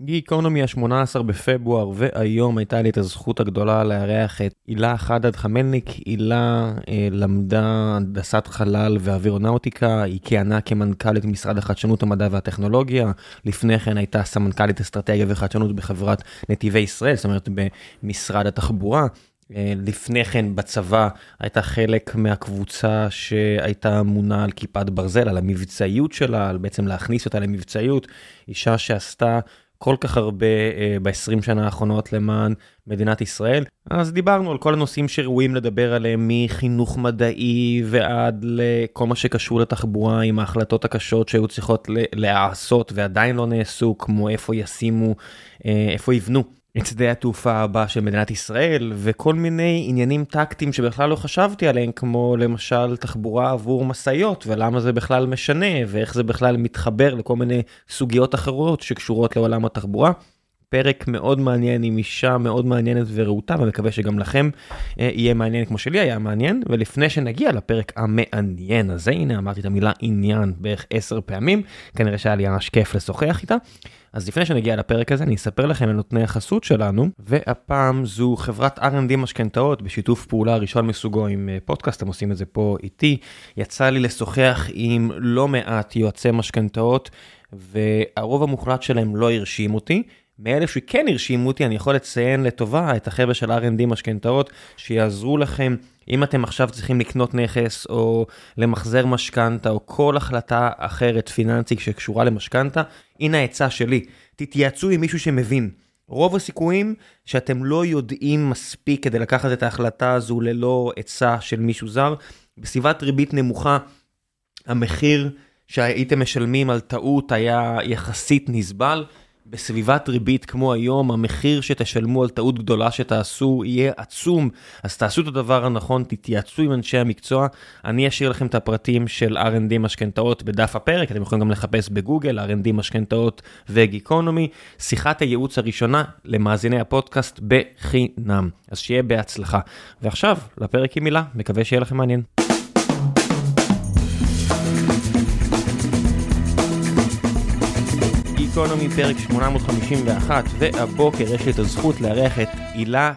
גיקונומי ה-18 בפברואר, והיום הייתה לי את הזכות הגדולה לארח את הילה חדד חמלניק. הילה אה, למדה הנדסת חלל ואווירונאוטיקה, היא כיהנה כמנכ"לית משרד החדשנות, המדע והטכנולוגיה. לפני כן הייתה סמנכ"לית אסטרטגיה וחדשנות בחברת נתיבי ישראל, זאת אומרת במשרד התחבורה. אה, לפני כן בצבא הייתה חלק מהקבוצה שהייתה אמונה על כיפת ברזל, על המבצעיות שלה, על בעצם להכניס אותה למבצעיות. אישה שעשתה כל כך הרבה uh, ב-20 שנה האחרונות למען מדינת ישראל. אז דיברנו על כל הנושאים שראויים לדבר עליהם, מחינוך מדעי ועד לכל מה שקשור לתחבורה עם ההחלטות הקשות שהיו צריכות להיעשות ועדיין לא נעשו, כמו איפה ישימו, uh, איפה יבנו את שדה התעופה הבא של מדינת ישראל וכל מיני עניינים טקטיים שבכלל לא חשבתי עליהם כמו למשל תחבורה עבור משאיות ולמה זה בכלל משנה ואיך זה בכלל מתחבר לכל מיני סוגיות אחרות שקשורות לעולם התחבורה. פרק מאוד מעניין עם אישה מאוד מעניינת ורהוטה ומקווה שגם לכם אה, יהיה מעניין כמו שלי היה מעניין ולפני שנגיע לפרק המעניין הזה הנה אמרתי את המילה עניין בערך 10 פעמים כנראה שהיה לי ממש כיף לשוחח איתה. אז לפני שנגיע לפרק הזה אני אספר לכם על נותני החסות שלנו והפעם זו חברת R&D משכנתאות בשיתוף פעולה ראשון מסוגו עם אה, פודקאסט הם עושים את זה פה איתי יצא לי לשוחח עם לא מעט יועצי משכנתאות והרוב המוחלט שלהם לא הרשים אותי. מאלה שכן הרשימו אותי, אני יכול לציין לטובה את החבר'ה של R&D משכנתאות, שיעזרו לכם אם אתם עכשיו צריכים לקנות נכס, או למחזר משכנתה, או כל החלטה אחרת פיננסית שקשורה למשכנתה, הנה העצה שלי, תתייעצו עם מישהו שמבין. רוב הסיכויים שאתם לא יודעים מספיק כדי לקחת את ההחלטה הזו ללא עצה של מישהו זר. בסביבת ריבית נמוכה, המחיר שהייתם משלמים על טעות היה יחסית נסבל. בסביבת ריבית כמו היום, המחיר שתשלמו על טעות גדולה שתעשו יהיה עצום, אז תעשו את הדבר הנכון, תתייעצו עם אנשי המקצוע. אני אשאיר לכם את הפרטים של R&D משכנתאות בדף הפרק, אתם יכולים גם לחפש בגוגל, R&D משכנתאות וגיקונומי. שיחת הייעוץ הראשונה למאזיני הפודקאסט בחינם. אז שיהיה בהצלחה. ועכשיו, לפרק עם מילה, מקווה שיהיה לכם מעניין. גיקונומי פרק 851 והבוקר יש לי את הזכות לארח את הילה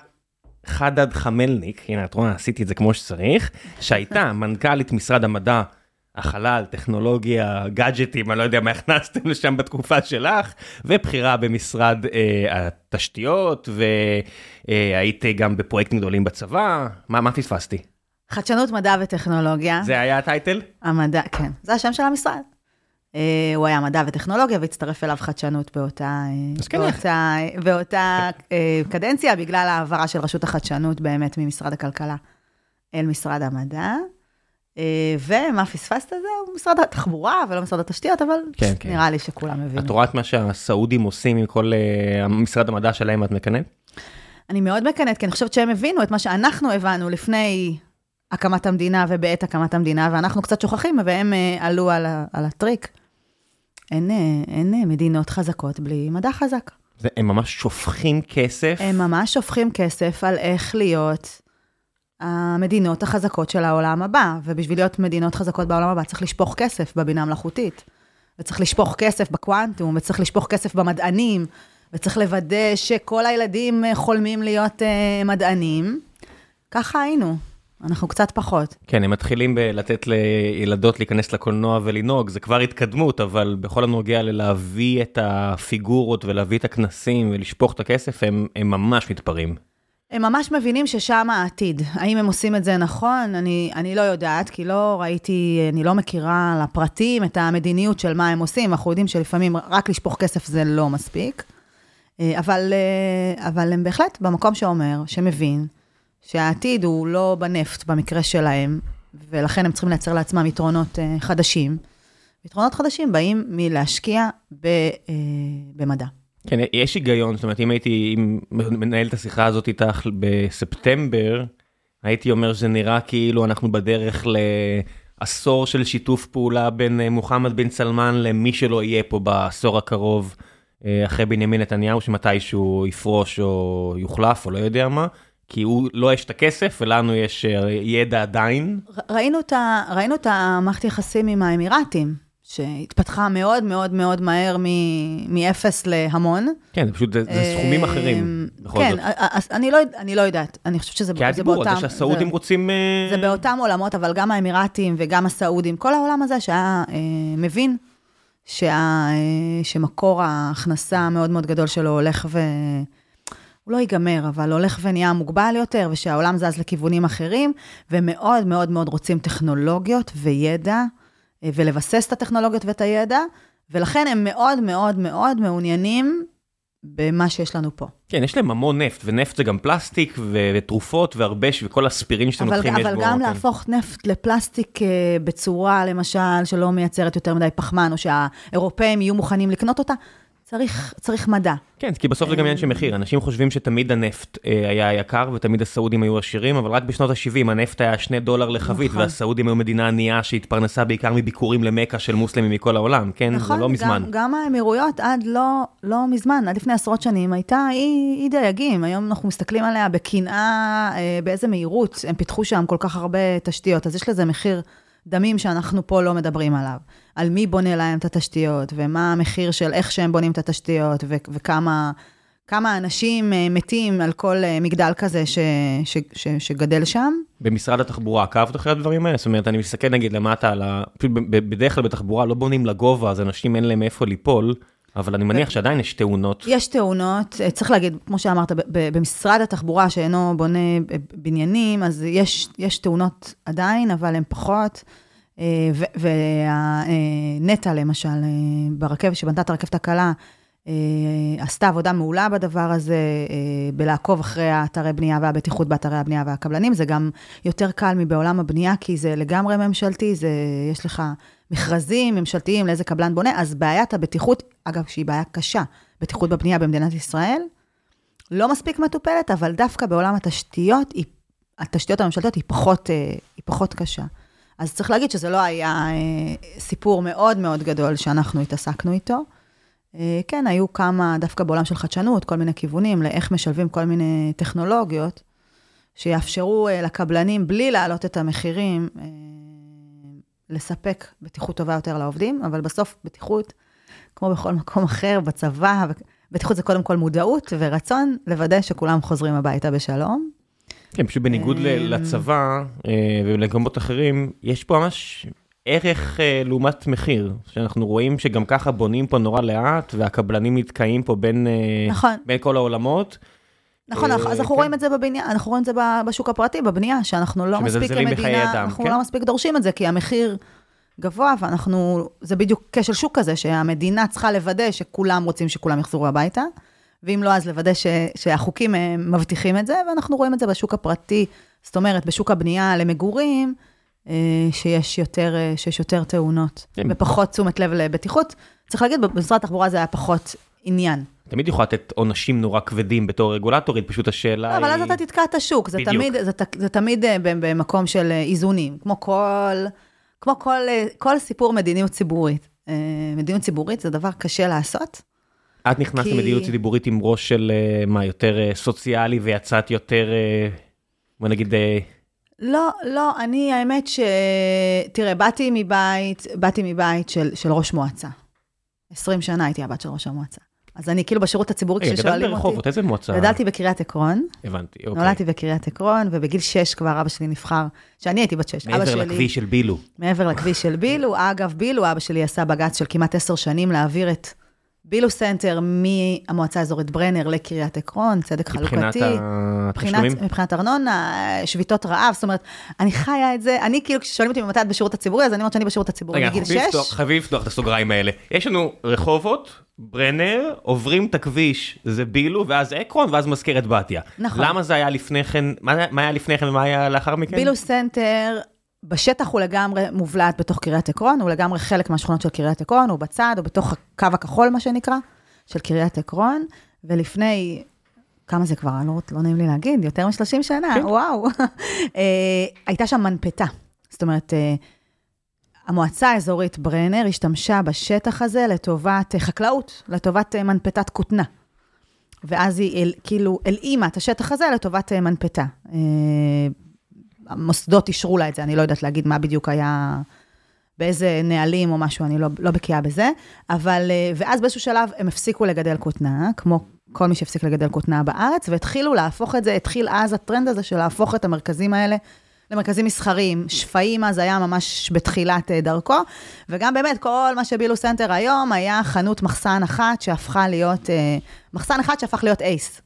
חדד חמלניק, הנה את רואה עשיתי את זה כמו שצריך, שהייתה מנכ"לית משרד המדע, החלל, טכנולוגיה, גאדג'טים, אני לא יודע מה הכנסתם לשם בתקופה שלך, ובחירה במשרד אה, התשתיות, והיית גם בפרויקטים גדולים בצבא, מה, מה פספסתי? חדשנות מדע וטכנולוגיה. זה היה הטייטל? המדע, כן, זה השם של המשרד. Uh, הוא היה מדע וטכנולוגיה והצטרף אליו חדשנות באותה, כן באותה, באותה uh, קדנציה, בגלל העברה של רשות החדשנות באמת ממשרד הכלכלה אל משרד המדע. ומה פספסת זהו משרד התחבורה ולא משרד התשתיות, אבל כן, כן. נראה לי שכולם מבינים. את רואה את מה שהסעודים עושים עם כל משרד המדע שלהם, את מקנאת? אני מאוד מקנאת, כי אני חושבת שהם הבינו את מה שאנחנו הבנו לפני הקמת המדינה ובעת הקמת המדינה, ואנחנו קצת שוכחים, והם עלו על, על הטריק. אין, אין מדינות חזקות בלי מדע חזק. הם ממש שופכים כסף? הם ממש שופכים כסף על איך להיות המדינות החזקות של העולם הבא, ובשביל להיות מדינות חזקות בעולם הבא צריך לשפוך כסף בבינה מלאכותית, וצריך לשפוך כסף בקוונטום, וצריך לשפוך כסף במדענים, וצריך לוודא שכל הילדים חולמים להיות uh, מדענים. ככה היינו. אנחנו קצת פחות. כן, הם מתחילים לתת לילדות להיכנס לקולנוע ולנהוג, זה כבר התקדמות, אבל בכל הנוגע ללהביא את הפיגורות ולהביא את הכנסים ולשפוך את הכסף, הם, הם ממש מתפרעים. הם ממש מבינים ששם העתיד. האם הם עושים את זה נכון? אני, אני לא יודעת, כי לא ראיתי, אני לא מכירה לפרטים את המדיניות של מה הם עושים. אנחנו יודעים שלפעמים רק לשפוך כסף זה לא מספיק. אה, אבל, אה, אבל הם בהחלט במקום שאומר, שמבין, שהעתיד הוא לא בנפט במקרה שלהם, ולכן הם צריכים לייצר לעצמם יתרונות uh, חדשים. יתרונות חדשים באים מלהשקיע ב, uh, במדע. כן, יש היגיון, זאת אומרת, אם הייתי מנהל את השיחה הזאת איתך בספטמבר, הייתי אומר שזה נראה כאילו אנחנו בדרך לעשור של שיתוף פעולה בין אה, מוחמד בן סלמן למי שלא יהיה פה בעשור הקרוב, אחרי בנימין נתניהו, שמתישהו יפרוש או יוחלף או לא יודע מה. כי הוא לא יש את הכסף ולנו יש אה, ידע עדיין. ראינו את, ראינו את המערכת יחסים עם האמירתים, שהתפתחה מאוד מאוד מאוד מהר מ-0 להמון. כן, פשוט, זה, זה סכומים אחרים, בכל כן, זאת. אז אני לא, אני לא יודעת, אני חושבת שזה כי היה זה באותם... שהסעודים זה- רוצים... אה, זה באותם עולמות, אבל גם האמירתים וגם הסעודים, כל העולם הזה שהיה אה, מבין שה, שמקור ההכנסה המאוד מאוד גדול שלו הולך ו... הוא לא ייגמר, אבל הולך ונהיה מוגבל יותר, ושהעולם זז לכיוונים אחרים, ומאוד מאוד מאוד רוצים טכנולוגיות וידע, אה, ולבסס את הטכנולוגיות ואת הידע, ולכן הם מאוד מאוד מאוד מעוניינים במה שיש לנו פה. כן, יש להם המון נפט, ונפט זה גם פלסטיק, ו- ותרופות, והרבה, ש- וכל הספירין שאתם אבל, לוקחים יש אבל בו... גם כן. להפוך נפט לפלסטיק אה, בצורה, למשל, שלא מייצרת יותר מדי פחמן, או שהאירופאים יהיו מוכנים לקנות אותה, צריך, צריך מדע. כן, כי בסוף זה גם עניין של מחיר. אנשים חושבים שתמיד הנפט אה, היה יקר, ותמיד הסעודים היו עשירים, אבל רק בשנות ה-70 הנפט היה 2 דולר לחבית, נכון. והסעודים היו מדינה ענייה שהתפרנסה בעיקר מביקורים למכה של מוסלמים מכל העולם, כן? נכון, זה לא מזמן. גם, גם האמירויות עד לא, לא מזמן, עד לפני עשרות שנים, הייתה אי, אי דייגים. היום אנחנו מסתכלים עליה בקנאה, אה, באיזה מהירות הם פיתחו שם כל כך הרבה תשתיות, אז יש לזה מחיר דמים שאנחנו פה לא מדברים עליו. על מי בונה להם את התשתיות, ומה המחיר של איך שהם בונים את התשתיות, ו- וכמה כמה אנשים אה, מתים על כל אה, מגדל כזה ש, ש, ש, שגדל שם. במשרד התחבורה עקבת אחרי הדברים האלה? זאת אומרת, אני מסתכל נגיד למטה על ה... בדרך כלל בתחבורה לא בונים לגובה, אז אנשים אין להם איפה ליפול, אבל אני מניח שעדיין יש תאונות. יש תאונות, אה, צריך להגיד, כמו שאמרת, במשרד התחבורה שאינו בונה ב- בניינים, אז יש, יש תאונות עדיין, אבל הן פחות. ונטע, למשל, אה, ברכבת, שבנתה את הרכבת הקלה, אה, עשתה עבודה מעולה בדבר הזה, אה, בלעקוב אחרי האתרי בנייה והבטיחות באתרי הבנייה והקבלנים. זה גם יותר קל מבעולם הבנייה, כי זה לגמרי ממשלתי, זה, יש לך מכרזים ממשלתיים לאיזה קבלן בונה, אז בעיית הבטיחות, אגב, שהיא בעיה קשה, בטיחות בבנייה במדינת ישראל, לא מספיק מטופלת, אבל דווקא בעולם התשתיות, היא, התשתיות הממשלתיות היא פחות, אה, היא פחות קשה. אז צריך להגיד שזה לא היה אה, סיפור מאוד מאוד גדול שאנחנו התעסקנו איתו. אה, כן, היו כמה, דווקא בעולם של חדשנות, כל מיני כיוונים לאיך משלבים כל מיני טכנולוגיות, שיאפשרו לקבלנים, בלי להעלות את המחירים, לספק בטיחות טובה יותר לעובדים, אבל בסוף בטיחות, כמו בכל מקום אחר, בצבא, בטיחות זה קודם כל מודעות ורצון לוודא שכולם חוזרים הביתה בשלום. כן, פשוט בניגוד אמ. לצבא אה, ולמקומות אחרים, יש פה ממש ערך אה, לעומת מחיר, שאנחנו רואים שגם ככה בונים פה נורא לאט, והקבלנים נתקעים פה בין, אה, נכון. בין כל העולמות. נכון, אה, אז אנחנו כן. רואים את זה בבניין, אנחנו רואים את זה בשוק הפרטי, בבנייה, שאנחנו לא מספיק כמדינה, אנחנו כן. לא מספיק דורשים את זה, כי המחיר גבוה, ואנחנו, זה בדיוק כשל שוק כזה, שהמדינה צריכה לוודא שכולם רוצים שכולם יחזרו הביתה, ואם לא, אז לוודא ש, שהחוקים אה, מבטיחים את זה, ואנחנו רואים את זה בשוק הפרטי, זאת אומרת, בשוק הבנייה למגורים, אה, שיש יותר, אה, שיש יותר תאונות, כן. ופחות תשומת לב לבטיחות. צריך להגיד, במשרד התחבורה זה היה פחות עניין. תמיד יכולה לתת עונשים נורא כבדים בתור רגולטורית, פשוט השאלה לא, אבל אז היא... אתה תתקע את השוק, זה. תמיד, זה, זה תמיד אה, במקום של אה, איזונים, כמו כל, כמו כל, אה, כל סיפור מדיניות ציבורית. מדיניות ציבורית זה דבר קשה לעשות. את נכנסת כי- למדיניות ציבורית עם ראש של מה, יותר סוציאלי, ויצאת יותר, בוא נגיד, לא, לא, אני, האמת ש... תראה, באתי מבית, באתי מבית של, של ראש מועצה. 20 שנה הייתי הבת של ראש המועצה. אז אני כאילו בשירות הציבורי, רגע, גדלת כששואלים אותי... ברחובות, איזה מועצה? גדלתי בקריית עקרון, הבנתי, אוקיי. נולדתי בקריית עקרון, ובגיל 6 כבר אבא שלי נבחר, שאני הייתי בת 6. אבא מעבר שלי... לכביש של בילו. מעבר לכביש של בילו. אגב, בילו, אבא שלי עשה בג"ץ של כמעט עשר שנים להעביר את בילו סנטר מהמועצה האזורית ברנר לקריית עקרון, צדק מבחינת חלוקתי. התשלומים? מבחינת, מבחינת ארנונה, שביתות רעב, זאת אומרת, אני חיה את זה, אני כאילו, כששואלים אותי ממתי את בשירות הציבורי, אז אני אומרת שאני בשירות הציבורי רגע, מגיל אנחנו חייבים 6. לפתוח- חייבים לפתוח את הסוגריים האלה. יש לנו רחובות, ברנר, עוברים את הכביש, זה בילו, ואז עקרון, ואז מזכרת בתיה. נכון. למה זה היה לפני כן, מה מה היה לפני כן ומה היה לאחר מכן? בילו סנטר, בשטח הוא לגמרי מובלעת בתוך קריית עקרון, הוא לגמרי חלק מהשכונות של קריית עקרון, הוא בצד, הוא בתוך הקו הכחול, מה שנקרא, של קריית עקרון, ולפני, כמה זה כבר, לא, לא נעים לי להגיד, יותר מ-30 שנה, כן. וואו. אה, הייתה שם מנפתה. זאת אומרת, אה, המועצה האזורית ברנר השתמשה בשטח הזה לטובת אה, חקלאות, לטובת מנפתת כותנה. ואז היא אל, כאילו הלאימה את השטח הזה לטובת מנפתה. המוסדות אישרו לה את זה, אני לא יודעת להגיד מה בדיוק היה באיזה נהלים או משהו, אני לא, לא בקיאה בזה, אבל, אה, ואז באיזשהו שלב הם הפסיקו לגדל כותנה, כמו כל מי שהפסיק לגדל כותנה בארץ, והתחילו להפוך את זה, התחיל אז הטרנד הזה של להפוך את המרכזים האלה למרכזים מסחריים. שפיים אז היה ממש בתחילת אה, דרכו, וגם באמת, כל מה שבילו סנטר היום היה חנות מחסן אחת שהפכה להיות, אה, מחסן אחד שהפך להיות אייס.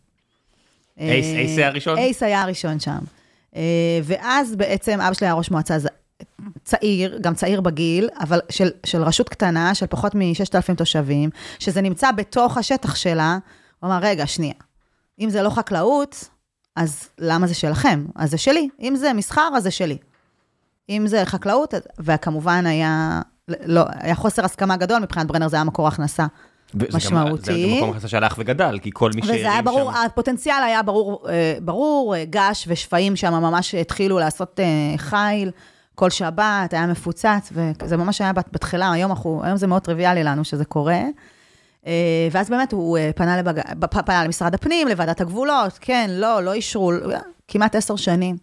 אייס, אייס היה הראשון? אייס היה הראשון שם. ואז בעצם אבא שלי היה ראש מועצה צעיר, גם צעיר בגיל, אבל של, של רשות קטנה, של פחות מ-6,000 תושבים, שזה נמצא בתוך השטח שלה, הוא אמר, רגע, שנייה, אם זה לא חקלאות, אז למה זה שלכם? אז זה שלי. אם זה מסחר, אז זה שלי. אם זה חקלאות, וכמובן היה, לא, היה חוסר הסכמה גדול, מבחינת ברנר זה היה מקור הכנסה. משמעותי. זה גם מקום הכנסה שהלך וגדל, כי כל מי שהרים שם... וזה היה ברור, שם... הפוטנציאל היה ברור, אה, ברור, אה, גש ושפיים שם ממש התחילו לעשות אה, חיל. כל שבת, היה מפוצץ, וזה ממש היה בתחילה, היום, אנחנו, היום זה מאוד טריוויאלי לנו שזה קורה. ואז באמת הוא פנה, לבג... פנה למשרד הפנים, לוועדת הגבולות, כן, לא, לא אישרו, כמעט עשר שנים.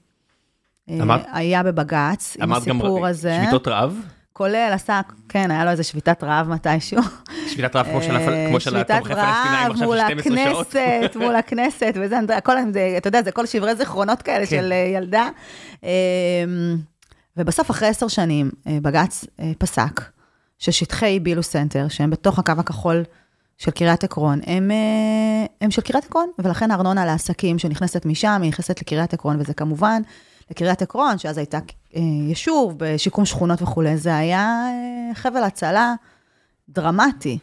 אמרת? היה בבג"ץ, עם הסיפור הזה. אמרת גם שביתות רעב? כולל, עשה, כן, היה לו איזה שביתת רעב מתישהו. שביתת רעב כמו של התומכי פלסטינאים עכשיו 12 שעות. שביתת רעב מול הכנסת, מול הכנסת, וזה, הכל, אתה יודע, זה כל שברי זיכרונות כאלה כן. של ילדה. ובסוף, אחרי עשר שנים, אה, בג"ץ אה, פסק ששטחי בילו סנטר, שהם בתוך הקו הכחול של קריית עקרון, הם, אה, הם של קריית עקרון, ולכן הארנונה לעסקים שנכנסת משם, היא נכנסת לקריית עקרון, וזה כמובן לקריית עקרון, שאז הייתה יישוב בשיקום שכונות וכולי, זה היה חבל הצלה דרמטי.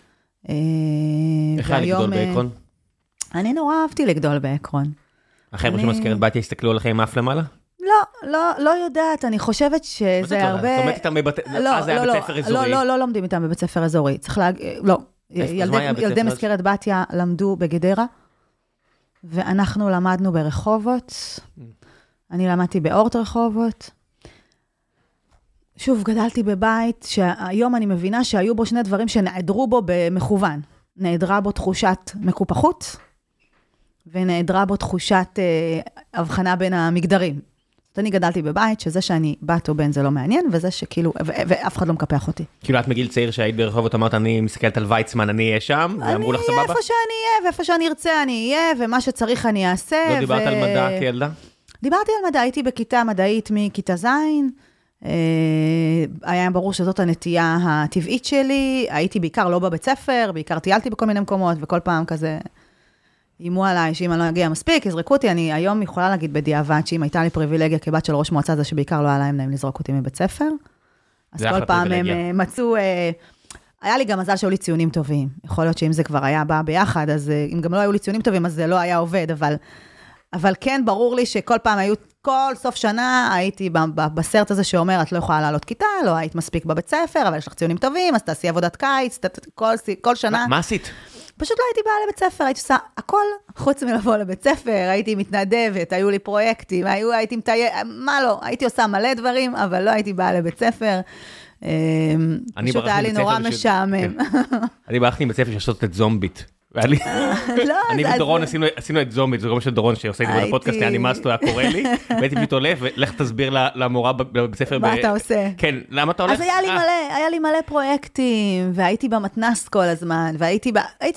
איך היה לגדול בעקרון? אני נורא אהבתי לגדול בעקרון. החבר'ה אני... שמזכרת בתיה הסתכלו עליכם עם אף למעלה? לא, לא, לא יודעת, אני חושבת שזה הרבה... את לומדת איתם בבית... לא, אז היה לא, בית ספר לא, אזורי. לא, לא, לא לומדים איתם בבית ספר אזורי. צריך להגיד, לא. ילדי מזכרת בתיה למדו בגדרה, ואנחנו למדנו ברחובות. אני למדתי באורט רחובות. שוב, גדלתי בבית שהיום אני מבינה שהיו בו שני דברים שנעדרו בו במכוון. נעדרה בו תחושת מקופחות, ונעדרה בו תחושת אה, הבחנה בין המגדרים. אני גדלתי בבית שזה שאני בת או בן זה לא מעניין, וזה שכאילו, ואף אחד לא מקפח אותי. כאילו את מגיל צעיר שהיית ברחובות אמרת, אני מסתכלת על ויצמן, אני אהיה שם, ואמרו לך סבבה? אני אהיה איפה שאני אהיה, ואיפה שאני ארצה אני אהיה, ומה שצריך אני אעשה. לא דיברת על מדע כילדה? דיברתי על מדע, הייתי בכיתה מדעית מכיתה ז', אה, היה ברור שזאת הנטייה הטבעית שלי, הייתי בעיקר לא בבית ספר, בעיקר טיילתי בכל מיני מקומות, וכל פעם כזה איימו עליי שאם אני לא אגיע מספיק, יזרקו אותי. אני היום יכולה להגיד בדיעבד שאם הייתה לי פריבילגיה כבת של ראש מועצה, זה שבעיקר לא היה להם נעים לזרוק אותי מבית ספר. אז כל פעם הם אה, מצאו... אה, היה לי גם מזל שהיו לי ציונים טובים. יכול להיות שאם זה כבר היה בא ביחד, אז אם גם לא היו לי ציונים טובים, אז זה לא היה עובד, אבל, אבל כן, ברור לי שכל פעם היו, כל סוף שנה הייתי בסרט הזה שאומר, את לא יכולה לעלות כיתה, לא היית מספיק בבית ספר, אבל יש לך ציונים טובים, אז תעשי עבודת קיץ, כל, כל שנה. מה עשית? פשוט לא הייתי באה לבית ספר, הייתי עושה הכל חוץ מלבוא לבית ספר, הייתי מתנדבת, היו לי פרויקטים, היו, הייתי מטייל, מה לא, הייתי עושה מלא דברים, אבל לא הייתי באה לבית ספר. אמ, פשוט היה לי נורא משעמם. כן. אני ברחתי מבית ספר שעשות את זומבית. לא, אני ודורון עשינו את זומבית, זה רום של דורון שעושה את זה בפודקאסט, היה נמאס לו, היה קורא לי, והייתי פשוט הולך, ולך תסביר למורה בבית ספר. מה אתה עושה? כן, למה אתה הולך? אז היה לי אה. מלא, היה לי מלא פרויקטים, והייתי במתנ"ס כל הזמן, והייתי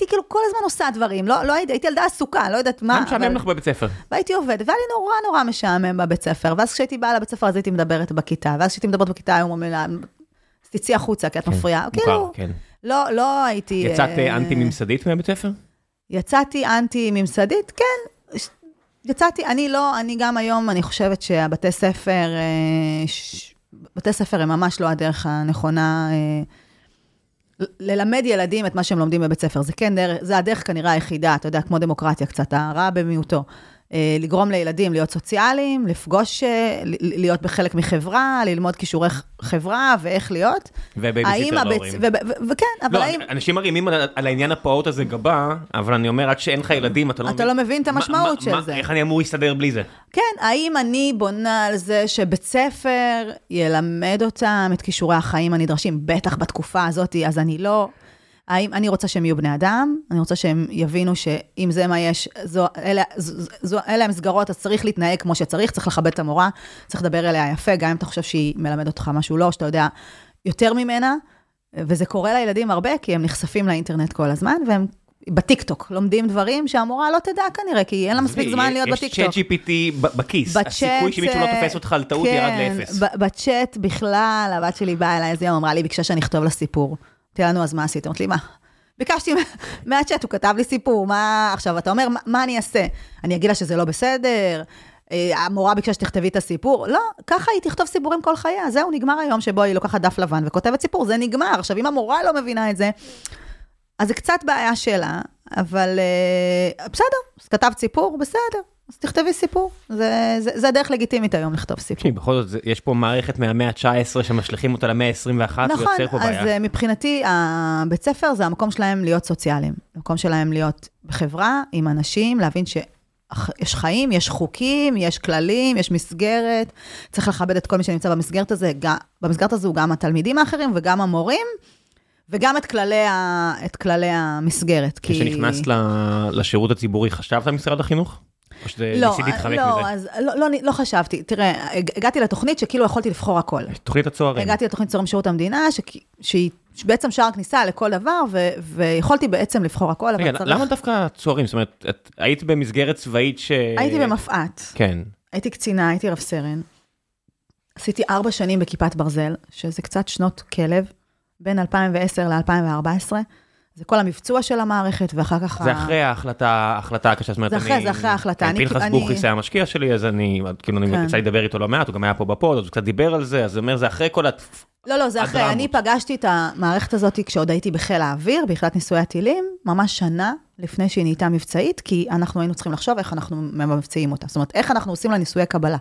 כאילו כל הזמן עושה דברים, לא, לא הייתי ילדה עסוקה, לא יודעת מה. מה משעמם לך בבית ספר? והייתי עובדת, והיה לי נורא נורא משעמם בבית ספר, ואז כשהייתי באה לבית ספר אז הייתי מדברת בכיתה, ואז כשהייתי מדברת בכיתה היו אומרים לה, תצאי החוצה כי את כן, מפריעה, כאילו, כן. לא, לא הייתי... יצאת אה, אנטי-ממסדית מהבית ספר? יצאתי אנטי-ממסדית, כן. יצאתי, אני לא, אני גם היום, אני חושבת שהבתי ספר, אה, ש... בתי ספר הם ממש לא הדרך הנכונה אה, ללמד ילדים את מה שהם לומדים בבית ספר. זה כן דרך, זה הדרך כנראה היחידה, אתה יודע, כמו דמוקרטיה קצת, הרע במיעוטו. אה, לגרום לילדים להיות סוציאליים, לפגוש, אה, להיות בחלק מחברה, ללמוד כישורי חברה ואיך להיות. ובייביסיטר לא הורים. וכן, אבל לא, האם... אנשים מרימים על, על העניין הפעוט הזה גבה, אבל אני אומר, עד שאין לך ילדים, אתה לא אתה לא מבין את המשמעות של זה. איך אני אמור להסתדר בלי זה? כן, האם אני בונה על זה שבית ספר ילמד אותם את כישורי החיים הנדרשים, בטח בתקופה הזאת, אז אני לא... האם אני רוצה שהם יהיו בני אדם, אני רוצה שהם יבינו שאם זה מה יש, זו, אלה, זו, זו, אלה המסגרות, אז צריך להתנהג כמו שצריך, צריך לכבד את המורה, צריך לדבר אליה יפה, גם אם אתה חושב שהיא מלמדת אותך משהו לא, שאתה יודע יותר ממנה, וזה קורה לילדים הרבה, כי הם נחשפים לאינטרנט כל הזמן, והם בטיקטוק לומדים דברים שהמורה לא תדע כנראה, כי אין לה מספיק זמן להיות בטיקטוק. יש צ'אט GPT בכיס, הסיכוי שמישהו לא תופס אותך על טעות ירד כן, לאפס. בצ'אט בכלל, הבת שלי באה אליי איזה יום, אמרה לי, ביקשה שאני אכתוב לה סיפור. אמרתי לנו, אז מה עשית? אמרתי לי, מה? ביקשתי מהצ'אט, הוא כתב לי סיפור, מה... עכשיו, אתה אומר, מה אני אעשה? אני אגיד לה שזה לא בסדר? אה, המורה ביקשה שתכתבי את הסיפור. לא, ככה היא תכתוב סיפורים כל חייה. זהו, נגמר היום שבו היא לוקחת דף לבן וכותבת סיפור, זה נגמר. עכשיו, אם המורה לא מבינה את זה, אז זה קצת בעיה שלה, אבל uh, בסדר, אז כתבת סיפור, בסדר, אז תכתבי סיפור. זה, זה, זה דרך לגיטימית היום לכתוב סיפור. בכל זאת, יש פה מערכת מהמאה ה-19 שמשליכים אותה למאה ה-21, נכון, ויוצר פה בעיה. נכון, אז מבחינתי, הבית ספר זה המקום שלהם להיות סוציאליים. המקום שלהם להיות בחברה, עם אנשים, להבין ש... יש חיים, יש חוקים, יש כללים, יש מסגרת, צריך לכבד את כל מי שנמצא במסגרת הזה, גם, במסגרת הזו גם התלמידים האחרים וגם המורים, וגם את כללי, ה, את כללי המסגרת. כשנכנסת כי... לשירות הציבורי, חשבת על משרד החינוך? או שזה לא, ניסית להתחמק לא, מזה? אז לא, לא, לא חשבתי. תראה, הגעתי לתוכנית שכאילו יכולתי לבחור הכל. תוכנית הצוערים. הגעתי לתוכנית צוערים בשירות המדינה, ש... שהיא בעצם שער כניסה לכל דבר, ו... ויכולתי בעצם לבחור הכל, רגע, צריך... למה דווקא צוערים? זאת אומרת, את היית במסגרת צבאית ש... הייתי במפא"ת. כן. הייתי קצינה, הייתי רב סרן. עשיתי ארבע שנים בכיפת ברזל, שזה קצת שנות כלב, בין 2010 ל-2014. זה כל המבצוע של המערכת, ואחר כך... זה אחרי ההחלטה, ההחלטה הקשה, זאת אומרת, זה אחרי, זה אחרי ההחלטה. כן, פנחס בוכריס היה המשקיע שלי, אז אני, כאילו, אני יצא כן. לדבר איתו לא מעט, הוא גם היה פה בפוד, אז הוא קצת דיבר על זה, אז הוא אומר, זה אחרי כל ה... לא, לא, זה אחרי. אני פגשתי את המערכת הזאת כשעוד הייתי בחיל האוויר, ביחידת ניסויי הטילים, ממש שנה לפני שהיא נהייתה מבצעית, כי אנחנו היינו צריכים לחשוב איך אנחנו מבצעים אותה. זאת אומרת, איך אנחנו עושים לה ניסויי קבלה.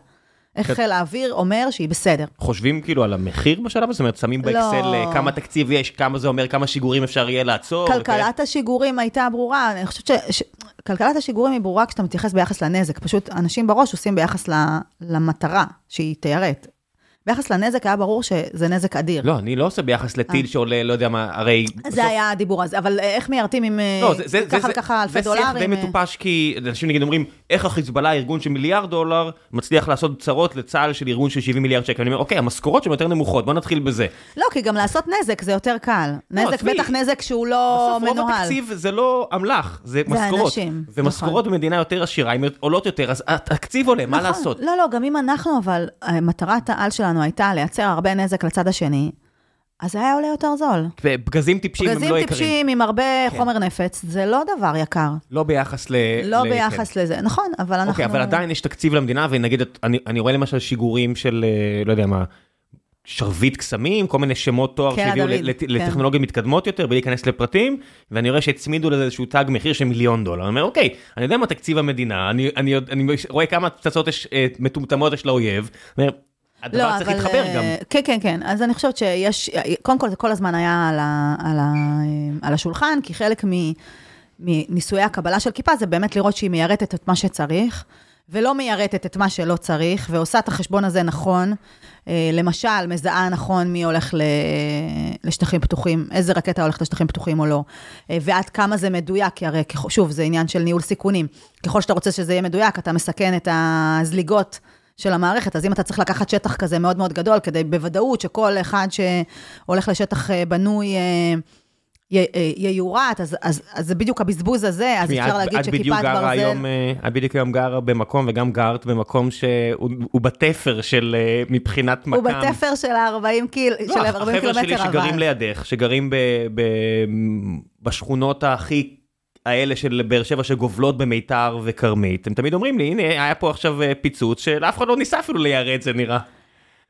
איך חיל האוויר אומר שהיא בסדר. חושבים כאילו על המחיר בשלב הזה? זאת אומרת, שמים באקסל לא. אה, כמה תקציב יש, כמה זה אומר, כמה שיגורים אפשר יהיה לעצור? כלכלת השיגורים הייתה ברורה, אני חושבת ש... כלכלת השיגורים היא ברורה כשאתה מתייחס ביחס לנזק, פשוט אנשים בראש עושים ביחס למטרה שהיא תיירט. ביחס לנזק היה ברור שזה נזק אדיר. לא, אני לא עושה ביחס לטיל אה. שעולה, לא יודע מה, הרי... זה היה הדיבור הזה, אבל איך מיירטים עם לא, ככה וככה אלפי דולרים? זה שיח די מטופש, כי אנשים נגיד אומרים, איך החיזבאללה, ארגון של מיליארד דולר, מצליח לעשות צרות לצה"ל של ארגון של 70 מיליארד שקל. אני אומר, אוקיי, המשכורות שם יותר נמוכות, בוא נתחיל בזה. לא, כי גם לעשות נזק זה יותר קל. לא, נזק, בטח נזק שהוא לא מנוהל. בסוף רוב התקציב זה לא אמל"ח, זה משכורות. זה אנשים, נכון. ומשכורות במדינה יותר עשירה, הן עולות יותר, אז התקציב עולה, מה נכון. לעשות? לא, לא, גם אם אנחנו, אבל מטרת העל שלנו הייתה לייצר הרבה נזק לצד השני, אז זה היה עולה יותר זול. פגזים טיפשים הם לא יקרים. פגזים טיפשים עם הרבה כן. חומר נפץ, זה לא דבר יקר. לא ביחס ל... לא ל... ביחס כן. לזה, נכון, אבל אנחנו... אוקיי, אבל עדיין יש תקציב למדינה, ונגיד, אני, אני רואה למשל שיגורים של, אה, לא יודע מה, שרביט קסמים, כל מיני שמות תואר כן, שהביאו לת, כן. לטכנולוגיות מתקדמות יותר, בלי להיכנס לפרטים, ואני רואה שהצמידו לזה איזשהו תג מחיר של מיליון דולר. אני אומר, אוקיי, אני יודע מה תקציב המדינה, אני, אני, אני, אני רואה כמה פצצות יש, אה, מטומטמות יש לאויב, אומר, הדבר לא, צריך אבל, להתחבר גם. אה, כן, כן, כן. אז אני חושבת שיש, קודם כל זה כל הזמן היה על, ה, על, ה, על השולחן, כי חלק מניסויי הקבלה של כיפה זה באמת לראות שהיא מיירטת את מה שצריך, ולא מיירטת את מה שלא צריך, ועושה את החשבון הזה נכון. אה, למשל, מזהה נכון מי הולך לשטחים פתוחים, איזה רקטה הולכת לשטחים פתוחים או לא, אה, ועד כמה זה מדויק, כי הרי, שוב, זה עניין של ניהול סיכונים. ככל שאתה רוצה שזה יהיה מדויק, אתה מסכן את הזליגות. של המערכת, אז אם אתה צריך לקחת שטח כזה מאוד מאוד גדול, כדי בוודאות שכל אחד שהולך לשטח אה, בנוי אה, ייורט, אז, אז, אז זה בדיוק הבזבוז הזה, אז אפשר להגיד שכיפת ברזל... היום, אה, את בדיוק היום גרה במקום, וגם גרת במקום שהוא בתפר של מבחינת מקם. הוא בתפר של ה-40 קיל, לא, של 40 קילומטר, אבל... החבר'ה שלי שגרים לידך, שגרים ב, ב, בשכונות הכי האלה של באר שבע שגובלות במיתר וכרמית, הם תמיד אומרים לי, הנה, היה פה עכשיו אה, פיצוץ שאף אחד לא ניסה אפילו ליירט, זה נראה.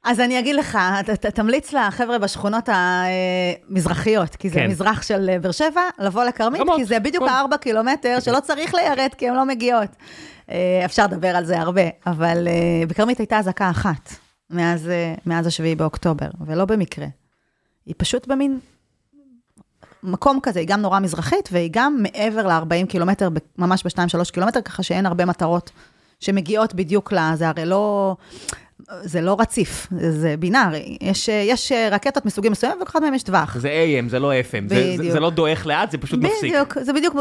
אז אני אגיד לך, ת, תמליץ לחבר'ה בשכונות המזרחיות, כי זה כן. מזרח של אה, באר שבע, לבוא לכרמית, כי זה בדיוק הארבע קילומטר שלא צריך ליירט, כי הן לא מגיעות. אה, אפשר לדבר על זה הרבה, אבל בכרמית הייתה אזעקה אחת מאז, מאז השביעי באוקטובר, ולא במקרה. היא פשוט במין מקום כזה, היא גם נורא מזרחית, והיא גם מעבר ל-40 קילומטר, ממש ב-2-3 קילומטר, ככה שאין הרבה מטרות שמגיעות בדיוק לזה, הרי לא... זה לא רציף, זה בינארי. יש, יש רקטות מסוגים מסוימים, אחד מהם יש טווח. זה AM, זה לא FM. זה, זה, זה לא דועך לאט, זה פשוט בדיוק, מפסיק. בדיוק, זה בדיוק,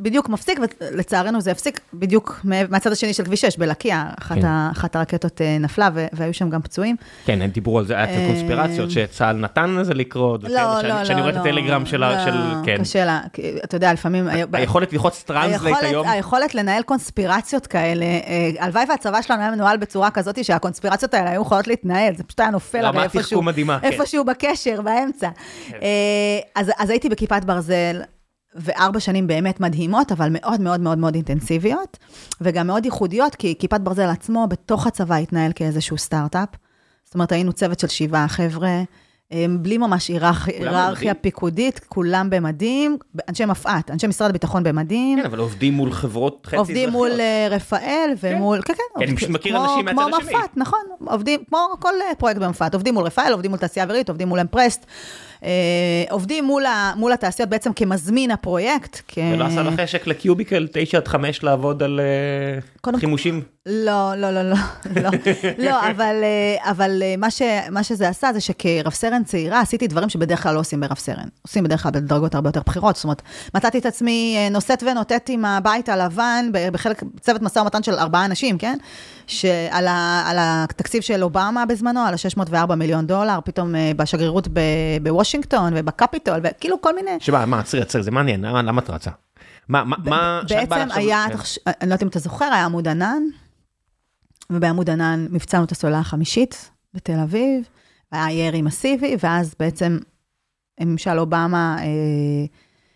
בדיוק מפסיק, ולצערנו זה הפסיק בדיוק מהצד השני של כביש 6, בלקיה. אחת, כן. אחת הרקטות נפלה, והיו שם גם פצועים. כן, הם דיברו על זה, היה את הקונספירציות שצה"ל נתן לזה לקרות. לא, לא, לא. שאני רואה את הטלגרם של, כן. קשה לה, אתה יודע, לפעמים... היכולת ללחוץ translate היום. היכולת לנהל קונספירציות כאלה, הלוואי והצבא שלנו היה מנוהל בצורה כזאת שהקונספירציות האלה היו יכולות להתנהל, זה פשוט היה נופל הרי איפשהו, מדהימה, כן. איפשהו בקשר, באמצע. כן. אז, אז הייתי בכיפת ברזל, וארבע שנים באמת מדהימות, אבל מאוד מאוד מאוד מאוד אינטנסיביות, וגם מאוד ייחודיות, כי כיפת ברזל עצמו בתוך הצבא התנהל כאיזשהו סטארט-אפ. זאת אומרת, היינו צוות של שבעה חבר'ה, בלי ממש היררכיה פיקודית, כולם במדים, אנשי מפא"ת, אנשי משרד הביטחון במדים. כן, אבל עובדים מול חברות חצי אזרחיות. עובדים מול אה, רפאל ומול, כן, כן. כן, אני פשוט מכיר אנשים מהצד השני. כמו מפא"ת, נכון, עובדים, כמו כל אה, פרויקט במפא"ת, עובדים מול רפאל, עובדים מול תעשייה אווירית, עובדים מול אמפרסט. אה, עובדים מול, ה, מול התעשיות בעצם כמזמין הפרויקט. כ... ולא עשה לך חשק לקיוביקל 9 עד 5 לעבוד על קודם... חימושים? לא, לא, לא, לא, לא, לא, אבל, אבל מה, ש, מה שזה עשה זה שכרב סרן צעירה עשיתי דברים שבדרך כלל לא עושים ברב סרן. עושים בדרך כלל בדרגות הרבה יותר בכירות, זאת אומרת, מצאתי את עצמי נושאת ונותנת עם הבית הלבן בחלק, צוות משא ומתן של ארבעה אנשים, כן? שעל ה, על התקציב של אובמה בזמנו, על ה-604 מיליון דולר, פתאום בשגרירות בוושינגטון ובקפיטול, וכאילו כל מיני... שמה, מה, עצרי, עצרי, זה מעניין, למה את רצה? מה, מה, בעצם היה, כן. אני לא יודעת אם אתה זוכר, היה עמוד ענן, ובעמוד ענן מבצענו את הסוללה החמישית בתל אביב, היה ירי מסיבי, ואז בעצם ממשל אובמה אה,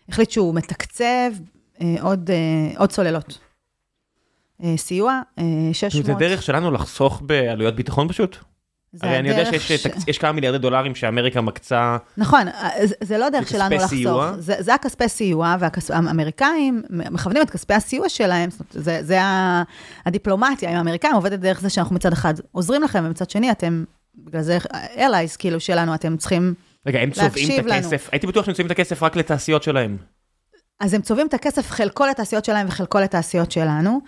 החליט שהוא מתקצב אה, עוד, אה, עוד סוללות. אה, סיוע, אה, 600. זה דרך שלנו לחסוך בעלויות ביטחון פשוט? הרי אני יודע שיש ש... כמה מיליארדי דולרים שאמריקה מקצה נכון, זה לא דרך שלנו לחסוך. סיוע. זה, זה הכספי סיוע, והאמריקאים מכוונים את כספי הסיוע שלהם, זאת אומרת, זה, זה הדיפלומטיה עם האמריקאים עובדת דרך זה שאנחנו מצד אחד עוזרים לכם, ומצד שני אתם, בגלל זה אלייס כאילו שלנו, אתם צריכים רגע, הם צובעים את הכסף, לנו. הייתי בטוח שהם צובעים את הכסף רק לתעשיות שלהם. אז הם צובעים את הכסף חלקו לתעשיות שלהם וחלקו לתעשיות שלנו.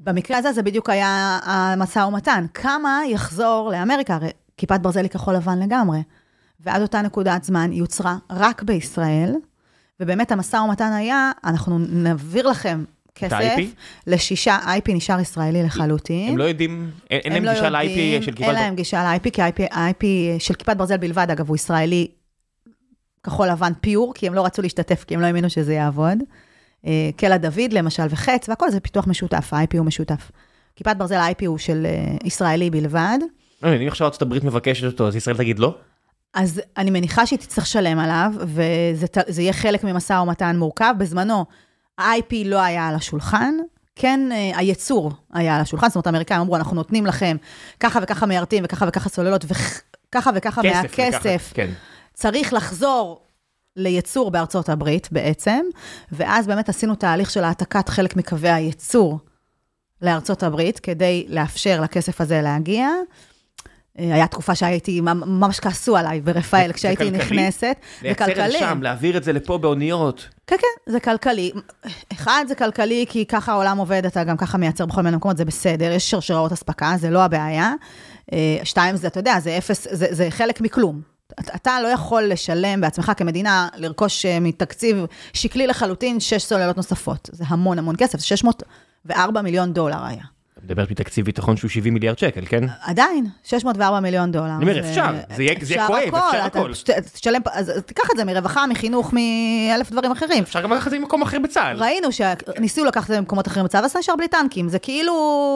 במקרה הזה זה בדיוק היה המשא ומתן. כמה יחזור לאמריקה? הרי כיפת ברזל היא כחול לבן לגמרי. ועד אותה נקודת זמן היא יוצרה רק בישראל, ובאמת המשא ומתן היה, אנחנו נעביר לכם כסף לשישה, IP נשאר ישראלי לחלוטין. הם לא יודעים, אין להם לא גישה ל-IP של כיפת ברזל? אין להם גישה ל-IP, כי ה-IP של כיפת ברזל בלבד, אגב, הוא ישראלי כחול לבן פיור, כי הם לא רצו להשתתף, כי הם לא האמינו שזה יעבוד. אה, קלע דוד למשל וחץ, והכל זה פיתוח משותף, ה-IP הוא משותף. כיפת ברזל ה-IP הוא של אה, ישראלי בלבד. אה, אם עכשיו הברית מבקשת אותו, אז ישראל תגיד לא? אז אני מניחה שהיא תצטרך לשלם עליו, וזה יהיה חלק ממשא ומתן מורכב. בזמנו, ה-IP לא היה על השולחן, כן הייצור היה על השולחן, זאת אומרת, האמריקאים אמרו, אנחנו נותנים לכם ככה וככה מיירטים וככה וככה סוללות, וככה וככה מהכסף. כן. צריך לחזור לייצור בארצות הברית בעצם, ואז באמת עשינו תהליך של העתקת חלק מקווי הייצור לארצות הברית, כדי לאפשר לכסף הזה להגיע. אה, היה תקופה שהייתי, ממש כעסו עליי ברפאל כשהייתי נכנסת. זה כלכלי. לייצר שם, להעביר את זה לפה באוניות. כן, כן, זה כלכלי. אחד, זה כלכלי כי ככה העולם עובד, אתה גם ככה מייצר בכל מיני מקומות, זה בסדר, יש שרשראות אספקה, זה לא הבעיה. אה, שתיים, זה, אתה יודע, זה אפס, זה, זה חלק מכלום. אתה לא יכול לשלם בעצמך כמדינה, לרכוש אה, מתקציב שקלי לחלוטין שש סוללות נוספות. זה המון המון כסף, 604 מיליון דולר היה. מדברת מתקציב ביטחון שהוא 70 מיליארד שקל, כן? עדיין, 604 מיליון דולר. אני אומר, אפשר, זה יהיה כואב, אפשר הכל. תשלם, אז תיקח את זה מרווחה, מחינוך, מאלף דברים אחרים. אפשר גם לקחת את זה ממקום אחר בצה"ל. ראינו שניסו לקחת את זה ממקומות אחרים בצה"ל, ואז נשאר בלי טנקים, זה כאילו...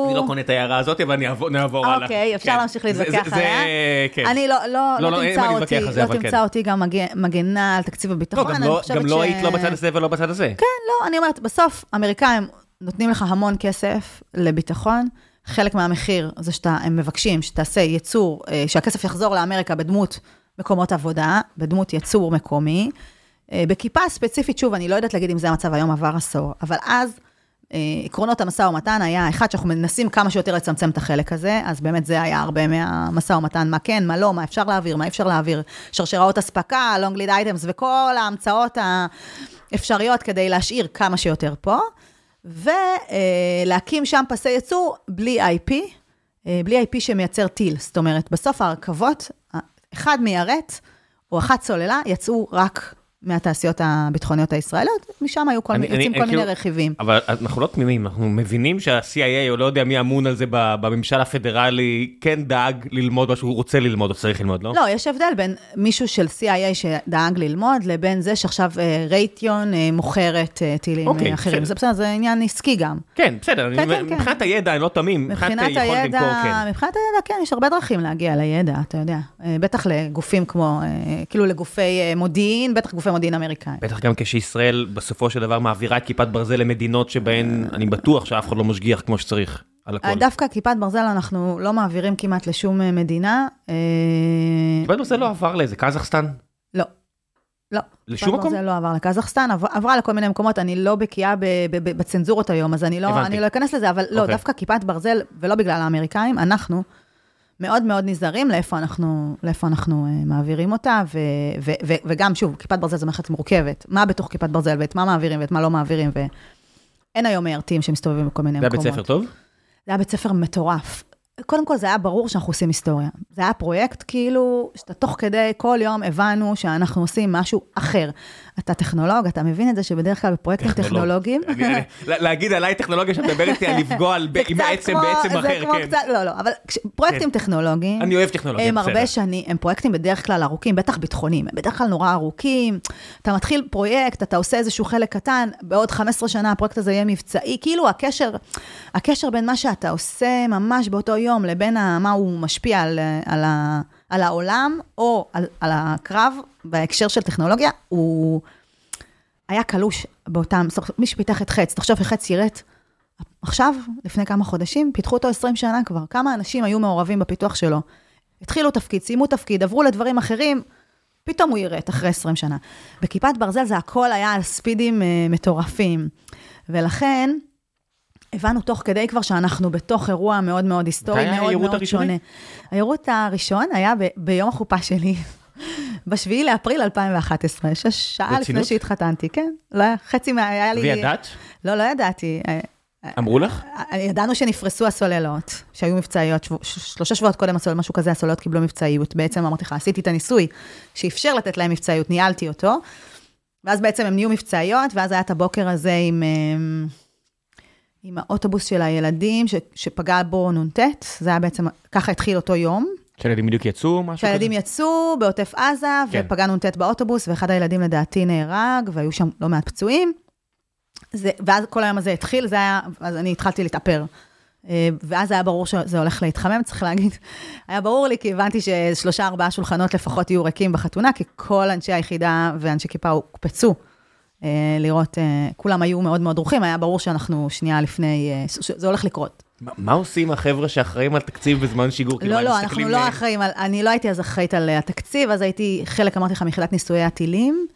אני לא קונה את ההערה הזאת, אבל נעבור הלאה. אוקיי, אפשר כן. להמשיך להתווכח עליה. כן. אני לא, לא, לא, לא תמצא כן. אותי גם מגנה על תקציב הביטחון. גם לא היית לא בצד הזה ולא בצד הזה. כן, לא, אני אומרת, בסוף, אמריקאים נותנים לך המון כסף לביטחון. חלק מהמחיר זה שהם מבקשים שתעשה ייצור, אה, שהכסף יחזור לאמריקה בדמות מקומות עבודה, בדמות ייצור מקומי. אה, בכיפה ספציפית, שוב, אני לא יודעת להגיד אם זה המצב היום, עבר עשור, אבל אז אה, עקרונות המשא ומתן היה, אחד, שאנחנו מנסים כמה שיותר לצמצם את החלק הזה, אז באמת זה היה הרבה מהמשא ומתן, מה כן, מה לא, מה אפשר להעביר, מה אפשר להעביר, שרשראות אספקה, long lead items וכל ההמצאות האפשריות כדי להשאיר כמה שיותר פה. ולהקים שם פסי ייצור בלי IP, אה, בלי IP שמייצר טיל. זאת אומרת, בסוף הרכבות, אחד מיירט, או אחת סוללה, יצאו רק מהתעשיות הביטחוניות הישראליות, משם היו כל, אני, יוצאים אני, כל אני, מיני כאילו, רכיבים. אבל אנחנו לא תמימים, אנחנו מבינים שה-CIA, או לא יודע מי אמון על זה בממשל הפדרלי, כן דאג ללמוד מה שהוא רוצה ללמוד, או צריך ללמוד, לא? לא, יש הבדל בין מישהו של CIA שדאג ללמוד, לבין זה שעכשיו אה, רייטיון אה, מוכרת אה, טילים אוקיי, אחרים. בסדר. זה בסדר, זה עניין עסקי גם. כן, בסדר, כן, אני, כן, מבחינת כן. הידע אני לא תמים, מבחינת היכולת למכור, כן. מבחינת הידע, כן, יש הרבה דרכים להגיע לידע, אתה יודע. בטח לגופים כמו, כאילו לגופי מודיעין, בטח גופי מודיעין אמריקאים. בטח גם כשישראל בסופו של דבר מעבירה את כיפת ברזל למדינות שבהן אני בטוח שאף אחד לא משגיח כמו שצריך על הכל. דווקא כיפת ברזל אנחנו לא מעבירים כמעט לשום אה, מדינה. אה, כיפת ברזל לא עבר לאיזה קזחסטן? לא. לא. לשום מקום? ברזל לא עבר לקזחסטן, עברה לכל מיני מקומות, אני לא בקיאה בצנזורות היום, אז אני לא, אני לא אכנס לזה, אבל לא, אוקיי. דווקא כיפת ברזל, ולא בגלל האמריקאים, אנחנו מאוד מאוד נזהרים לאיפה אנחנו, לאיפה אנחנו uh, מעבירים אותה, ו, ו, ו, וגם, שוב, כיפת ברזל זו מערכת מורכבת. מה בתוך כיפת ברזל, ואת מה מעבירים ואת מה לא מעבירים, ואין היום מיירטים שמסתובבים בכל מיני מקומות. זה היה בית ספר טוב? זה היה בית ספר מטורף. קודם כל, זה היה ברור שאנחנו עושים היסטוריה. זה היה פרויקט, כאילו, שאתה תוך כדי, כל יום הבנו שאנחנו עושים משהו אחר. אתה טכנולוג, אתה מבין את זה שבדרך כלל בפרויקטים טכנולוגיים... להגיד עליי טכנולוגיה שאת מדברת איתי על לפגוע עם העצם בעצם אחר, כן. לא, לא, אבל פרויקטים כן. טכנולוגיים... אני אוהב טכנולוגיה, הם הרבה שנים, הם פרויקטים בדרך כלל ארוכים, בטח ביטחוניים, הם בדרך כלל נורא ארוכים. אתה מתחיל פרויקט, אתה עושה איזשהו חלק קטן, בעוד 15 שנה הפרויקט הזה יהיה מבצעי, כאילו הקשר, הקשר בין מה שאתה עושה ממש באותו יום לבין מה הוא משפיע על, על, על העולם, או על, על הקרב, בהקשר של טכנולוגיה, הוא היה קלוש באותם, מי שפיתח את חץ, תחשוב שחץ יירט, עכשיו, לפני כמה חודשים, פיתחו אותו 20 שנה כבר. כמה אנשים היו מעורבים בפיתוח שלו? התחילו תפקיד, סיימו תפקיד, עברו לדברים אחרים, פתאום הוא יירט אחרי 20 שנה. בכיפת ברזל זה הכל היה על ספידים uh, מטורפים. ולכן, הבנו תוך כדי כבר שאנחנו בתוך אירוע מאוד מאוד היסטורי, מאוד מאוד הראשוני? שונה. היירוט הראשון היה ב- ביום החופה שלי, ב-7 לאפריל 2011, שש שעה לפני שהתחתנתי, כן. לא, חצי מה... היה לי... וידעת? לא, לא ידעתי. אמרו לך? ידענו שנפרסו הסוללות, שהיו מבצעיות, שלושה שבועות קודם, משהו כזה, הסוללות קיבלו מבצעיות. בעצם אמרתי לך, עשיתי את הניסוי שאפשר לתת להם מבצעיות, ניהלתי אותו. ואז בעצם הם נהיו מבצעיות, ואז היה את הבוקר הזה עם... עם האוטובוס של הילדים, ש, שפגע בו נ"ט, זה היה בעצם, ככה התחיל אותו יום. שהילדים בדיוק יצאו, משהו כזה? שהילדים יצאו בעוטף עזה, כן. ופגע נ"ט באוטובוס, ואחד הילדים לדעתי נהרג, והיו שם לא מעט פצועים. זה, ואז כל היום הזה התחיל, זה היה, אז אני התחלתי להתאפר. אה, ואז היה ברור שזה הולך להתחמם, צריך להגיד. היה ברור לי, כי הבנתי ששלושה, ארבעה שולחנות לפחות יהיו ריקים בחתונה, כי כל אנשי היחידה ואנשי כיפה הוקפצו לראות, אה, כולם היו מאוד מאוד דרוכים, היה ברור שאנחנו שנייה לפני, זה הולך לקרות. מה עושים החבר'ה שאחראים על תקציב בזמן שיגור? לא, לא, אנחנו לא אחראים אני לא הייתי אז אחראית על התקציב, אז הייתי חלק, אמרתי לך, מיחידת ניסויי הטילים,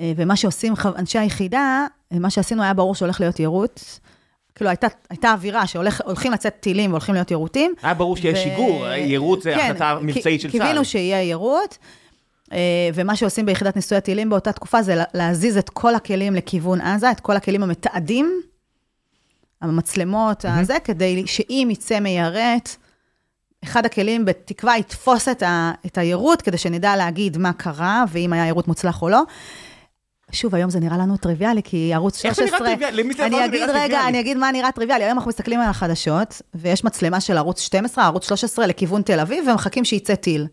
ומה שעושים אנשי היחידה, מה שעשינו היה ברור שהולך להיות יירוט. כאילו, הייתה, הייתה אווירה שהולכים לצאת טילים והולכים להיות יירוטים. היה ברור שיש ו... שיגור, יירוט זה כן, החלטה מבצעית של צה"ל. קיווינו שיהיה יירוט, אה, ומה שעושים ביחידת ניסוי הטילים באותה תקופה זה להזיז את כל הכלים לכיוון עזה, את כל הכלים המתעדים, המצלמות, mm-hmm. הזה, כדי שאם יצא מיירט, אחד הכלים בתקווה יתפוס את, ה, את היירוט, כדי שנדע להגיד מה קרה, ואם היה יירוט מוצלח או לא. שוב, היום זה נראה לנו טריוויאלי, כי ערוץ 13... איך זה נראה טריוויאלי? למי זה נראה טריוויאלי? רגע, אני אגיד מה נראה טריוויאלי. היום אנחנו מסתכלים על החדשות, ויש מצלמה של ערוץ 12, ערוץ 13 לכיוון תל אביב, ומחכים שיצא טיל.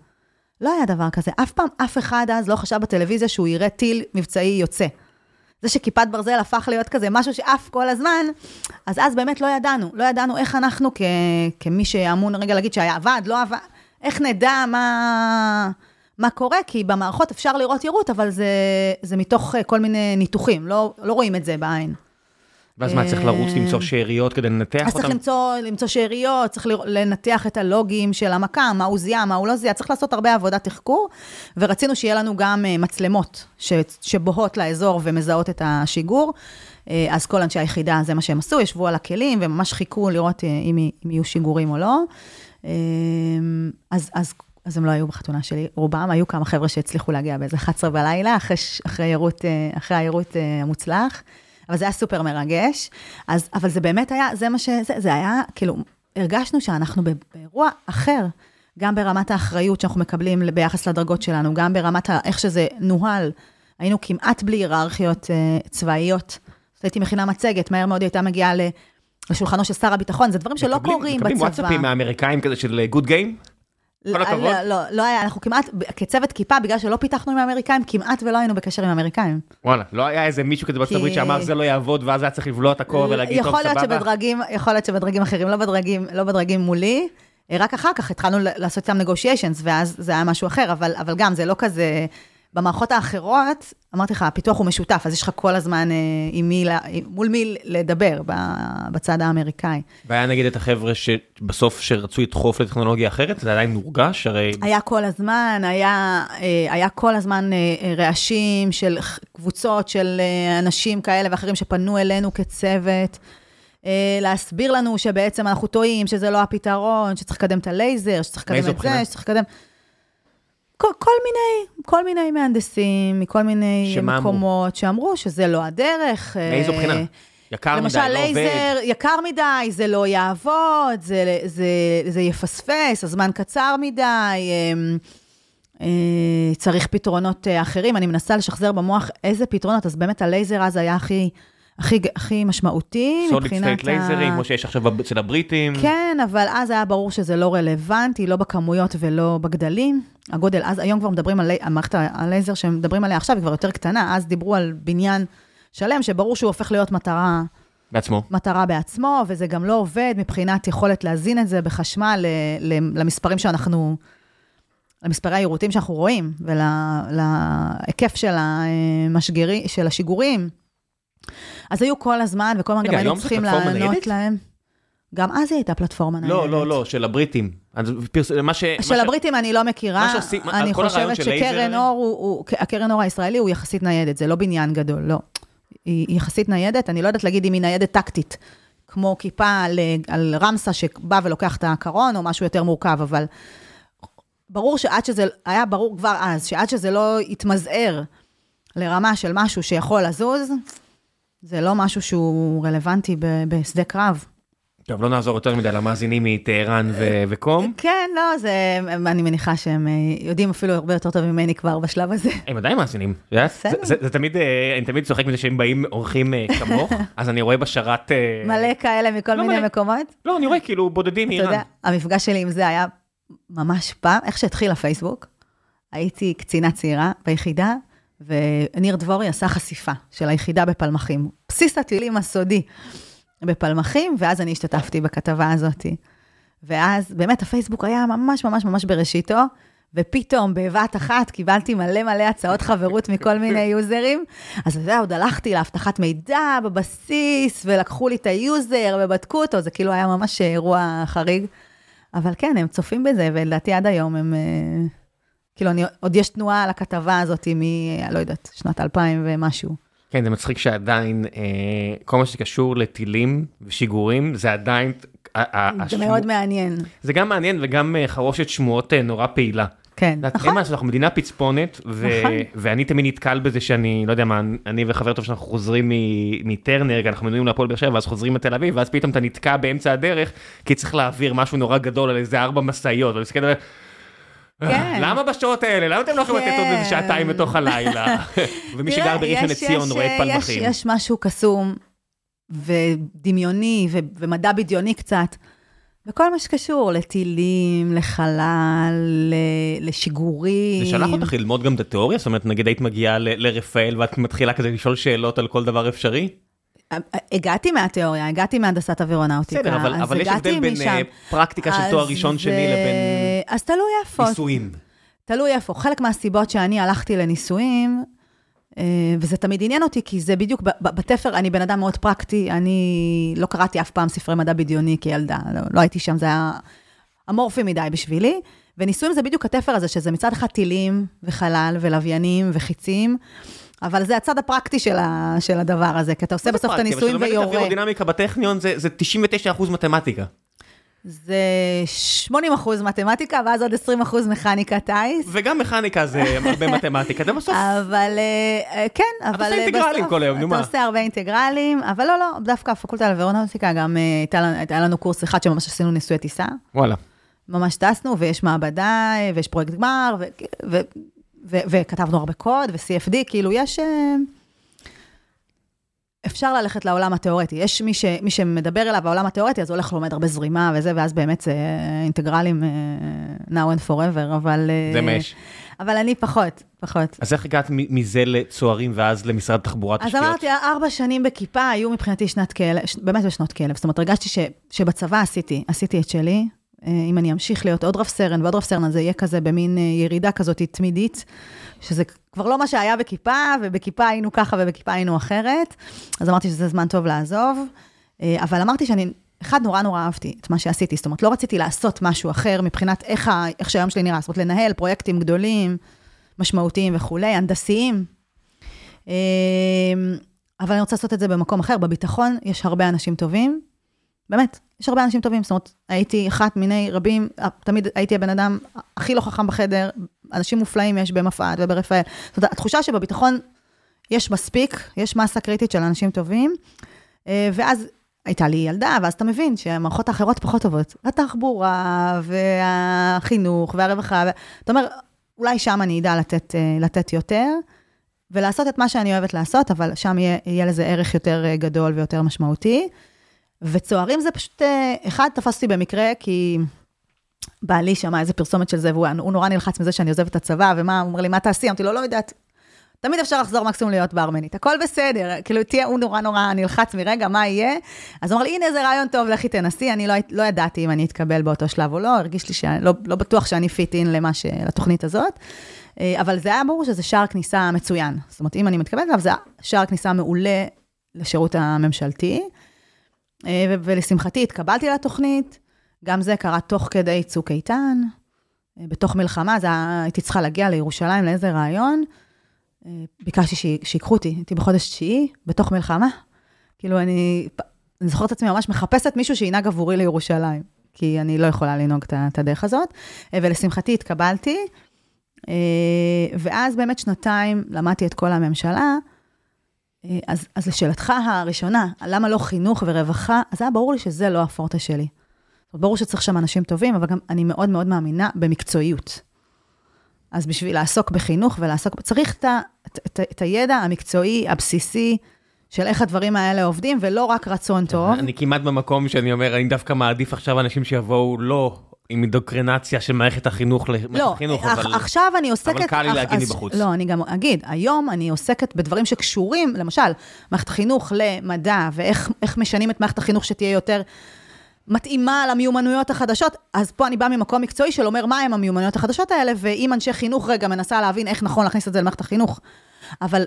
לא היה דבר כזה. אף פעם, אף אחד אז לא חשב בטלוויזיה שהוא יראה טיל מבצעי יוצא. זה שכיפת ברזל הפך להיות כזה משהו שעף כל הזמן, אז אז באמת לא ידענו. לא ידענו איך אנחנו, כ, כמי שאמון רגע להגיד שהיה עבד, לא עבד, איך נדע מה... מה קורה, כי במערכות אפשר לראות יירוט, אבל זה, זה מתוך אה, כל מיני ניתוחים, לא, לא רואים את זה בעין. ואז מה, צריך לרוץ למצוא אה, שאריות כדי לנתח אותם? אז צריך למצוא, למצוא שאריות, צריך לנתח את הלוגים של המכה, מה הוא זיהה, מה הוא לא זיהה, צריך לעשות הרבה עבודת תחקור, ורצינו שיהיה לנו גם אה, מצלמות ש, שבוהות לאזור ומזהות את השיגור. אז כל אנשי היחידה, זה מה שהם עשו, ישבו על הכלים וממש חיכו לראות אם, אם יהיו שיגורים או לא. אז, אז אז הם לא היו בחתונה שלי. רובם היו כמה חבר'ה שהצליחו להגיע באיזה 11 בלילה, אחרי, אחרי, עירות, אה, אחרי העירות אה, המוצלח, אבל זה היה סופר מרגש. אז, אבל זה באמת היה, זה מה ש... זה, זה היה, כאילו, הרגשנו שאנחנו באירוע אחר, גם ברמת האחריות שאנחנו מקבלים ביחס לדרגות שלנו, גם ברמת ה, איך שזה נוהל. היינו כמעט בלי היררכיות uh, צבאיות. הייתי מכינה מצגת, מהר מאוד היא הייתה מגיעה לשולחנו של שר הביטחון, זה דברים שלא מקבלים, קורים מקבלים בצבא. מקבלים וואטסאפים מהאמריקאים כזה של גוד גיים? כל הכבוד. לא, לא, לא היה, אנחנו כמעט, כצוות כיפה, בגלל שלא פיתחנו עם האמריקאים, כמעט ולא היינו בקשר עם האמריקאים. וואלה, לא היה איזה מישהו כזה בארצות הברית שאמר זה לא יעבוד, ואז היה צריך לבלוע את הכובע ולהגיד טוב סבבה. יכול להיות שבדרגים אחרים, לא בדרגים, לא בדרגים מולי, אה, רק אחר כך התחלנו לעשות איתם negotiations, ואז זה היה משהו אחר, אבל, אבל גם, זה לא כזה... במערכות האחרות, אמרתי לך, הפיתוח הוא משותף, אז יש לך כל הזמן אה, עם מי, מול מי לדבר בצד האמריקאי. והיה נגיד את החבר'ה שבסוף שרצו לדחוף לטכנולוגיה אחרת, זה עדיין מורגש, הרי... היה כל הזמן, היה, אה, היה כל הזמן אה, רעשים של קבוצות של אנשים כאלה ואחרים שפנו אלינו כצוות, להסביר לנו שבעצם אנחנו טועים, שזה לא הפתרון, שצריך לקדם את הלייזר, שצריך לקדם את בחינה? זה, שצריך לקדם... כל, כל מיני, כל מיני מהנדסים, מכל מיני שמה אמרו? מקומות, שאמרו שזה לא הדרך. אה, מאיזו בחינה? יקר מדי, למשל, לא עובד. לייזר יקר מדי, זה לא יעבוד, זה, זה, זה יפספס, הזמן קצר מדי, אמ, אה, צריך פתרונות אה, אחרים. אני מנסה לשחזר במוח איזה פתרונות, אז באמת הלייזר אז היה הכי, הכי, הכי משמעותי solid מבחינת state לייזרים, כמו שיש עכשיו אצל הבריטים. כן, אבל אז היה ברור שזה לא רלוונטי, לא בכמויות ולא בגדלים. הגודל, אז היום כבר מדברים על, מערכת הלייזר שמדברים עליה עכשיו, היא כבר יותר קטנה, אז דיברו על בניין שלם, שברור שהוא הופך להיות מטרה, בעצמו. מטרה בעצמו, וזה גם לא עובד מבחינת יכולת להזין את זה בחשמל ל- ל- למספרים שאנחנו, למספרי היירוטים שאנחנו רואים, ולהיקף של, המשגרי, של השיגורים. אז היו כל הזמן, וכל הזמן גם היינו צריכים לענות? להם. גם אז היא הייתה פלטפורמה ניידת. לא, לא, לא, של הבריטים. אז פרס- מה ש... מה של ש- הבריטים אני לא מכירה, שעושים- אני חושבת שקרן אור, הוא, הוא, הקרן אור הישראלי הוא יחסית ניידת, זה לא בניין גדול, לא. היא יחסית ניידת, אני לא יודעת להגיד אם היא ניידת טקטית, כמו כיפה על, על רמסה שבא ולוקח את הקרון, או משהו יותר מורכב, אבל ברור שעד שזה, היה ברור כבר אז, שעד שזה לא יתמזער לרמה של משהו שיכול לזוז, זה לא משהו שהוא רלוונטי בשדה קרב. טוב, לא נעזור יותר מדי למאזינים מטהרן ו- וקום. כן, לא, זה, אני מניחה שהם אה, יודעים אפילו הרבה יותר טוב ממני כבר בשלב הזה. הם עדיין מאזינים. את יודעת? זה- זה זה תמיד, אה, אני תמיד צוחק מזה שהם באים אורחים אה, כמוך, אז אני רואה בשרת... אה, מלא כאלה מכל לא מיני מלא. מקומות. לא, אני רואה כאילו בודדים אתה יודע, מאיראן. המפגש שלי עם זה היה ממש פעם, איך שהתחיל הפייסבוק, הייתי קצינה צעירה ביחידה, וניר דבורי עשה חשיפה של היחידה בפלמחים. בסיס הטילים הסודי בפלמחים, ואז אני השתתפתי בכתבה הזאת. ואז באמת הפייסבוק היה ממש ממש ממש בראשיתו, ופתאום בבת אחת קיבלתי מלא מלא הצעות חברות מכל מיני יוזרים. אז אתה יודע, עוד הלכתי לאבטחת מידע בבסיס, ולקחו לי את היוזר ובדקו אותו, זה כאילו היה ממש אירוע חריג. אבל כן, הם צופים בזה, ולדעתי עד היום הם... כאילו, אני, עוד יש תנועה על הכתבה הזאת מ... לא יודעת, שנת 2000 ומשהו. כן, זה מצחיק שעדיין אה, כל מה שקשור לטילים ושיגורים, זה עדיין... זה השמו- מאוד מעניין. זה גם מעניין וגם אה, חרושת שמועות אה, נורא פעילה. כן, יודעת, אין נכון. מה לעשות, אנחנו מדינה פצפונת, ו- נכון. ואני תמיד נתקל בזה שאני, לא יודע מה, אני וחבר טוב שאנחנו חוזרים מטרנר, אנחנו מנויים להפועל באר שבע, ואז חוזרים לתל אביב, ואז פתאום אתה נתקע באמצע הדרך, כי צריך להעביר משהו נורא גדול על איזה ארבע משאיות, ואני מסתכל על... כן. למה בשעות האלה? למה אתם לא יכולים לתת עוד איזה כן. שעתיים בתוך הלילה? ומי שגר תראה, בראשון לציון רואה את פלמחים. יש משהו קסום ודמיוני ו- ומדע בדיוני קצת, בכל מה שקשור לטילים, לחלל, לשיגורים. זה שלח אותך ללמוד גם את התיאוריה? זאת אומרת, נגיד היית מגיעה ל- לרפאל ואת מתחילה כזה לשאול שאלות על כל דבר אפשרי? הגעתי מהתיאוריה, הגעתי מהנדסת אווירונאוטיקה. בסדר, אבל, אבל יש הבדל בין משם. אה, פרקטיקה של תואר ראשון שני לבין אז תלוי איפה. נישואים. תלוי איפה. חלק מהסיבות שאני הלכתי לנישואים, אה, וזה תמיד עניין אותי, כי זה בדיוק, בתפר, אני בן אדם מאוד פרקטי, אני לא קראתי אף פעם ספרי מדע בדיוני כילדה, לא, לא הייתי שם, זה היה אמורפי מדי בשבילי. ונישואים זה בדיוק התפר הזה, שזה מצד אחד טילים וחלל ולוויינים וחיצים, אבל זה הצד הפרקטי של, ה, של הדבר הזה, כי אתה עושה בסוף את הנישואים אבל ויורה. כשלומדת אווירודינמיקה בטכניון זה זה 99% מתמטיקה. זה 80 אחוז מתמטיקה, ואז עוד 20 אחוז מכניקה טיס. וגם מכניקה זה הרבה מתמטיקה, זה בסוף. אבל אה, כן, אבל אתה עושה אינטגרלים כל היום, נו מה. אתה עושה הרבה אינטגרלים, אבל לא, לא, דווקא הפקולטה לאווירונאוטיקה, גם הייתה לנו קורס אחד שממש עשינו ניסוי טיסה. וואלה. ממש טסנו, ויש מעבדה, ויש פרויקט גמר, וכתבנו הרבה קוד, ו-CFD, כאילו יש... אפשר ללכת לעולם התיאורטי. יש מי, ש, מי שמדבר אליו העולם התיאורטי, אז הולך ללמד הרבה זרימה וזה, ואז באמת זה אינטגרלים uh, now and forever, אבל... זה מה יש. אבל אני פחות, פחות. אז איך הגעת מזה לצוערים ואז למשרד תחבורה תשתיות? אז אמרתי, ארבע שנים בכיפה היו מבחינתי שנת כלב, באמת בשנות כלב. זאת אומרת, הרגשתי ש, שבצבא עשיתי, עשיתי את שלי. אם אני אמשיך להיות עוד רב סרן ועוד רב סרן, אז זה יהיה כזה במין ירידה כזאת תמידית. שזה כבר לא מה שהיה בכיפה, ובכיפה היינו ככה ובכיפה היינו אחרת. אז אמרתי שזה זמן טוב לעזוב. אה, אבל אמרתי שאני, אחד, נורא נורא אהבתי את מה שעשיתי. זאת אומרת, לא רציתי לעשות משהו אחר מבחינת איך, ה, איך שהיום שלי נראה. זאת אומרת, לנהל פרויקטים גדולים, משמעותיים וכולי, הנדסיים. אה, אבל אני רוצה לעשות את זה במקום אחר. בביטחון יש הרבה אנשים טובים. באמת, יש הרבה אנשים טובים, זאת אומרת, הייתי אחת מיני רבים, תמיד הייתי הבן אדם הכי לא חכם בחדר, אנשים מופלאים יש במפא"ת וברפאל. זאת אומרת, התחושה שבביטחון יש מספיק, יש מסה קריטית של אנשים טובים, אה, ואז הייתה לי ילדה, ואז אתה מבין שהמערכות האחרות פחות טובות. התחבורה, והחינוך, והרווחה, אתה אומר, אולי שם אני אדע לתת, אה, לתת יותר, ולעשות את מה שאני אוהבת לעשות, אבל שם יהיה, יהיה לזה ערך יותר אה, גדול ויותר משמעותי. וצוערים זה פשוט, אחד, תפסתי במקרה, כי בעלי שמע איזה פרסומת של זה, והוא נורא נלחץ מזה שאני עוזבת את הצבא, ומה, הוא אומר לי, מה תעשי? אמרתי לו, לא יודעת. תמיד אפשר לחזור מקסימום להיות ברמנית, הכל בסדר, כאילו תהיה, הוא נורא נורא נלחץ מרגע, מה יהיה? אז הוא אמר לי, הנה זה רעיון טוב, לכי תנסי, אני לא, לא ידעתי אם אני אתקבל באותו שלב או לא, הרגיש לי שלא לא בטוח שאני fit in למה ש... לתוכנית הזאת, אה, אבל זה היה ברור שזה שער כניסה מצוין. זאת אומרת, אם אני מתקבלת אליו, זה שער כניסה מעולה לשירות הממשלתי, אה, ולשמחתי התקבלתי לתוכנית, גם זה קרה תוך כדי צוק איתן, אה, בתוך מלחמה, זה הייתי צריכה להגיע לירושלים לאיזה רעיון. אה, ביקשתי שיקחו אותי, הייתי בחודש תשיעי, בתוך מלחמה. כאילו, אני, אני זוכרת את עצמי ממש מחפשת מישהו שינהג עבורי לירושלים, כי אני לא יכולה לנהוג את הדרך הזאת. אה, ולשמחתי התקבלתי, ואז באמת שנתיים למדתי את כל הממשלה. אז, אז לשאלתך הראשונה, למה לא חינוך ורווחה, אז היה ברור לי שזה לא הפורטה שלי. ברור שצריך שם אנשים טובים, אבל גם אני מאוד מאוד מאמינה במקצועיות. אז בשביל לעסוק בחינוך ולעסוק, צריך את, את, את, את הידע המקצועי, הבסיסי, של איך הדברים האלה עובדים, ולא רק רצון טוב. אני כמעט במקום שאני אומר, אני דווקא מעדיף עכשיו אנשים שיבואו לא עם אינדוקרינציה של מערכת החינוך למערכת לא, החינוך, אבל... עכשיו אני עוסקת... אבל קל לי להגיד מבחוץ. לא, אני גם אגיד, היום אני עוסקת בדברים שקשורים, למשל, מערכת החינוך למדע, ואיך משנים את מערכת החינוך שתהיה יותר... מתאימה למיומנויות החדשות, אז פה אני באה ממקום מקצועי של אומר מה הם המיומנויות החדשות האלה, ואם אנשי חינוך רגע מנסה להבין איך נכון להכניס את זה למערכת החינוך. אבל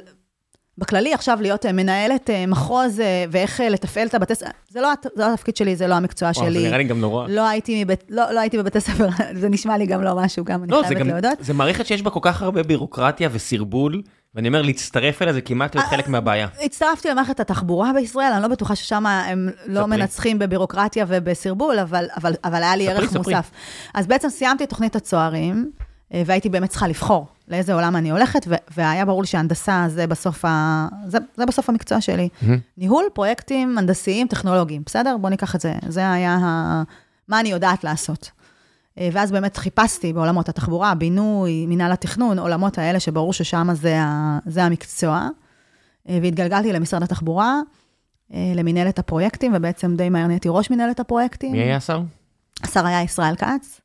בכללי עכשיו להיות אה, מנהלת אה, מחוז אה, ואיך לתפעל את הבתי ספר, זה לא, זה לא התפקיד שלי, זה לא המקצוע וואו, שלי. זה נראה לי גם נורא. לא הייתי, מבית, לא, לא הייתי בבתי ספר, זה נשמע לי גם לא משהו, גם אני לא, חייבת גם, להודות. זה מערכת שיש בה כל כך הרבה בירוקרטיה וסרבול. ואני אומר, להצטרף אליה זה כמעט להיות חלק מהבעיה. הצטרפתי למערכת התחבורה בישראל, אני לא בטוחה ששם הם לא מנצחים בבירוקרטיה ובסרבול, אבל, אבל, אבל היה לי ערך מוסף. אז בעצם סיימתי את תוכנית הצוערים, והייתי באמת צריכה לבחור לאיזה עולם אני הולכת, והיה ברור לי שהנדסה זה בסוף, ה... זה, זה בסוף המקצוע שלי. Mm-hmm. ניהול פרויקטים הנדסיים טכנולוגיים, בסדר? בואו ניקח את זה, זה היה ה... מה אני יודעת לעשות. אה, ואז באמת חיפשתי בעולמות התחבורה, בינוי, מנהל התכנון, עולמות האלה שברור ששם זה, זה המקצוע. אה, והתגלגלתי למשרד התחבורה, אה, למנהלת הפרויקטים, ובעצם די מהר נהייתי ראש מנהלת הפרויקטים. מי היה השר? השר היה ישראל כץ.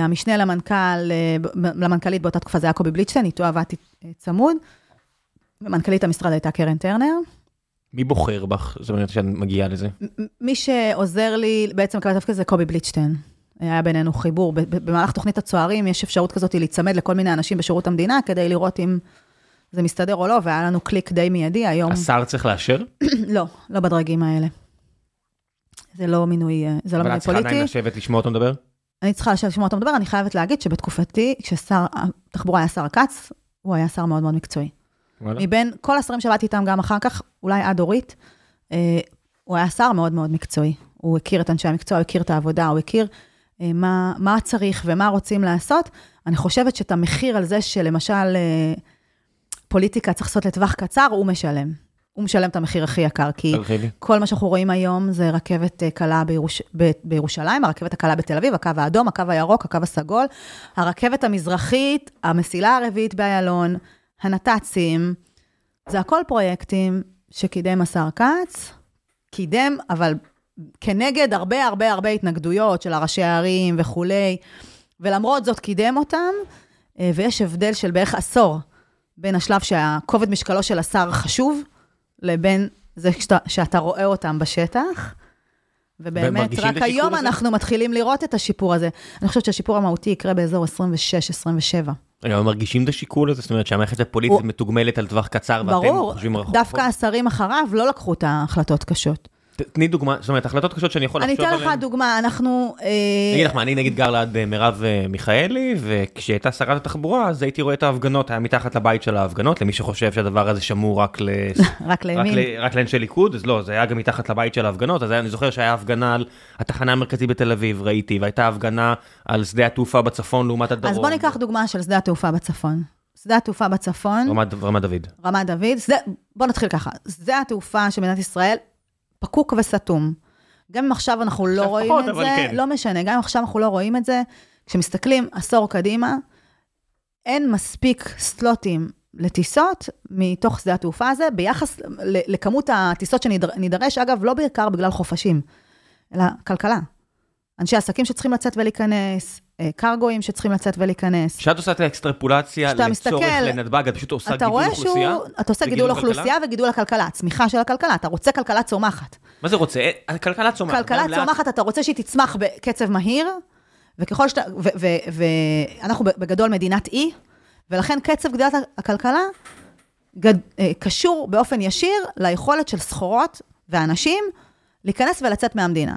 המשנה למנכ"ל, למנכ"לית באותה תקופה זה היה קובי בליטשטיין, איתו עבדתי צמוד. ומנכ"לית המשרד הייתה קרן טרנר. מי בוחר בך? זאת אומרת שאת מגיעה לזה. מי שעוזר לי בעצם לקבל תפקיד זה קובי בליטשטיין. היה בינינו חיבור. במהלך תוכנית הצוערים יש אפשרות כזאת להיצמד לכל מיני אנשים בשירות המדינה, כדי לראות אם זה מסתדר או לא, והיה לנו קליק די מיידי היום. השר צריך לאשר? לא, לא בדרגים האלה. זה לא מינוי, אה, זה לא מינוי פוליטי. אבל את צריכה עדיין לשבת לשמוע אותו מדבר? אני צריכה לשבת לשמוע אותו מדבר, אני חייבת להגיד שבתקופתי, כששר התחבורה היה שר כץ, הוא היה שר מאוד מאוד מקצועי. מבין כל השרים שעבדתי איתם גם אחר כך, אולי עד אורית, אה, הוא היה שר מאוד מאוד מקצועי. הוא הכיר את אנשי המקצוע, הוא הכיר את העבודה, הוא הכיר אה, מה, מה צריך ומה רוצים לעשות. אני חושבת שאת המחיר על זה שלמשל אה, פוליטיקה צריך לעשות לטווח קצר, הוא משלם. הוא משלם את המחיר הכי יקר, כי תרחיבי. כל מה שאנחנו רואים היום זה רכבת אה, קלה בירוש... ב- בירושלים, הרכבת הקלה בתל אביב, הקו האדום, הקו הירוק, הקו הסגול, הרכבת המזרחית, המסילה הרביעית באיילון, הנת"צים, זה הכל פרויקטים שקידם השר כץ, קידם, אבל כנגד הרבה הרבה הרבה התנגדויות של הראשי הערים וכולי, ולמרות זאת קידם אותם, אה, ויש הבדל של בערך עשור בין השלב שהכובד משקלו של השר חשוב, לבין זה שאתה, שאתה רואה אותם בשטח. ובאמת, רק היום הזה? אנחנו מתחילים לראות את השיפור הזה. אני חושבת שהשיפור המהותי יקרה באזור 26-27. רגע, הם מרגישים את השיקול הזה? זאת אומרת שהמערכת הפוליטית הוא- מתוגמלת על טווח קצר ואתם ברור, חושבים רחוק? דווקא השרים אחריו לא לקחו את ההחלטות קשות. תני דוגמה, זאת אומרת, החלטות קשות שאני יכול אני לחשוב אתן עליהן. לך דוגמה, אנחנו... אה, אני אגיד לך מה, אני נגיד גר ליד אה, מרב אה, מיכאלי, וכשהיא הייתה שרת התחבורה, אז הייתי רואה את ההפגנות, היה מתחת לבית של ההפגנות, למי שחושב שהדבר הזה שמור רק ל... רק לימין. רק לאנשי ליכוד, אז לא, זה היה גם מתחת לבית של ההפגנות, אז אני זוכר שהיה הפגנה על התחנה המרכזית בתל אביב, ראיתי, והייתה הפגנה על שדה התעופה בצפון לעומת הדרום. אז בוא ניקח דוגמה של שדה התעופה בצפון. שדה התעופה בצפון, רמת רמת דוד. רמת דוד, שדה, בוא נתחיל ככה, שדה התעופה של מדינת ישראל פקוק וסתום. גם אם עכשיו אנחנו לא רואים פחות, את זה, כן. לא משנה, גם אם עכשיו אנחנו לא רואים את זה, כשמסתכלים עשור קדימה, אין מספיק סלוטים לטיסות מתוך שדה התעופה הזה, ביחס לכמות הטיסות שנידרש, אגב, לא בעיקר בגלל חופשים, אלא כלכלה. אנשי עסקים שצריכים לצאת ולהיכנס, קרגואים שצריכים לצאת ולהיכנס. כשאת עושה את האקסטרפולציה לצורך מסתכל, לנתב"ג, את פשוט עושה אתה גידול רואה אוכלוסייה? שהוא, אתה עושה גידול? אוכלוסייה וגידול הכלכלה, צמיחה של הכלכלה, אתה רוצה כלכלה צומחת. מה זה רוצה? אה, הכלכלה צומחת. כלכלה. צומחת, אתה רוצה שהיא תצמח בקצב מהיר, וככל שאתה, ואנחנו בגדול מדינת אי, ולכן קצב גדילת הכלכלה גד, אה, קשור באופן ישיר ליכולת של סחורות ואנשים להיכנס ולצאת מהמדינה.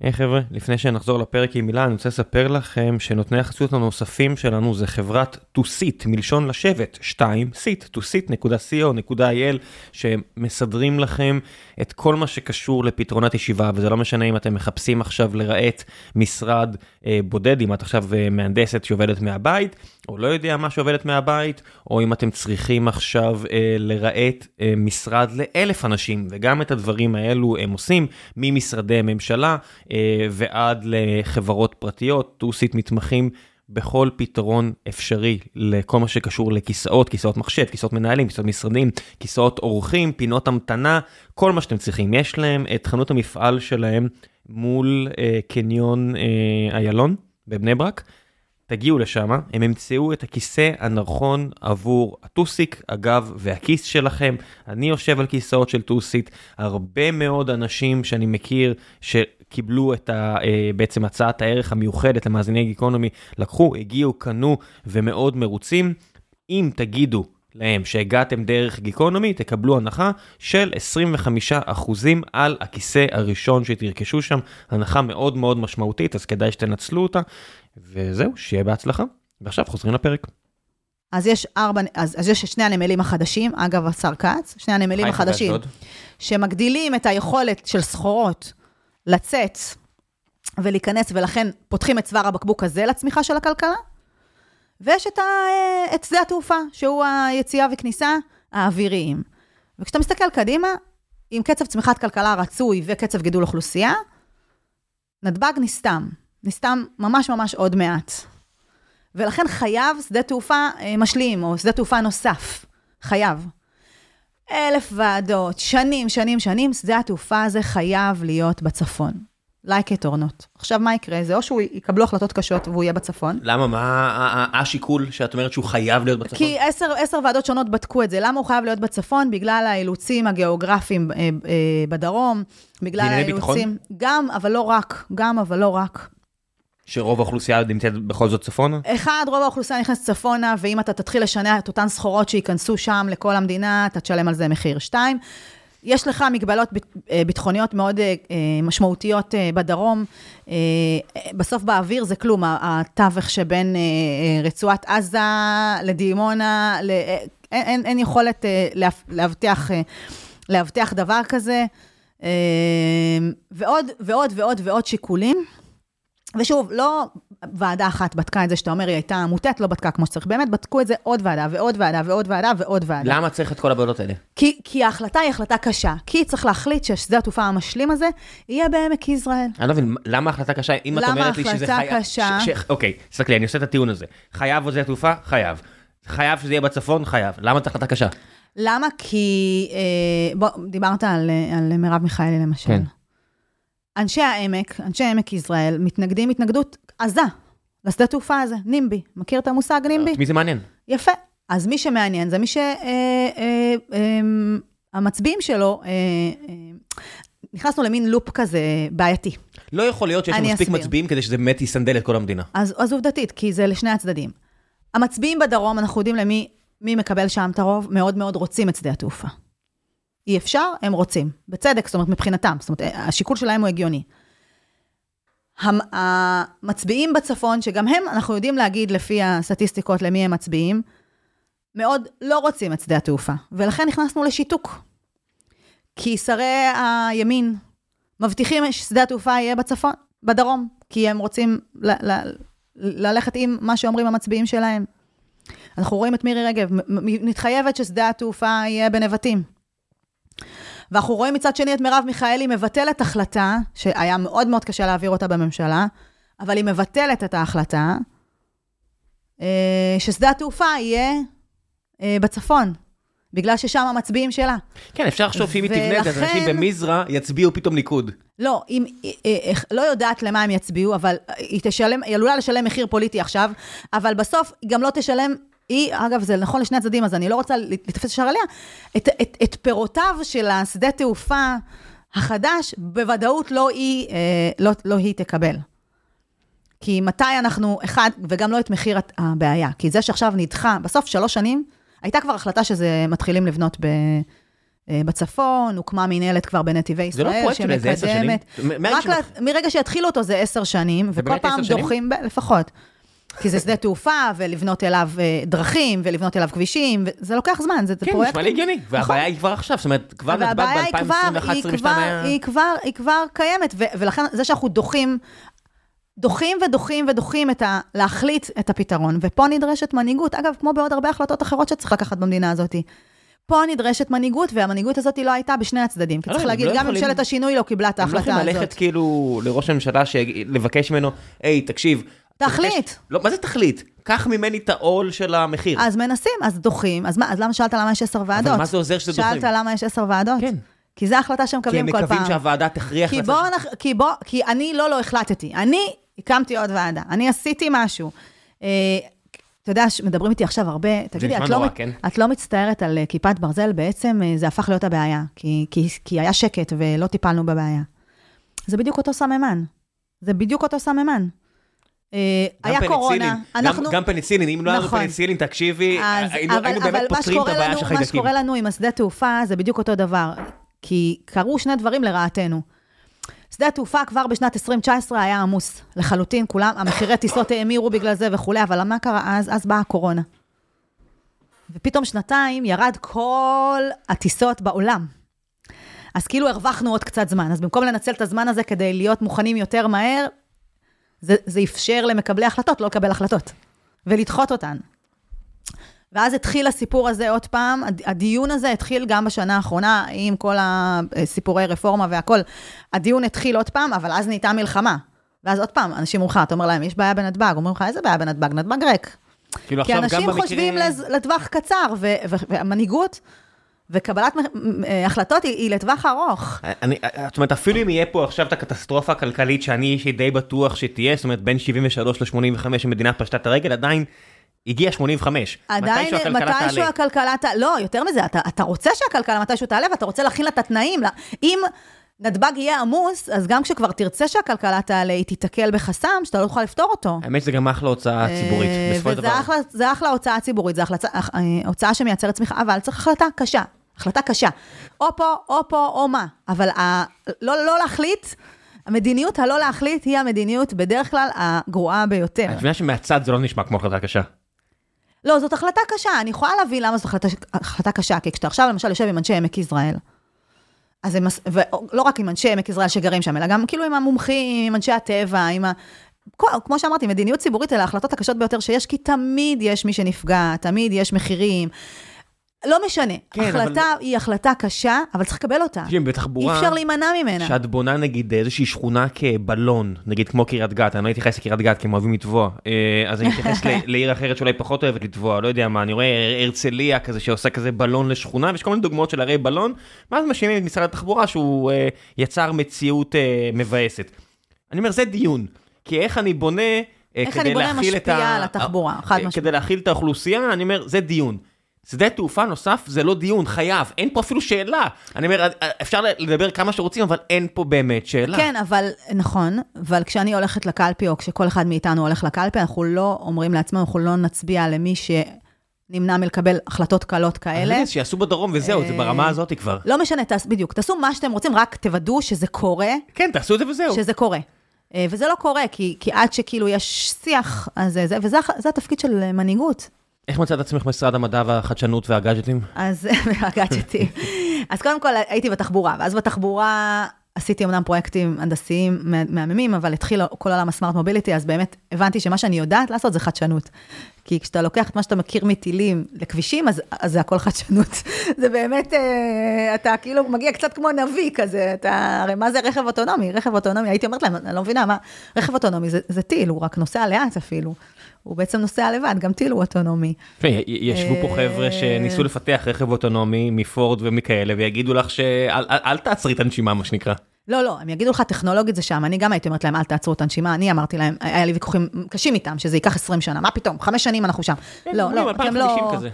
היי חבר'ה, לפני שנחזור לפרק עם מילה, אני רוצה לספר לכם שנותני החסות הנוספים שלנו זה חברת טוסית, מלשון לשבת, 2, סיט, טוסית.co.il, שמסדרים לכם את כל מה שקשור לפתרונות ישיבה, וזה לא משנה אם אתם מחפשים עכשיו לרהט משרד אה, בודד, אם את עכשיו אה, מהנדסת שעובדת מהבית, או לא יודע מה שעובדת מהבית, או אם אתם צריכים עכשיו אה, לרהט אה, משרד לאלף אנשים, וגם את הדברים האלו הם עושים ממשרדי ממשלה ועד לחברות פרטיות, טוסית מתמחים. בכל פתרון אפשרי לכל מה שקשור לכיסאות, כיסאות מחשב, כיסאות מנהלים, כיסאות משרדים, כיסאות אורחים, פינות המתנה, כל מה שאתם צריכים. יש להם את חנות המפעל שלהם מול אה, קניון אה, איילון בבני ברק. תגיעו לשם, הם ימצאו את הכיסא הנכון עבור הטוסיק, אגב, והכיס שלכם. אני יושב על כיסאות של טוסית, הרבה מאוד אנשים שאני מכיר שקיבלו את ה, אה, בעצם הצעת הערך המיוחדת למאזיני גיקונומי, לקחו, הגיעו, קנו ומאוד מרוצים. אם תגידו להם שהגעתם דרך גיקונומי, תקבלו הנחה של 25% על הכיסא הראשון שתרכשו שם, הנחה מאוד מאוד משמעותית, אז כדאי שתנצלו אותה. וזהו, שיהיה בהצלחה. ועכשיו חוזרים לפרק. אז יש ארבע, אז, אז יש שני הנמלים החדשים, אגב, השר כץ, שני הנמלים החדשים. שמגדילים את היכולת של סחורות לצאת ולהיכנס, ולכן פותחים את צוואר הבקבוק הזה לצמיחה של הכלכלה. ויש את, ה, את שדה התעופה, שהוא היציאה וכניסה האוויריים. וכשאתה מסתכל קדימה, עם קצב צמיחת כלכלה רצוי וקצב גידול אוכלוסייה, נתב"ג נסתם. נסתם ממש ממש עוד מעט. ולכן חייב שדה תעופה אה, משלים, או שדה תעופה נוסף. חייב. אלף ועדות, שנים, שנים, שנים, שדה התעופה הזה חייב להיות בצפון. like it or not. עכשיו, מה יקרה? זה או שהוא יקבלו החלטות קשות והוא יהיה בצפון, למה? מה השיקול שאת אומרת שהוא חייב להיות בצפון? כי עשר, עשר ועדות שונות בדקו את זה. למה הוא חייב להיות בצפון? בגלל האילוצים הגיאוגרפיים אה, אה, בדרום, בגלל האילוצים... גם, אבל לא רק. גם, אבל לא רק. שרוב האוכלוסייה נמצאת בכל זאת צפונה? אחד, רוב האוכלוסייה נכנסת צפונה, ואם אתה תתחיל לשנע את אותן סחורות שייכנסו שם לכל המדינה, אתה תשלם על זה מחיר. שתיים, יש לך מגבלות אה, ביטחוניות מאוד אה, אה, משמעותיות בדרום. בסוף באוויר זה כלום, התווך שבין רצועת עזה לדימונה, אין, אין, אין יכולת להב- להבטיח, להבטיח דבר כזה. ועוד ועוד ועוד ועוד שיקולים. ושוב, לא ועדה אחת בדקה את זה שאתה אומר, היא הייתה מוטט, לא בדקה כמו שצריך. באמת, בדקו את זה עוד ועדה ועוד ועדה ועוד ועדה ועוד ועדה. למה צריך את כל הוועדות האלה? כי, כי ההחלטה היא החלטה קשה. כי צריך להחליט ששדה התעופה המשלים הזה יהיה בעמק יזרעאל. אני לא מבין, למה החלטה קשה? אם את למה אומרת לי שזה החלטה חייב... קשה? ש- ש- אוקיי, תסתכלי, אני עושה את הטיעון הזה. חייב עוד שדה תעופה? חייב. חייב שזה יהיה בצפון? חייב. למה זאת החלטה קשה? למה? כי, אה, בוא, דיברת על, אה, על מרב מיכאלי למשל. כן. אנשי העמק, אנשי עמק יזרעאל, מתנגדים התנגדות עזה לשדה תעופה הזה, נימבי. מכיר את המושג נימבי? את מי זה מעניין? יפה. אז מי שמעניין זה מי שהמצביעים שלו, אה, אה, נכנסנו למין לופ כזה בעייתי. לא יכול להיות שיש מספיק. מצביעים כדי שזה באמת יסנדל את כל המדינה. אז, אז עובדתית, כי זה לשני הצדדים. המצביעים בדרום, אנחנו יודעים למי מי מקבל שם את הרוב, מאוד מאוד רוצים את שדה התעופה. אי אפשר, הם רוצים. בצדק, זאת אומרת, מבחינתם. זאת אומרת, השיקול שלהם הוא הגיוני. המ- המצביעים בצפון, שגם הם, אנחנו יודעים להגיד לפי הסטטיסטיקות למי הם מצביעים, מאוד לא רוצים את שדה התעופה, ולכן נכנסנו לשיתוק. כי שרי הימין מבטיחים ששדה התעופה יהיה בצפון, בדרום, כי הם רוצים ל- ל- ללכת עם מה שאומרים המצביעים שלהם. אנחנו רואים את מירי רגב, מתחייבת ששדה התעופה יהיה בנבטים. ואנחנו רואים מצד שני את מרב מיכאלי מבטלת החלטה, שהיה מאוד מאוד קשה להעביר אותה בממשלה, אבל היא מבטלת את ההחלטה, אה, ששדה התעופה יהיה אה, בצפון, בגלל ששם המצביעים שלה. כן, אפשר לחשוב שאם היא תבנה את זה, אז אנשים במזרע יצביעו פתאום ליכוד. לא, אם, אה, לא יודעת למה הם יצביעו, אבל היא תשלם, היא עלולה לשלם מחיר פוליטי עכשיו, אבל בסוף היא גם לא תשלם, היא, אגב, זה נכון לשני הצדדים, אז אני לא רוצה לתפס ישר עליה, את, את, את פירותיו של השדה תעופה החדש, בוודאות לא היא, אה, לא, לא היא תקבל. כי מתי אנחנו, אחד, וגם לא את מחיר הבעיה, כי זה שעכשיו נדחה, בסוף שלוש שנים, הייתה כבר החלטה שזה מתחילים לבנות ב... אה, בצפון, הוקמה מינהלת כבר בנתיבי זה לא ישראל, פרויקט של איזה עשר שנים? רק לה- מרגע שהתחילו אותו זה עשר שנים, וכל פעם שנים? דוחים, ב- לפחות. כי זה שדה תעופה, ולבנות אליו אה, דרכים, ולבנות אליו כבישים, וזה לוקח זמן, זה, זה כן, פרויקט... נשמע לי הגיוני. והבעיה היא כבר עכשיו, זאת אומרת, כבר נתב"ג והבעיה היא כבר, ב-2021-2022 היא כבר, קיימת, ולכן זה שאנחנו דוחים, דוחים ודוחים ודוחים את ה... להחליט את הפתרון, ופה נדרשת מנהיגות, אגב, כמו בעוד הרבה החלטות אחרות שצריך לקחת במדינה הזאת. פה נדרשת מנהיגות, והמנהיגות הזאת לא הייתה בשני הצדדים. כי לא, צריך להגיד, לא גם יכולים- ממשלת השינוי לא קיבלה את הם לא ההחלטה יכולים ללכת הזאת. כאילו לראש הממשלה, לבקש ממנו, היי, תקשיב. תחליט. תבקש- לא, מה זה תחליט? קח ממני את העול של המחיר. אז מנסים, אז דוחים. אז, מה, אז למה שאלת למה יש עשר ועדות? אבל מה זה עוזר שזה דוחים? שאלת למה יש עשר ועדות? כן. כי זו ההחלטה כי הם שמקבלים כל פעם. מקווים שהוועדה תכריח... כי לצד- בוא, נח... כי בוא, כי אני לא לא החלטתי. אני הקמתי עוד ועדה, אני עשיתי משהו. אה, אתה יודע, מדברים איתי עכשיו הרבה, תגידי, את, לא, כן. את לא מצטערת על אה, כיפת ברזל? בעצם אה, זה הפך להיות הבעיה, כי, כי, כי היה שקט ולא טיפלנו בבעיה. זה בדיוק אותו סממן. זה בדיוק אותו סממן. אה, היה קורונה, אנחנו... גם פניצילין, אם לא היה לנו נכון. פניצילין, תקשיבי, אז, היינו באמת מה פותרים את הבעיה של מה חיידקים. שקורה לנו עם השדה תעופה זה בדיוק אותו דבר. כי קרו שני דברים לרעתנו. שדה התעופה כבר בשנת 2019 היה עמוס לחלוטין, כולם, המחירי טיסות האמירו בגלל זה וכולי, אבל מה קרה אז? אז באה הקורונה. ופתאום שנתיים ירד כל הטיסות בעולם. אז כאילו הרווחנו עוד קצת זמן. אז במקום לנצל את הזמן הזה כדי להיות מוכנים יותר מהר, זה, זה אפשר למקבלי החלטות לא לקבל החלטות, ולדחות אותן. ואז התחיל הסיפור הזה עוד פעם, הד- הדיון הזה התחיל גם בשנה האחרונה, עם כל הסיפורי רפורמה והכל. הדיון התחיל עוד פעם, אבל אז נהייתה מלחמה. ואז עוד פעם, אנשים אומרים לך, אתה אומר להם, יש בעיה בנתב"ג, אומרים לך, איזה בעיה בנתב"ג? נתב"ג ריק. כאילו כי אנשים חושבים לז- לטווח קצר, ו- ו- והמנהיגות וקבלת אה, החלטות היא, היא לטווח ארוך. אני, זאת אומרת, אפילו אם יהיה פה עכשיו את הקטסטרופה הכלכלית שאני איש די בטוח שתהיה, זאת אומרת, בין 73 ל-85 המדינה פשטה את הרגל, עדיין הגיע 85. עדיין, מתישהו הכלכלה מתישהו תעלה. הכלכלה תעלה, לא, יותר מזה, אתה, אתה רוצה שהכלכלה מתישהו תעלה ואתה רוצה להכין לה את התנאים. לה- אם נתב"ג יהיה עמוס, אז גם כשכבר תרצה שהכלכלה תעלה, היא תיתקל בחסם שאתה לא תוכל לפתור אותו. האמת שזה גם אחלה הוצאה ציבורית, אה, בסופו של דבר. זה אחלה הוצאה ציבורית, אה, הוצאה שמייצרת צמיחה, אבל צריך החלטה קשה, החלטה קשה. או פה, או פה, או מה. אבל ה, לא, לא להחליט, המדיניות הלא להחליט היא המדיניות בדרך כלל הגרועה ביותר. את מבינה שמהצד זה לא נשמע כמו החלטה קשה. לא, זאת החלטה קשה, אני יכולה להבין למה זאת החלטה, החלטה קשה, כי כשאתה עכשיו למשל יושב עם אנשי עמק יזרעאל, אז הם, ולא רק עם אנשי עמק יזרעאל שגרים שם, אלא גם כאילו עם המומחים, עם אנשי הטבע, עם ה... כמו שאמרתי, מדיניות ציבורית אלה ההחלטות הקשות ביותר שיש, כי תמיד יש מי שנפגע, תמיד יש מחירים. לא משנה, כן, החלטה אבל- היא החלטה קשה, אבל צריך לקבל אותה. אי בתחבורה, אפשר להימנע ממנה. שאת בונה נגיד איזושהי שכונה כבלון, נגיד כמו קריית גת, אני לא אתייחס לקריית גת כי הם אוהבים לטבוע, אה, אז אני אתייחס ל- לעיר אחרת שאולי פחות אוהבת לטבוע, לא יודע מה, אני רואה הרצליה כזה שעושה כזה בלון לשכונה, ויש כל מיני דוגמאות של ערי בלון, ואז מאשימים את משרד התחבורה שהוא אה, יצר מציאות אה, מבאסת. אני אומר, זה דיון, כי איך אני בונה... אה, איך אני בונה להכיל את משפיע ה- על התחבורה, חד אה, משמעית. כדי להכיל את האוכלוסייה, אני אומר, זה דיון. שדה תעופה נוסף זה לא דיון, חייב, אין פה אפילו שאלה. אני אומר, אפשר לדבר כמה שרוצים, אבל אין פה באמת שאלה. כן, אבל, נכון, אבל כשאני הולכת לקלפי, או כשכל אחד מאיתנו הולך לקלפי, אנחנו לא אומרים לעצמנו, אנחנו לא נצביע למי שנמנע מלקבל החלטות קלות כאלה. אז שיעשו בדרום וזהו, זה אה, ברמה הזאת כבר. לא משנה, תעש, בדיוק, תעשו מה שאתם רוצים, רק תוודאו שזה קורה, כן, תעשו את זה וזהו. שזה קורה. אה, וזה לא קורה, כי, כי עד שכאילו יש שיח, אז זה, זה, וזה התפקיד של אה, מנהיגות. איך מצאת עצמך במשרד המדע והחדשנות והגאדג'טים? אז, והגאדג'טים. אז קודם כל הייתי בתחבורה, ואז בתחבורה עשיתי אמנם פרויקטים הנדסיים מה- מהממים, אבל התחיל כל עולם הסמארט מוביליטי, אז באמת הבנתי שמה שאני יודעת לעשות זה חדשנות. כי כשאתה לוקח את מה שאתה מכיר מטילים לכבישים, אז, אז זה הכל חדשנות. זה באמת, אה, אתה כאילו מגיע קצת כמו נביא כזה, אתה, הרי מה זה רכב אוטונומי? רכב אוטונומי, הייתי אומרת להם, אני לא מבינה, מה, רכב אוטונומי זה, זה טיל, הוא רק נוסע לאט אפילו. הוא בעצם נוסע לבד, גם טיל הוא אוטונומי. ישבו פה אה, חבר'ה שניסו לפתח רכב אוטונומי מפורד ומכאלה, ויגידו לך שאל אל- אל תעצרי את הנשימה, מה שנקרא. לא, לא, הם יגידו לך, טכנולוגית זה שם. אני גם הייתי אומרת להם, אל תעצרו את הנשימה. אני אמרתי להם, היה לי ויכוחים קשים איתם, שזה ייקח 20 שנה. מה פתאום, חמש שנים אנחנו שם. לא, אומרים, לא, אתם 2050 לא...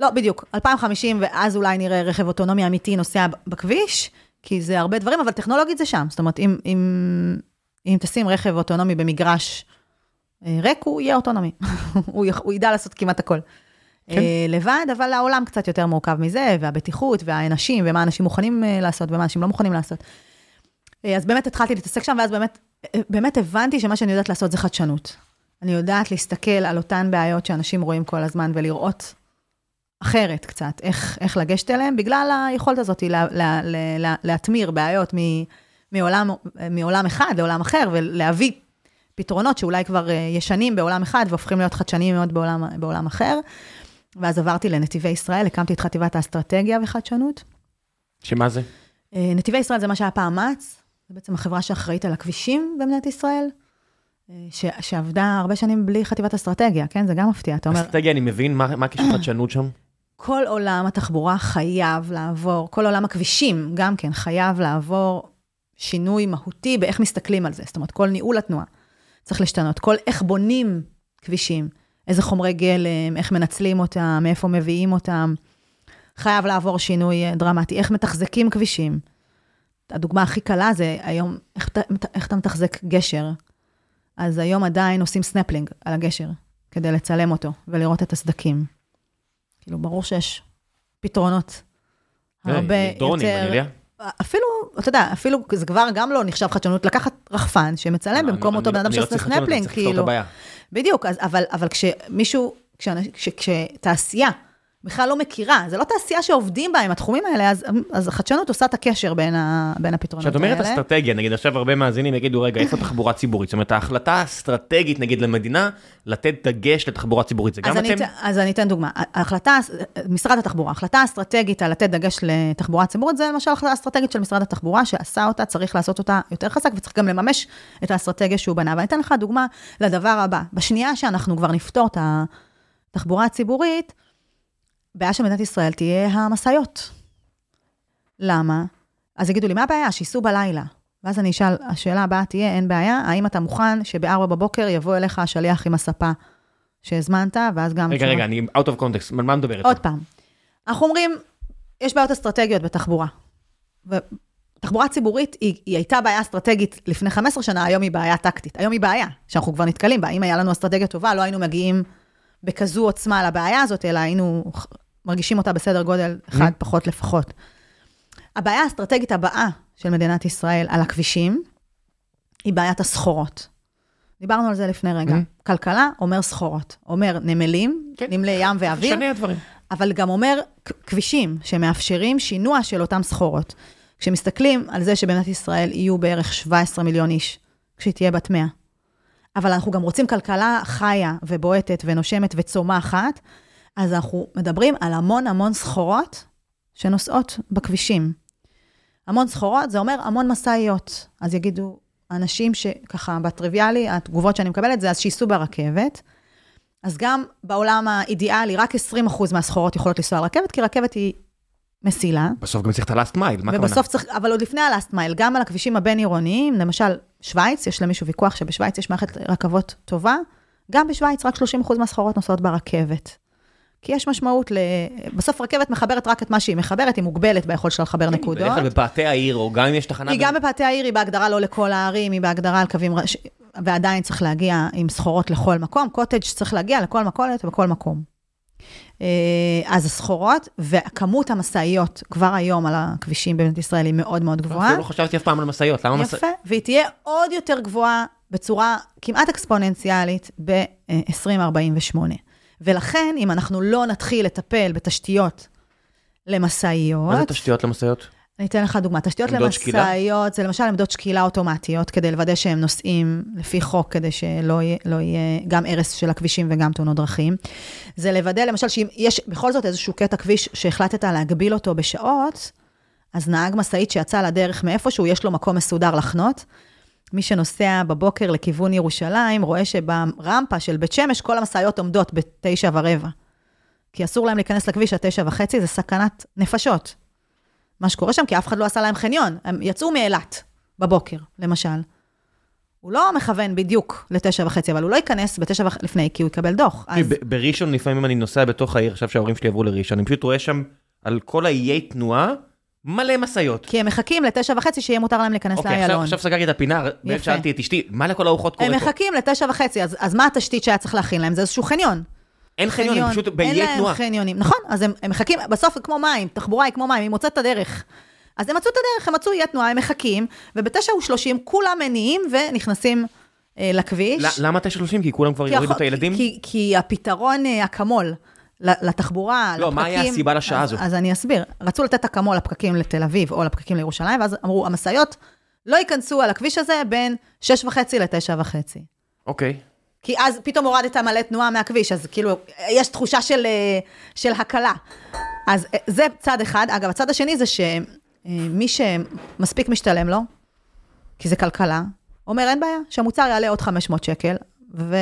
לא, בדיוק, 2050, ואז אולי נראה רכב אוטונומי אמיתי נוסע בכביש, כי זה הרבה דברים, אבל טכנולוגית זה שם. זאת אומרת, אם, אם, אם תשים רכב אוטונומי במגרש ריק, הוא יהיה אוטונומי. הוא, יכ- הוא ידע לעשות כמעט הכל. כן. אה, לבד, אבל העולם קצת יותר מורכב מזה, והבטיחות, והאנשים, ומה אנשים מוכנים אה, לעשות, ומה אנשים לא מוכנים לעשות. אה, אז באמת התחלתי להתעסק שם, ואז באמת, אה, באמת הבנתי שמה שאני יודעת לעשות זה חדשנות. אני יודעת להסתכל על אותן בעיות שאנשים רואים כל הזמן, ולראות אחרת קצת, איך, איך לגשת אליהם, בגלל היכולת הזאת לה, לה, לה, לה, להתמיר בעיות מ, מעולם, מעולם אחד לעולם אחר, ולהביא פתרונות שאולי כבר אה, ישנים בעולם אחד, והופכים להיות חדשניים מאוד בעולם, בעולם אחר. ואז עברתי לנתיבי ישראל, הקמתי את חטיבת האסטרטגיה וחדשנות. שמה זה? אה, נתיבי ישראל זה מה שהיה פעם מע"צ, זה בעצם החברה שאחראית על הכבישים במדינת ישראל, אה, ש, שעבדה הרבה שנים בלי חטיבת אסטרטגיה, כן? זה גם מפתיע. אתה אומר, אסטרטגיה, אני מבין, מה מה הקשר חדשנות שם? כל עולם התחבורה חייב לעבור, כל עולם הכבישים גם כן חייב לעבור שינוי מהותי באיך מסתכלים על זה. זאת אומרת, כל ניהול התנועה צריך להשתנות, כל איך בונים כבישים, איזה חומרי גלם, איך מנצלים אותם, מאיפה מביאים אותם, חייב לעבור שינוי אה, דרמטי, איך מתחזקים כבישים. הדוגמה הכי קלה זה היום, איך, איך אתה מתחזק גשר. אז היום עדיין עושים סנפלינג על הגשר, כדי לצלם אותו ולראות את הסדקים. כאילו, ברור שיש פתרונות הרבה אה, דרונים, אני יותר... יודע. אפילו, אתה יודע, אפילו, זה כבר גם לא נחשב חדשנות, לקחת רחפן שמצלם במקום אותו בן אדם שעושה סנפלינג, את כאילו. בדיוק, אבל, כשמישהו, כשתעשייה בכלל לא מכירה, זה לא תעשייה שעובדים בה עם התחומים האלה, אז, אז החדשנות עושה את הקשר בין, ה, בין הפתרונות כשאת האלה. אומרת אסטרטגיה, נגיד עכשיו הרבה מאזינים יגידו, רגע, איפה תחבורה ציבורית? זאת אומרת, ההחלטה האסטרטגית, נגיד, למדינה, לתת דגש לתחבורה ציבורית, זה גם אז אני, אתם? אתן- אז אני אתן דוגמה. ההחלטה, משרד התחבורה, ההחלטה האסטרטגית על לתת דגש לתחבורה ציבורית, זה למשל החלטה אסטרטגית של משרד התחבורה, שעשה אותה, צריך לעשות אותה יותר חזק, וצריך גם לממש את האסטרטגיה שהוא בנה. ואני אתן לך דוגמה לדבר הבא. בשנייה שאנחנו כבר נפתור את התחבורה הציבורית, בעיה של מדינת ישראל תהיה המשאיות. למה? אז יגידו לי, מה הבעיה? שייסעו בלילה. ואז אני אשאל, השאלה הבאה תהיה, אין בעיה, האם אתה מוכן שב-4 בבוקר יבוא אליך השליח עם הספה שהזמנת, ואז גם... רגע, רגע, אני out of context, על מה מדברת? עוד פעם, אנחנו אומרים, יש בעיות אסטרטגיות בתחבורה. ותחבורה ציבורית היא, היא הייתה בעיה אסטרטגית לפני 15 שנה, היום היא בעיה טקטית. היום היא בעיה, שאנחנו כבר נתקלים בה. אם היה לנו אסטרטגיה טובה, לא היינו מגיעים בכזו עוצמה לבעיה הזאת, אלא היינו מרגישים אותה בסדר גודל אחד Mm-hmm. פחות לפחות. הבעיה האסטרטגית הבאה של מדינת ישראל על הכבישים, היא בעיית הסחורות. דיברנו על זה לפני רגע. Mm-hmm. כלכלה אומר סחורות. אומר נמלים, כן. נמלי ים ואוויר, שני הדברים. אבל גם אומר כבישים שמאפשרים שינוע של אותם סחורות. כשמסתכלים על זה שבמדינת ישראל יהיו בערך 17 מיליון איש, כשהיא תהיה בת 100, אבל אנחנו גם רוצים כלכלה חיה ובועטת ונושמת וצומחת, אז אנחנו מדברים על המון המון סחורות שנוסעות בכבישים. המון סחורות, זה אומר המון משאיות. אז יגידו אנשים שככה, בטריוויאלי, התגובות שאני מקבלת זה אז שייסעו ברכבת. אז גם בעולם האידיאלי, רק 20% מהסחורות יכולות לנסוע על רכבת, כי רכבת היא מסילה. בסוף גם צריך את ה-last mile, מה הכוונה? ובסוף צריך, אבל עוד לפני ה-last mile, גם על הכבישים הבין-עירוניים, למשל, שווייץ, יש למישהו ויכוח שבשווייץ יש מערכת רכבות טובה, גם בשווייץ רק 30% מהסחורות נוסעות ברכבת. כי יש משמעות ל... בסוף רכבת מחברת רק את מה שהיא מחברת, היא מוגבלת ביכולת שלה לחבר נקודות. בדרך כלל בפאתי העיר, או גם אם יש תחנה... היא גם בפאתי העיר, היא בהגדרה לא לכל הערים, היא בהגדרה על קווים... ועדיין צריך להגיע עם סחורות לכל מקום, קוטג' צריך להגיע לכל מכולת ובכל מקום. אה, אז הסחורות וכמות המשאיות כבר היום על הכבישים במדינת ישראל היא מאוד מאוד גבוהה. אפילו לא חשבתי אף פעם על משאיות, למה משאיות? יפה, והיא תהיה עוד יותר גבוהה בצורה כמעט אקספוננציאלית ב-2048. ולכן, אם אנחנו לא נתחיל לטפל בתשתיות למשאיות, מה זה תשתיות למשאיות? אני אתן לך דוגמה. תשתיות? למשאיות, זה למשל עמדות שקילה אוטומטיות, כדי לוודא שהם נוסעים לפי חוק, כדי שלא יהיה, לא יהיה גם הרס של הכבישים וגם תאונות דרכים. זה לוודא, למשל, שאם יש בכל זאת איזשהו קטע כביש שהחלטת להגביל אותו בשעות, אז נהג משאית שיצא לדרך מאיפשהו, יש לו מקום מסודר לחנות. מי שנוסע בבוקר לכיוון ירושלים, רואה שברמפה של בית שמש, כל המשאיות עומדות בתשע ורבע. כי אסור להם להיכנס לכביש עד תשע וחצי, זה סכנת נפשות. מה שקורה שם, כי אף אחד לא עשה להם חניון. הם יצאו מאילת בבוקר, למשל. הוא לא מכוון בדיוק לתשע וחצי, אבל הוא לא ייכנס בתשע וחצי לפני, כי הוא יקבל דוח. אז בראשון לפעמים אני נוסע בתוך העיר, עכשיו שההורים שלי עברו לראשון, אני פשוט רואה שם על כל האיי תנועה מלא משאיות. כי הם מחכים לתשע וחצי שיהיה מותר להם להיכנס אוקיי, עכשיו, לאיילון. עכשיו סגרתי את הפינה. שאלתי את אשתי, מה לכל הרוחות קורה הם פה? מחכים לתשע וחצי, אז, אז מה התשתית שהיה צריך להכין להם? זה איזשהו חניון. אין חניון, הם פשוט אין באיי להם תנועה. חניונים. נכון, אז הם, הם מחכים, בסוף כמו מים, תחבורה היא כמו מים, היא מוצאת את הדרך. אז הם מצאו את הדרך, הם מצאו אי תנועה, הם מחכים, ובתשע ושלושים כולם מניעים ונכנסים אה, לכביש. ל- למה 9:30? כי כולם כבר כי יורידו את הילדים? כי, כי הפתרון אה, אקמול לתחבורה, לא, לפקקים... מה היה הסיבה לשעה אז, הזו? אז אני אסביר. רצו לתת אקמול לפקקים לתל אביב או לפקקים לירושלים, ואז אמרו, המשאיות לא ייכנסו על הכביש הזה בין שש וחצי לתשע וחצי. אוקיי. כי אז פתאום הורדת מלא תנועה מהכביש, אז כאילו, יש תחושה של, אה, של הקלה. אז אה, זה צד אחד. אגב, הצד השני זה שמי שמספיק משתלם לו, כי זה כלכלה, אומר, אין בעיה, שהמוצר יעלה עוד 500 שקל, ו...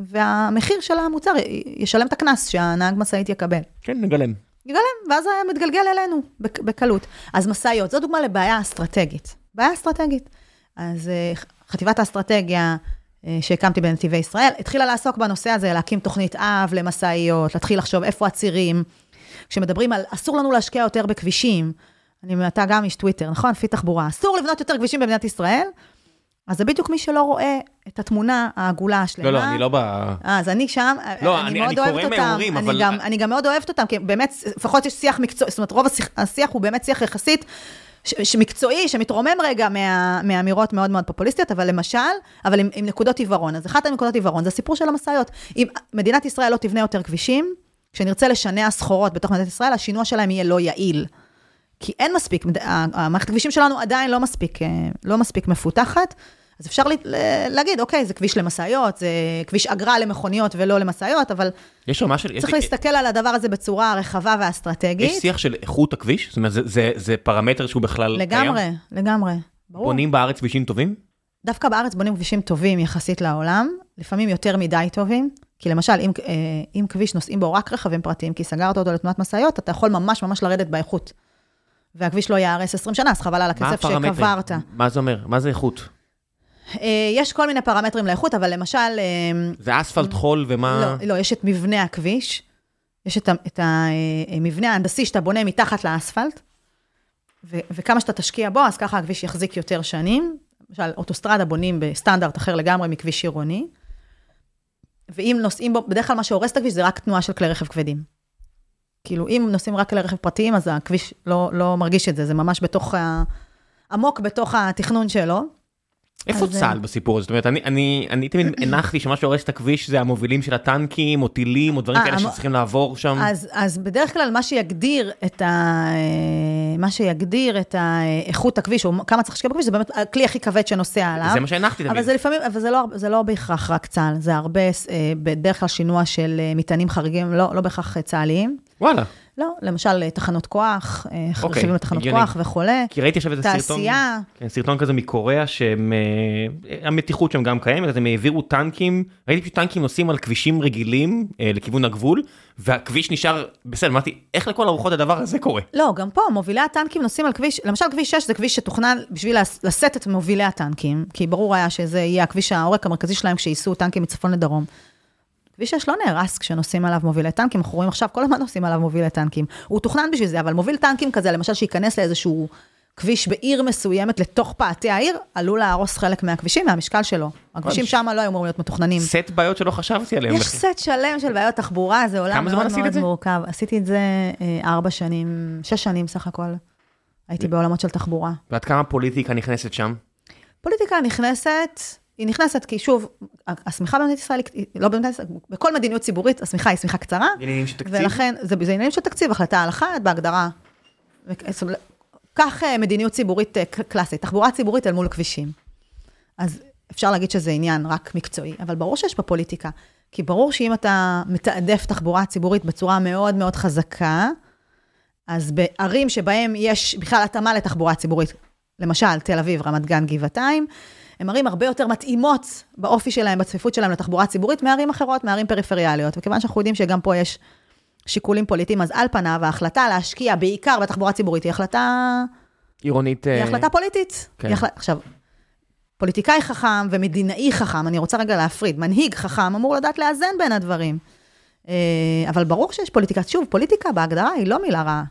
והמחיר של המוצר ישלם את הקנס שהנהג משאית יקבל. כן, נגלם. יגלם, ואז זה מתגלגל אלינו בק- בקלות. אז משאיות, זו דוגמה לבעיה אסטרטגית. בעיה אסטרטגית. אז אה, חטיבת האסטרטגיה אה, שהקמתי בנתיבי ישראל, התחילה לעסוק בנושא הזה, להקים תוכנית אב למשאיות, להתחיל לחשוב איפה הצירים. כשמדברים על אסור לנו להשקיע יותר בכבישים, אני, אתה גם איש טוויטר, נכון? לפי תחבורה, אסור לבנות יותר כבישים במדינת ישראל, אז זה בדיוק מי שלא רואה את התמונה העגולה השלמה. לא, לא, אני לא ב... אה, אז אני שם, לא, אני, אני- מאוד אני אוהבת קורא אותם. מההורים, אני אבל- גם, אני גם מאוד אוהבת אותם, כי באמת, לפחות יש שיח מקצועי, זאת אומרת, רוב השיח, השיח הוא באמת שיח יחסית שמקצועי, שמתרומם רגע מה, מאמירות מאוד מאוד פופוליסטיות, אבל למשל, אבל עם, עם נקודות עיוורון. אז אחת הנקודות עיוורון זה הסיפור של המשאיות. אם מדינת ישראל לא תבנה יותר כבישים, כשנרצה לשנע סחורות בתוך מדינת ישראל, השינוע שלהם יהיה לא יעיל. כי אין מספיק, המערכת הכבישים שלנו עדיין לא מספיק, אה, לא מספיק מפותחת. אז אפשר ל- ל- להגיד, אוקיי, זה כביש למשאיות, זה כביש אגרה למכוניות ולא למשאיות, אבל יש רמה של... צריך יש- להסתכל על הדבר הזה בצורה רחבה ואסטרטגית. יש שיח של איכות הכביש? זאת אומרת, זה- זה- זה פרמטר שהוא בכלל קיים? לגמרי, לגמרי. ברור. בונים בארץ כבישים טובים? דווקא בארץ בונים כבישים טובים יחסית לעולם, לפעמים יותר מדי טובים. כי למשל, אם, אה, אם כביש נוסעים בו רק רכבים פרטיים, כי סגרת אותו לתנועת משאיות, אתה יכול ממש ממש לרדת באיכות. והכביש לא ייהרס 20 שנה, אז חבל על מה הכסף הפרמטרים? שקברת. מה זה אומר? מה זה איכות? אה, יש כל מיני פרמטרים לאיכות, אבל למשל, אה, זה אספלט חול ומה... לא, לא, יש את מבנה הכביש, יש את, את המבנה ההנדסי שאתה בונה מתחת לאספלט, ו, וכמה שאתה תשקיע בו, אז ככה הכביש יחזיק יותר שנים. למשל, אוטוסטרדה בונים בסטנדרט אחר לגמרי מכביש עירוני, ואם נוסעים בו, בדרך כלל מה שהורס את הכביש זה רק תנועה של כלי רכב כבדים. כאילו, אם נוסעים רק כלי רכב פרטיים, אז הכביש לא, לא מרגיש את זה, זה ממש בתוך. עמוק בתוך התכנון שלו. איפה אז, צה"ל בסיפור הזה? זאת אומרת, אני, אני, אני תמיד הנחתי שמה שהורס את הכביש זה המובילים של הטנקים, או טילים, או דברים אה, כאלה המ- שצריכים לעבור שם. אז, אז בדרך כלל מה שיגדיר את ה... אה, מה שיגדיר את איכות הכביש, או כמה צריך להשקיע בכביש, זה באמת הכלי הכי כבד שנוסע עליו. זה מה שהנחתי תמיד. אבל זה לפעמים, אבל זה לא, זה לא בהכרח רק צה"ל, זה הרבה, אה, בדרך כלל שינוע של אה, מטענים חריגים, לא, לא בהכרח צה"ליים. וואלה. לא, למשל אה, תחנות כוח, אה, אוקיי, רכיבים לתחנות הגיוני. כוח וכולי. כי ראיתי עכשיו איזה סרטון, תעשייה. כן, סרטון כזה מקוריאה, שהם, אה, שם גם קיימת, אז הם העבירו טנקים, ראיתי פשוט טנקים נוסעים על כבישים רגילים אה, לכיוון הגבול, והכביש נשאר, בסדר, אמרתי, איך לכל הרוחות הדבר הזה קורה? לא, גם פה, מובילי הטנקים נוסעים על כביש, למשל כביש 6 זה כביש שתוכנן בשביל לשאת את מובילי הטנקים, כי ברור היה שזה יהיה הכביש העורק המרכזי שלהם כשייסעו טנקים מצפון לדרום. כביש 6 לא נהרס כשנוסעים עליו מובילי טנקים, אנחנו רואים עכשיו, כל הזמן נוסעים עליו מובילי טנקים. הוא תוכנן בשביל זה, אבל מוביל טנקים כזה, למשל שייכנס לאיזשהו כביש בעיר מסוימת לתוך פאתי העיר, עלול להרוס חלק מהכבישים, מהמשקל שלו. הכבישים. שם לא היו אמורים להיות מתוכננים. סט בעיות שלא חשבתי עליהם. יש בכלל. סט שלם של בעיות תחבורה, זה עולם מאוד מאוד? מורכב. עשיתי את זה אה, ארבע שנים, שש שנים סך הכל. הייתי בעולמות של תחבורה. ועד כמה פוליטיקה נכנסת שם? פוליטיקה נכנסת, היא נכנסת כי שוב, השמיכה במדינת ישראל, לא במדינת ישראל, בכל מדיניות ציבורית, השמיכה היא שמיכה קצרה, עניינים של תקציב? ולכן, זה, עניינים של תקציב, החלטה על אחת בהגדרה. קח אה, מדיניות ציבורית אה, קלאסית, תחבורה ציבורית אל מול כבישים. אז אפשר להגיד שזה עניין רק מקצועי, אבל ברור שיש בפוליטיקה. כי ברור שאם אתה מתעדף תחבורה ציבורית בצורה מאוד מאוד חזקה, אז בערים שבהם יש בכלל התאמה לתחבורה ציבורית, למשל תל אביב, רמת גן, גבעתיים, הן ערים הרבה יותר מתאימות באופי שלהם, בצפיפות שלהם לתחבורה ציבורית, מערים אחרות, מערים פריפריאליות. וכיוון שאנחנו יודעים שגם פה יש שיקולים פוליטיים, אז על פניו ההחלטה להשקיע בעיקר בתחבורה ציבורית היא החלטה, עירונית... היא אה, החלטה פוליטית. כן. היא החלט... עכשיו, פוליטיקאי חכם ומדינאי חכם, אני רוצה רגע להפריד, מנהיג חכם אמור לדעת לאזן בין הדברים. אה, אבל ברור שיש פוליטיקה. שוב, פוליטיקה בהגדרה היא לא מילה רעה.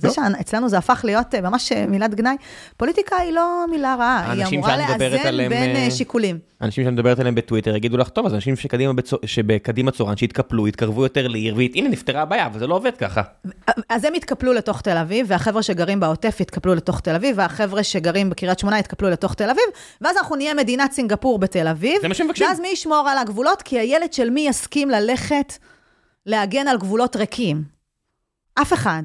זה לא. שאצלנו זה הפך להיות אה, ממש אה, מילת גנאי, פוליטיקה היא לא מילה רעה, היא אמורה לאזן בין אה, שיקולים. אנשים שאת מדברת עליהם בטוויטר יגידו לך, טוב, אז אנשים שקדימה בצו- שבקדימה צורן, שהתקפלו, יתקרבו יותר לעיר, והנה נפתרה הבעיה, אבל זה לא עובד ככה. אז הם יתקפלו לתוך תל אביב, והחבר'ה שגרים בעוטף יתקפלו לתוך תל אביב, והחבר'ה שגרים בקריית שמונה יתקפלו לתוך תל אביב, ואז אנחנו נהיה מדינת סינגפור בתל אביב. זה מה שמבקשים. ואז מי ישמור על הגבולות? כי הילד של מי יסכים ללכת להגן על גבולות ריקים? אף אחד.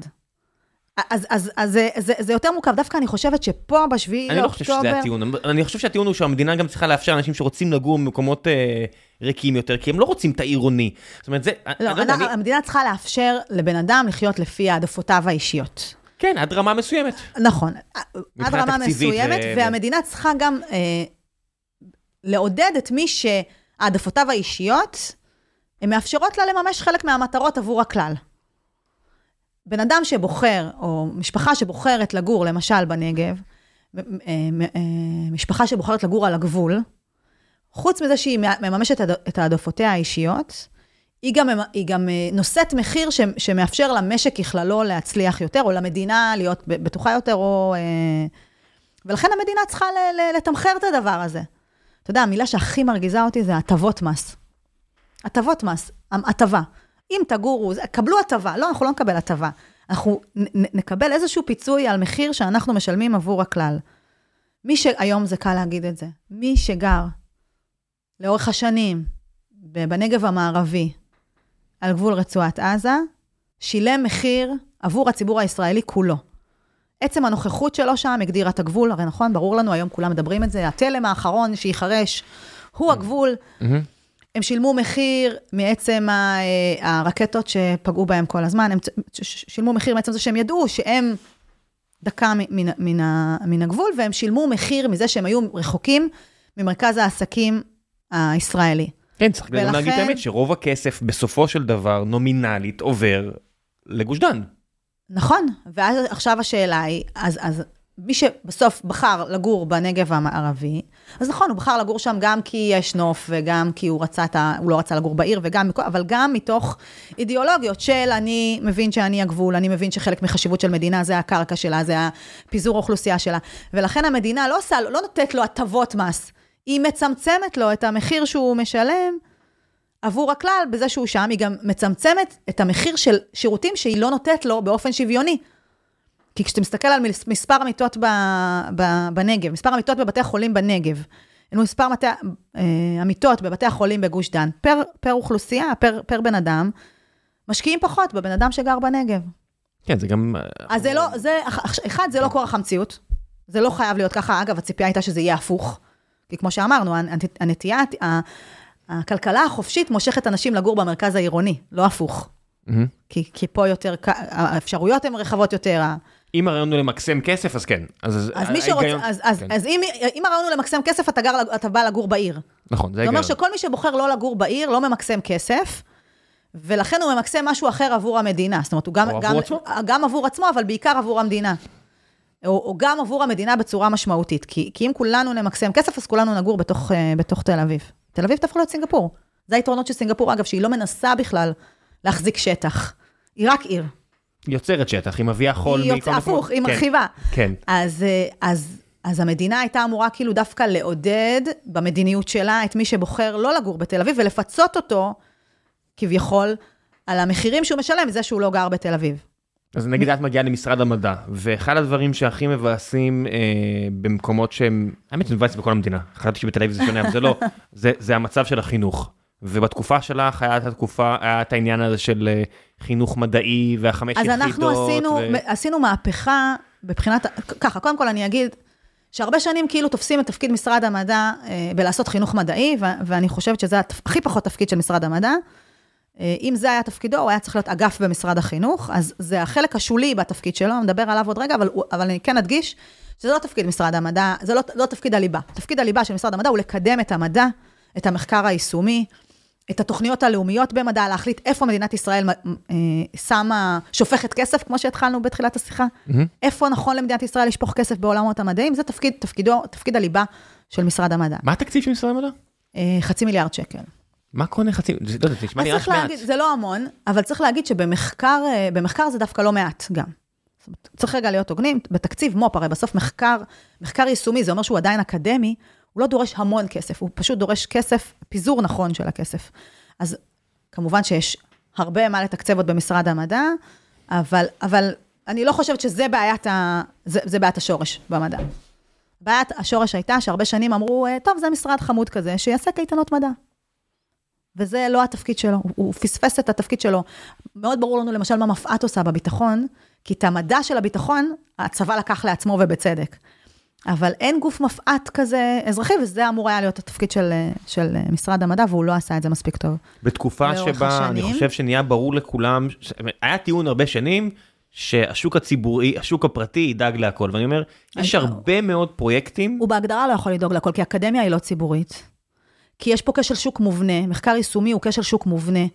אז, אז, אז זה, זה, זה יותר מורכב. דווקא אני חושבת שפה, בשביעי אני לא חושב. שזה הטיעון, אני חושב שהטיעון הוא שהמדינה גם צריכה לאפשר לאנשים שרוצים לגור במקומות אה, ריקים יותר, כי הם לא רוצים את העירוני. זאת אומרת, זה... לא, אני יודע, אנחנו, אני- המדינה צריכה לאפשר לבן אדם לחיות לפי העדפותיו האישיות. כן, עד רמה מסוימת. נכון, עד רמה מסוימת, ו- והמדינה צריכה גם אה, לעודד את מי שהעדפותיו האישיות, הן מאפשרות לה לממש חלק מהמטרות עבור הכלל. בן אדם שבוחר, או משפחה שבוחרת לגור, למשל בנגב, מ- אה, משפחה שבוחרת לגור על הגבול, חוץ מזה שהיא מממשת את- העדפותיה האישיות, היא גם, היא גם אה, נושאת מחיר שמאפשר למשק ככללו להצליח יותר, או למדינה להיות בטוחה יותר, או... אה, ולכן המדינה צריכה לתמחר את הדבר הזה. אתה יודע, המילה שהכי מרגיזה אותי זה הטבות מס. הטבות מס, הטבה. אם תגורו, קבלו הטבה. לא, אנחנו לא נקבל הטבה. אנחנו נ, נקבל איזשהו פיצוי על מחיר שאנחנו משלמים עבור הכלל. מי שהיום זה קל להגיד את זה, מי שגר לאורך השנים בנגב המערבי, על גבול רצועת עזה, שילם מחיר עבור הציבור הישראלי כולו. עצם הנוכחות שלו שם הגדירה את הגבול, הרי נכון, ברור לנו, היום כולם מדברים את זה, התלם האחרון שייחרש הוא הגבול. מהמם. הם שילמו מחיר מעצם אה, הרקטות שפגעו בהם כל הזמן, הם שילמו מחיר מעצם זה שהם ידעו שהם דקה מן, מן, מן הגבול, והם שילמו מחיר מזה שהם היו רחוקים ממרכז העסקים הישראלי. כן, צריך גם ולכן- להגיד את האמת, שרוב הכסף בסופו של דבר, נומינלית, עובר לגוש דן. נכון, ואז עכשיו השאלה היא, אז, אז מי שבסוף בחר לגור בנגב המערבי, אז נכון, הוא בחר לגור שם גם כי יש נוף, וגם כי הוא, רצה ה, הוא לא רצה לגור בעיר, וגם, אבל גם מתוך אידיאולוגיות של אני מבין שאני הגבול, אני מבין שחלק מחשיבות של מדינה זה הקרקע שלה, זה הפיזור האוכלוסייה שלה, ולכן המדינה לא עושה, לא נותנת לו הטבות מס, היא מצמצמת לו את המחיר שהוא משלם. עבור הכלל, בזה שהוא שם, היא גם מצמצמת את המחיר של שירותים שהיא לא נותנת לו באופן שוויוני. כי כשאתה מסתכל על מס- מספר המיטות ב, ב, בנגב, מספר המיטות בבתי החולים בנגב, אין מספר מתי, אה, המיטות בבתי החולים בגוש דן, פר, פר אוכלוסייה, פר, פר בן אדם, משקיעים פחות בבן אדם שגר בנגב. כן, זה גם... אז זה לא, זה, אחד, זה לא כורח המציאות. זה לא חייב להיות ככה. אגב, הציפייה הייתה שזה יהיה הפוך. כי כמו שאמרנו, הנטייה, הכלכלה החופשית מושכת אנשים לגור במרכז העירוני, לא הפוך. Mm-hmm. כי, כי פה יותר, האפשרויות הן רחבות יותר. אם הרעיון הוא למקסם כסף, אז כן. אז, אז מי שרוצה, אז, אז, כן. אז אם, אם הרעיון הוא למקסם כסף, אתה, גר, אתה בא לגור בעיר. נכון, זה היגיון. זאת אומרת שכל מי שבוחר לא לגור בעיר, לא ממקסם כסף, ולכן הוא ממקסם משהו אחר עבור המדינה. זאת אומרת, הוא גם, גם, עבור גם עבור עצמו, אבל בעיקר עבור המדינה. או, או גם עבור המדינה בצורה משמעותית. כי, כי אם כולנו נמקסם כסף, אז כולנו נגור בתוך, אה, בתוך תל אביב. תל אביב תהפוך להיות סינגפור. זה היתרונות של סינגפור, אגב, שהיא לא מנסה בכלל להחזיק שטח. היא רק עיר. יוצרת שטח, היא מביאה חול מכל מקום. הפוך, היא כן, מרחיבה. כן. אז, אה, אז, אז המדינה הייתה אמורה כאילו דווקא לעודד במדיניות שלה את מי שבוחר לא לגור בתל אביב ולפצות אותו, כביכול, על המחירים שהוא משלם מזה שהוא לא גר בתל אביב. אז נגיד את מגיעה למשרד המדע, ואחד הדברים שהכי מבאסים אה, במקומות שהם, האמת זה מבאס בכל המדינה, חשבתי שבתל אביב זה שונה, אבל זה לא, זה, זה המצב של החינוך. ובתקופה שלך היה את התקופה, היה את העניין הזה של אה, חינוך מדעי והחמש יחידות. אז אנחנו עשינו, ו... עשינו מהפכה מבחינת, ככה, קודם כל אני אגיד, שהרבה שנים כאילו תופסים את תפקיד משרד המדע אה, בלעשות חינוך מדעי, ו- ואני חושבת שזה הכי פחות תפקיד של משרד המדע. אה, אם זה היה תפקידו, הוא היה צריך להיות אגף במשרד החינוך, אז זה החלק השולי בתפקיד שלו, נדבר עליו עוד רגע, אבל, אבל אני כן אדגיש שזה לא תפקיד משרד המדע, זה לא, לא תפקיד הליבה. תפקיד הליבה של משרד המדע הוא לקדם את המדע, את המחקר היישומי, את התוכניות הלאומיות במדע, להחליט איפה מדינת ישראל אה, שמה, שופכת כסף, כמו שהתחלנו בתחילת השיחה, mm-hmm. איפה נכון למדינת ישראל לשפוך כסף בעולמות המדעים, זה תפקיד, תפקידו, תפקיד הליבה של משרד המדע. מה התקציב של משרד המדע? אה, חצי מיליארד שקל. מה קונה חצי, זה לא, נשמע לי רק מעט. זה לא המון, אבל צריך להגיד שבמחקר אה, זה דווקא לא מעט גם. צריך רגע להיות הוגנים, בתקציב מו"פ, הרי בסוף מחקר, מחקר יישומי, זה אומר שהוא עדיין אקדמי, הוא לא דורש המון כסף, הוא פשוט דורש כסף, פיזור נכון של הכסף. אז כמובן שיש הרבה מה לתקצב עוד במשרד המדע, אבל, אבל אני לא חושבת שזה בעיית, ה, זה, זה בעיית השורש במדע. בעיית השורש הייתה שהרבה שנים אמרו, אה, טוב, זה משרד חמוד כזה, שיעשה קייטנות מדע. וזה לא התפקיד שלו, הוא, הוא פספס את התפקיד שלו. מאוד ברור לנו למשל מה מפא"ת עושה בביטחון, כי את המדע של הביטחון, הצבא לקח לעצמו ובצדק. אבל אין גוף מפא"ת כזה אזרחי, וזה אמור היה להיות התפקיד של, של משרד המדע, והוא לא עשה את זה מספיק טוב. בתקופה שבה השנים. אני חושב שנהיה ברור לכולם, ש... היה טיעון הרבה שנים, שהשוק הציבורי, השוק הפרטי ידאג להכל, ואני אומר, יש הרבה מאוד פרויקטים. הוא בהגדרה לא יכול לדאוג להכל, כי אקדמיה היא לא ציבורית. כי יש פה כשל שוק מובנה, מחקר יישומי הוא כשל שוק מובנה.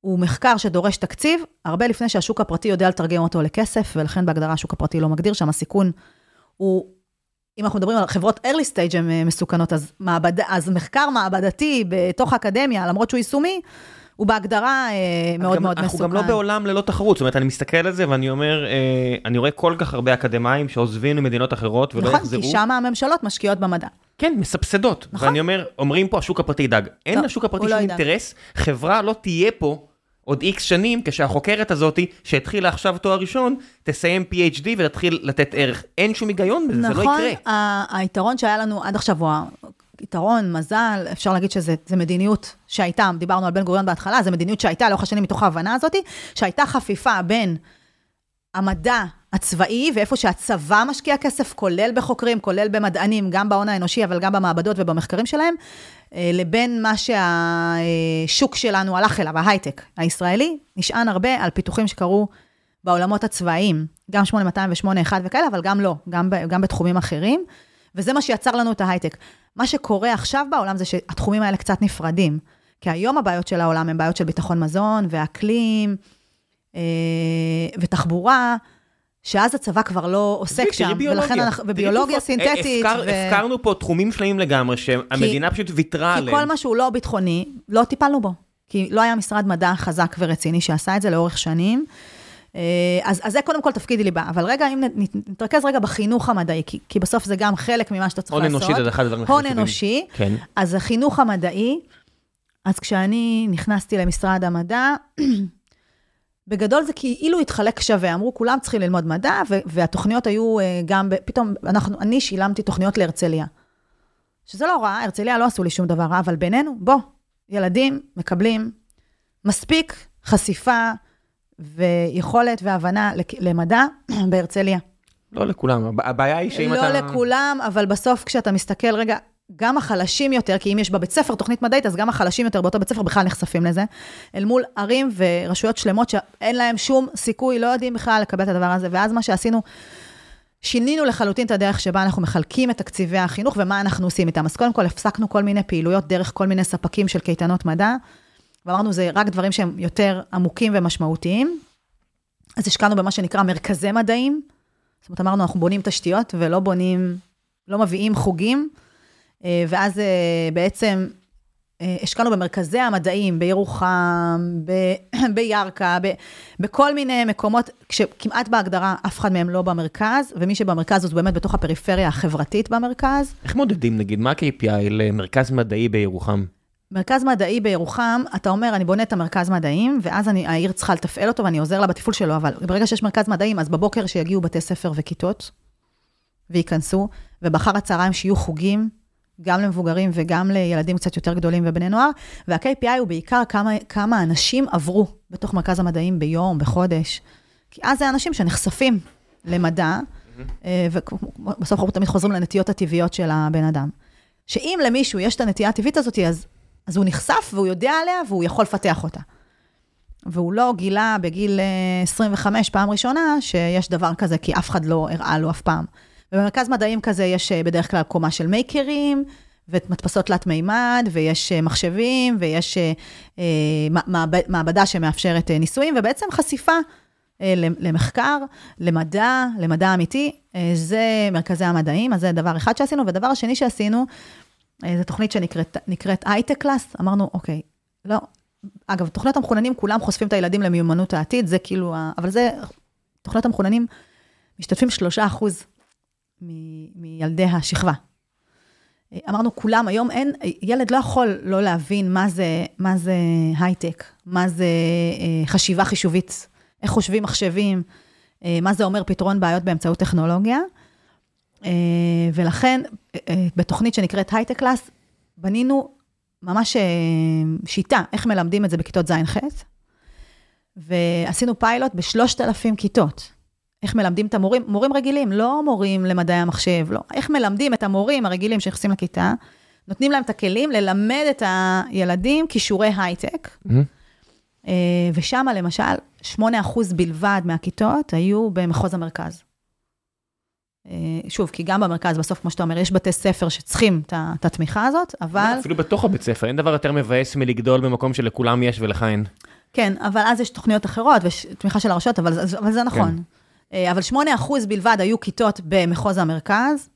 הוא מחקר שדורש תקציב, הרבה לפני שהשוק הפרטי יודע לתרגם אותו לכסף, ולכן בהגדרה השוק הפרטי לא מגדיר שם, הסיכון הוא, אם אנחנו מדברים על חברות early stage הן אה, מסוכנות, אז, מעבד, אז מחקר מעבדתי בתוך האקדמיה, למרות שהוא יישומי, הוא בהגדרה אה, מאוד גם, מאוד אנחנו מסוכן. אנחנו גם לא בעולם ללא תחרות, זאת אומרת, אני מסתכל על זה ואני אומר, אה, אני רואה כל כך הרבה אקדמאים שעוזבים ממדינות אחרות ולא נכון, יחזרו. נכון, כי שם הממשלות משקיעות במדע. כן, מסבסדות. נכון. ואני אומר, אומרים פה השוק הפרטי ידאג. אין לא, לשוק הפרטי לא שום לא אינטרס, חברה לא תהיה פה עוד איקס שנים, כשהחוקרת הזאתי, שהתחילה עכשיו תואר ראשון, תסיים PhD ותתחיל לתת ערך. אין שום היגיון בזה, נכון, זה לא יקרה. נכון, היתרון שהיה לנו עד עכשיו הוא יתרון, מזל, אפשר להגיד שזה מדיניות שהייתה, דיברנו על בן גוריון בהתחלה, זו מדיניות שהייתה לאורך השנים מתוך ההבנה הזאת, שהייתה חפיפה בין המדע הצבאי, ואיפה שהצבא משקיע כסף, כולל בחוקרים, כולל במדענים, גם בהון האנושי, אבל גם במעבדות ובמחקרים שלהם, אה, לבין מה שהשוק שלנו הלך אליו, ההייטק הישראלי, נשען הרבה על פיתוחים שקרו בעולמות הצבאיים, גם 8200 ו-81 וכאלה, אבל גם לא, גם, גם בתחומים אחרים, וזה מה שיצר לנו את ההייטק. מה שקורה עכשיו בעולם זה שהתחומים האלה קצת נפרדים, כי היום הבעיות של העולם הן בעיות של ביטחון מזון ואקלים ותחבורה, שאז הצבא כבר לא עוסק שם, ולכן אנחנו, וביולוגיה סינתטית. הפקר, ו... הפקרנו פה תחומים שלמים לגמרי, שהמדינה כי, פשוט ויתרה עליהם. כי כל מה שהוא לא ביטחוני, לא טיפלנו בו. כי לא היה משרד מדע חזק ורציני שעשה את זה לאורך שנים. אה, אז, אז זה קודם כל תפקיד ליבה. אבל רגע, אם נתרכז רגע בחינוך המדעי, כי, כי בסוף זה גם חלק ממה שאתה צריך הון לעשות. הון אנושי זה אחד הדברים הון אנושי. כן. אז החינוך המדעי, אז כשאני נכנסתי למשרד המדע, בגדול זה כאילו התחלק שווה, אמרו כולם צריכים ללמוד מדע, והתוכניות היו אה, גם, פתאום אנחנו, אני שילמתי תוכניות להרצליה. שזה לא רע, הרצליה לא עשו לי שום דבר רע, אבל בינינו, בוא, ילדים מקבלים מספיק חשיפה ויכולת והבנה למדע בהרצליה. לא לכולם, הבעיה היא שאם לא אתה... לא לכולם, אבל בסוף כשאתה מסתכל, רגע, גם החלשים יותר, כי אם יש בבית ספר תוכנית מדעית, אז גם החלשים יותר באותו בית ספר בכלל נחשפים לזה, אל מול ערים ורשויות שלמות שאין להם שום סיכוי, לא יודעים בכלל לקבל את הדבר הזה. ואז מה שעשינו, שינינו לחלוטין את הדרך שבה אנחנו מחלקים את תקציבי החינוך ומה אנחנו עושים איתם. אז קודם כל, הפסקנו כל מיני פעילויות דרך כל מיני ספקים של קייטנות מדע, ואמרנו, זה רק דברים שהם יותר עמוקים ומשמעותיים. אז השקענו במה שנקרא מרכזי מדעים. זאת אומרת, אמרנו, אנחנו בונים תשתיות ולא בונים, לא מביאים חוגים. אה, ואז אה, בעצם אה, השקענו במרכזי המדעים, בירוחם, ב- בירכא, ב- בכל מיני מקומות, כשכמעט בהגדרה אף אחד מהם לא במרכז, ומי שבמרכז הוא באמת בתוך הפריפריה החברתית במרכז. איך מודדים נגיד, מה ה-KPI למרכז מדעי בירוחם? מרכז מדעי בירוחם, אתה אומר, אני בונה את המרכז מדעים, ואז אני, העיר צריכה לתפעל אותו ואני עוזר לה בתפעול שלו, אבל ברגע שיש מרכז מדעים, אז בבוקר שיגיעו בתי ספר וכיתות, וייכנסו, ובאחר הצהריים שיהיו חוגים, גם למבוגרים וגם לילדים קצת יותר גדולים ובני נוער, וה-KPI הוא בעיקר כמה, כמה אנשים עברו בתוך מרכז המדעים ביום, בחודש. כי אז זה אנשים שנחשפים למדע, mm-hmm. ובסוף אנחנו תמיד חוזרים לנטיות הטבעיות של הבן אדם. שאם למישהו יש את הנטייה הטבעית הזאת, אז, אז הוא נחשף והוא יודע עליה והוא יכול לפתח אותה. והוא לא גילה בגיל 25 אה, פעם ראשונה שיש דבר כזה, כי אף אחד לא הראה לו אף פעם. ובמרכז מדעים כזה יש אה, בדרך כלל קומה של מייקרים, ומדפסות תלת מימד, ויש אה, מחשבים, ויש אה, מעבדה שמאפשרת ניסויים, ובעצם חשיפה למחקר, למדע, למדע אמיתי, זה מרכזי המדעים, אז זה דבר אחד שעשינו. ודבר השני שעשינו, זו תוכנית שנקראת הייטק קלאס, אמרנו, אוקיי, לא, אגב, תוכניות המחוננים, כולם חושפים את הילדים למיומנות העתיד, זה כאילו, אבל זה, תוכניות המחוננים, משתתפים שלושה אחוז מילדי השכבה. אמרנו, כולם, היום אין, ילד לא יכול לא להבין מה זה, מה זה הייטק, מה זה אה, חשיבה חישובית, איך חושבים מחשבים, אה, מה זה אומר פתרון בעיות באמצעות טכנולוגיה. אה, ולכן, בתוכנית שנקראת הייטק class, בנינו ממש שיטה, איך מלמדים את זה בכיתות ז'-ח', ועשינו פיילוט בשלושת אלפים כיתות. איך מלמדים את המורים, מורים רגילים, לא מורים למדעי המחשב, לא, איך מלמדים את המורים הרגילים שנכנסים לכיתה, נותנים להם את הכלים ללמד את הילדים כישורי הייטק. Mm-hmm. ושם, למשל, 8% בלבד מהכיתות היו במחוז המרכז. אה, שוב, כי גם במרכז, בסוף, כמו שאתה אומר, יש בתי ספר שצריכים את התמיכה הזאת, אבל... אפילו בתוך הבית ספר, אין דבר יותר מבאס מלגדול במקום שלכולם יש ולך אין. כן, אבל אז יש תוכניות אחרות ותמיכה של הרשויות, אבל, אבל זה נכון. כן. אה, אבל 8% בלבד היו כיתות במחוז המרכז,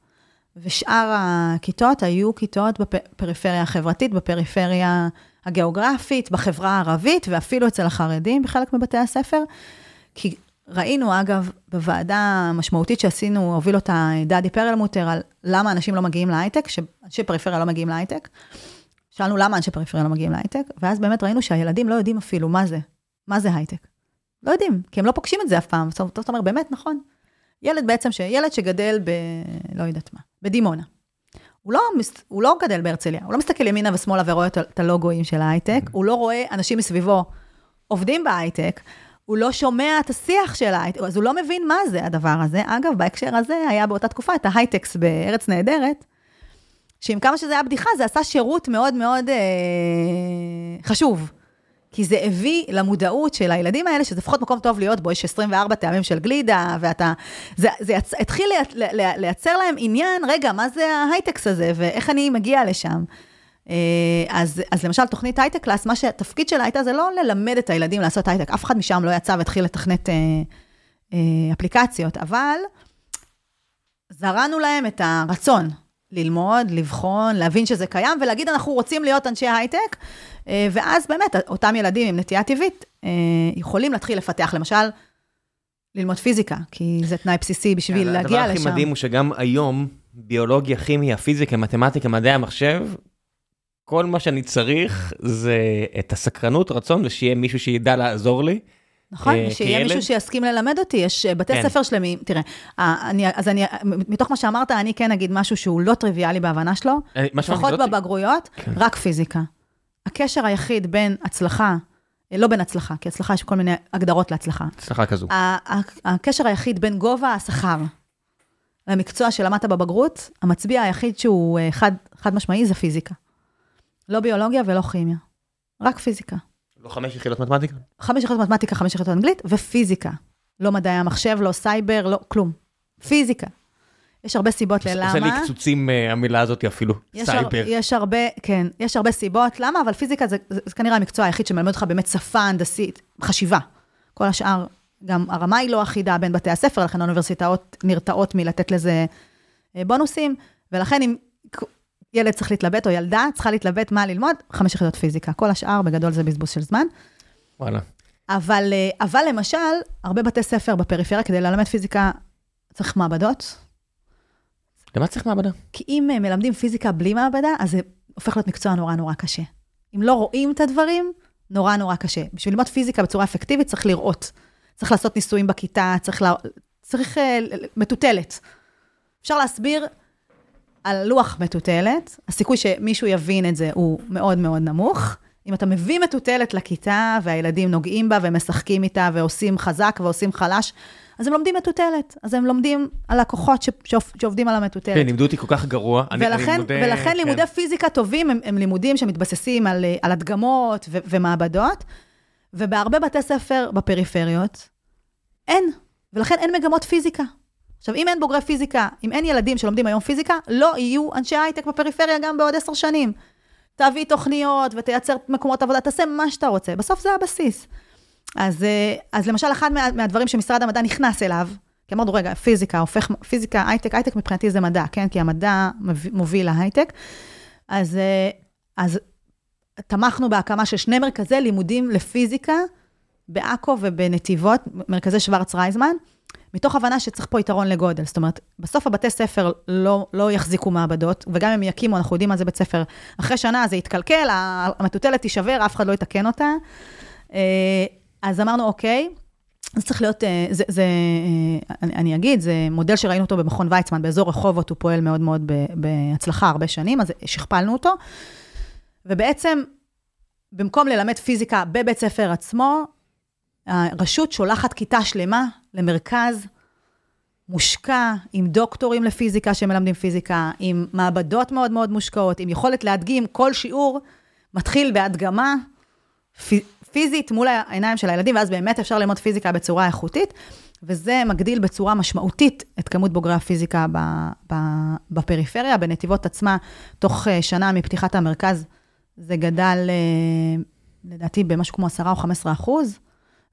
ושאר הכיתות היו כיתות בפריפריה החברתית, בפריפריה הגיאוגרפית, בחברה הערבית, ואפילו אצל החרדים בחלק מבתי הספר. כי ראינו, אגב, בוועדה המשמעותית שעשינו, הוביל אותה דדי פרלמוטר, על למה אנשים לא מגיעים להייטק, שאנשי פריפריה לא מגיעים להייטק. שאלנו למה אנשי פריפריה לא מגיעים להייטק, ואז באמת ראינו שהילדים לא יודעים אפילו מה זה, מה זה הייטק. לא יודעים, כי הם לא פוגשים את זה אף פעם. זאת אומרת, באמת, נכון. ילד בעצם, ש... ילד שגדל ב... לא יודעת מה, בדימונה. הוא לא, הוא לא גדל בהרצליה, הוא לא מסתכל ימינה ושמאלה ורואה את הלוגויים של ההייטק, הוא לא רואה אנשים מסביבו עובדים בהייטק, הוא לא שומע את השיח של ההייטק, אז הוא לא מבין מה זה הדבר הזה. אגב, בהקשר הזה היה באותה תקופה את ההייטקס בארץ נהדרת, שעם כמה שזה היה בדיחה, זה עשה שירות מאוד מאוד אה, חשוב. כי זה הביא למודעות של הילדים האלה, שזה לפחות מקום טוב להיות בו, יש 24 טעמים של גלידה, ואתה... זה, זה יצ... התחיל לייצר להם עניין, רגע, מה זה ההייטקס הזה, ואיך אני מגיע לשם. אה, אז, אז למשל, תוכנית הייטק class, מה שהתפקיד שלה הייתה, זה לא ללמד את הילדים לעשות הייטק, אף אחד משם לא יצא והתחיל לתכנת אה, אה, אפליקציות, אבל זרענו להם את הרצון ללמוד, לבחון, להבין שזה קיים, ולהגיד, אנחנו רוצים להיות אנשי הייטק, ואז באמת, אותם ילדים עם נטייה טבעית אה, יכולים להתחיל לפתח, למשל, ללמוד פיזיקה, כי זה תנאי בסיסי בשביל כן, להגיע לשם. הדבר הכי מדהים הוא שגם היום, ביולוגיה, כימיה, פיזיקה, מתמטיקה, מדעי המחשב, כל מה שאני צריך זה את הסקרנות, רצון, ושיהיה מישהו שידע לעזור לי. נכון, אה, שיהיה כילד? מישהו שיסכים ללמד אותי, יש אה, בתי כן. ספר שלמים, תראה, אה, אני, אז אני, מתוך מה שאמרת, אני כן אגיד משהו שהוא לא טריוויאלי בהבנה שלו, אה, לפחות בבגרויות, כן. רק פיזיקה. הקשר היחיד בין הצלחה, אה, לא בין הצלחה, כי הצלחה יש כל מיני הגדרות להצלחה. הצלחה כזו. הקשר היחיד בין גובה השכר למקצוע שלמדת בבגרות, המצביע היחיד שהוא אה, חד, חד משמעי זה פיזיקה. לא ביולוגיה ולא כימיה, רק פיזיקה. לא חמש יחידות מתמטיקה? חמש יחידות מתמטיקה, חמש יחידות אנגלית, ופיזיקה. לא מדעי המחשב, לא סייבר, לא כלום. פיזיקה. יש הרבה סיבות ללמה. עושה לי קוצים אה, המילה הזאת אפילו, יש, הר, סייבר. יש הרבה, כן, יש הרבה סיבות. למה? אבל פיזיקה זה, זה, זה כנראה המקצוע היחיד שמלמד אותך באמת שפה הנדסית, חשיבה. כל השאר, גם הרמה היא לא אחידה בין בתי הספר, לכן האוניברסיטאות נרתעות מלתת לזה אה, בונוסים, ולכן אם ילד צריך להתלבט, או ילדה צריכה להתלבט מה ללמוד, חמש יחידות פיזיקה. כל השאר, בגדול, זה בזבוז של זמן. וואלה. אבל, אה, אבל למשל, הרבה בתי ספר בפריפריה, כדי ללמד פיזיקה, צריך מעבדות. למה צריך מעבדה? כי אם אה, מלמדים פיזיקה בלי מעבדה, אז זה הופך להיות מקצוע נורא נורא קשה. אם לא רואים את הדברים, נורא נורא קשה. בשביל ללמוד פיזיקה בצורה אפקטיבית, צריך לראות. צריך לעשות ניסויים בכיתה, צריך, לה... צריך ל- מטוטלת. אפשר להסביר על לוח מטוטלת, הסיכוי שמישהו יבין את זה הוא מאוד מאוד נמוך. אם אתה מביא מטוטלת לכיתה, והילדים נוגעים בה ומשחקים איתה, ועושים חזק ועושים חלש, אז הם לומדים מטוטלת. אז הם לומדים על הכוחות ש... שעובד- שעובדים על המטוטלת. כן, לימדו אותי כל כך גרוע. אני- אני ולכן, מודה, ולכן כן. לימודי פיזיקה טובים הם, הם לימודים שמתבססים על, על הדגמות ו- ומעבדות, ובהרבה בתי ספר בפריפריות אין, ולכן אין מגמות פיזיקה. עכשיו, אם אין בוגרי פיזיקה, אם אין ילדים שלומדים היום פיזיקה, לא יהיו אנשי הייטק בפריפריה גם בעוד עשר שנים. תביא תוכניות ותייצר מקומות עבודה, תעשה מה שאתה רוצה. בסוף זה הבסיס. אז, אה, אז למשל, אחד מה, מהדברים שמשרד המדע נכנס אליו, כי אמרנו, רגע, פיזיקה הופך, פיזיקה, הייטק, הייטק מבחינתי זה מדע, כן? כי המדע מוביל להייטק. אז, אה, אז תמכנו בהקמה של שני מרכזי לימודים לפיזיקה בעכו ובנתיבות, מרכזי שוורץ רייזמן, מתוך הבנה שצריך פה יתרון לגודל. זאת אומרת, בסוף הבתי ספר לא, לא יחזיקו מעבדות, וגם אם יקימו, אנחנו יודעים מה זה בית ספר. אחרי שנה זה יתקלקל, המטוטלת תישבר, אף אחד לא יתקן אותה. אה, אז אמרנו, אוקיי, זה צריך להיות, אה, זה, זה אה, אני, אני אגיד, זה מודל שראינו אותו במכון ויצמן, באזור רחובות, הוא פועל מאוד מאוד בהצלחה הרבה שנים, אז שכפלנו אותו. ובעצם, במקום ללמד פיזיקה בבית ספר עצמו, הרשות שולחת כיתה שלמה למרכז מושקע, עם דוקטורים לפיזיקה שמלמדים פיזיקה, עם מעבדות מאוד מאוד מושקעות, עם יכולת להדגים כל שיעור, מתחיל בהדגמה פי- פיזית מול העיניים של הילדים, ואז באמת אפשר ללמוד פיזיקה בצורה איכותית, וזה מגדיל בצורה משמעותית את כמות בוגרי הפיזיקה בפריפריה. בנתיבות עצמה, תוך אה, שנה מפתיחת המרכז, זה גדל, אה, לדעתי, במשהו כמו 10 או 15 אחוז.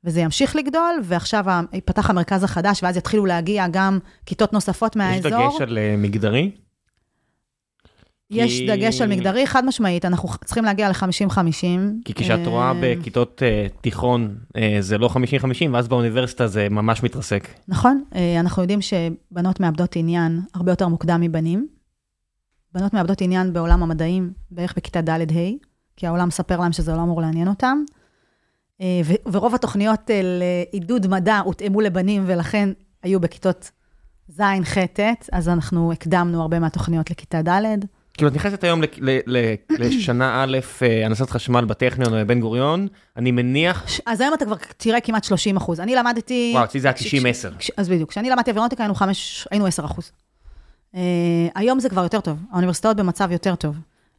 וזה ימשיך לגדול, ועכשיו ייפתח המרכז החדש, ואז יתחילו להגיע גם כיתות נוספות יש מהאזור. דגש על אה, מגדרי? יש כי- דגש על מגדרי, חד משמעית, אנחנו צריכים להגיע ל-50-50. כי כשאת רואה בכיתות אה, תיכון אה, זה לא 50-50, ואז באוניברסיטה זה ממש מתרסק. נכון, אה, אנחנו יודעים שבנות מאבדות עניין הרבה יותר מוקדם מבנים. בנות מאבדות עניין בעולם המדעים בערך בכיתה ד'-ה', כי העולם מספר להם שזה לא אמור לעניין אותם. אה, ורוב התוכניות אה, לעידוד מדע הותאמו לבנים, ולכן היו בכיתות ז', ח', ט', אז אנחנו הקדמנו הרבה מהתוכניות לכיתה ד'. כאילו, את נכנסת היום לשנה א', אה, הנדסת חשמל בטכניון או בבן גוריון, אני מניח, אז היום אתה כבר תראה כמעט 30 אחוז. אני למדתי... וואו, אצלי זה היה כש- 90-10. כש- אז בדיוק, כשאני למדתי אווירונטיקה היינו, היינו 10 אחוז. היום זה כבר יותר טוב, האוניברסיטאות במצב יותר טוב.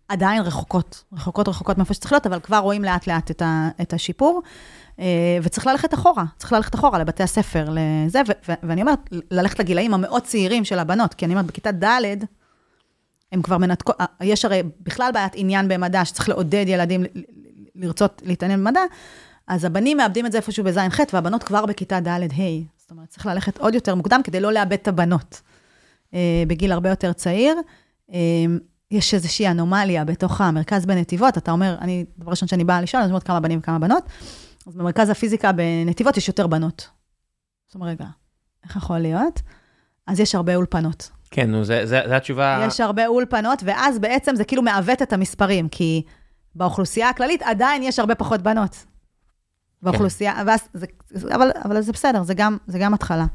עדיין רחוקות, רחוקות רחוקות מאיפה שצריך להיות, אבל כבר רואים לאט לאט את, ה, את השיפור. Uh, וצריך ללכת אחורה, צריך ללכת אחורה לבתי הספר, לזה, ו- ו- ואני אומרת, ללכת לגילאים המאוד צעירים של הבנות, כי אני אומרת, בכיתה ד', הם כבר מנתקות, יש הרי בכלל בעיית עניין במדע, שצריך לעודד ילדים לרצות להתעניין במדע, אז הבנים מאבדים את זה איפשהו בז'-ח', והבנות כבר בכיתה ד'-ה'. זאת אומרת, צריך ללכת עוד יותר מוקדם כדי לא לאבד את הבנות אה, בגיל הרבה יותר צעיר. יש איזושהי אנומליה בתוך המרכז בנתיבות, אתה אומר, אני, דבר ראשון שאני באה לשאול, אני אומרת כמה בנים וכמה בנות, אז במרכז הפיזיקה בנתיבות יש יותר בנות. זאת אומרת, רגע, איך יכול להיות? אז יש הרבה אולפנות. כן, נו, זה התשובה. יש הרבה אולפנות, ואז בעצם זה כאילו מעוות את המספרים, כי באוכלוסייה הכללית עדיין יש הרבה פחות בנות. באוכלוסייה, ואז זה, אבל, אבל זה בסדר, זה גם, זה גם התחלה.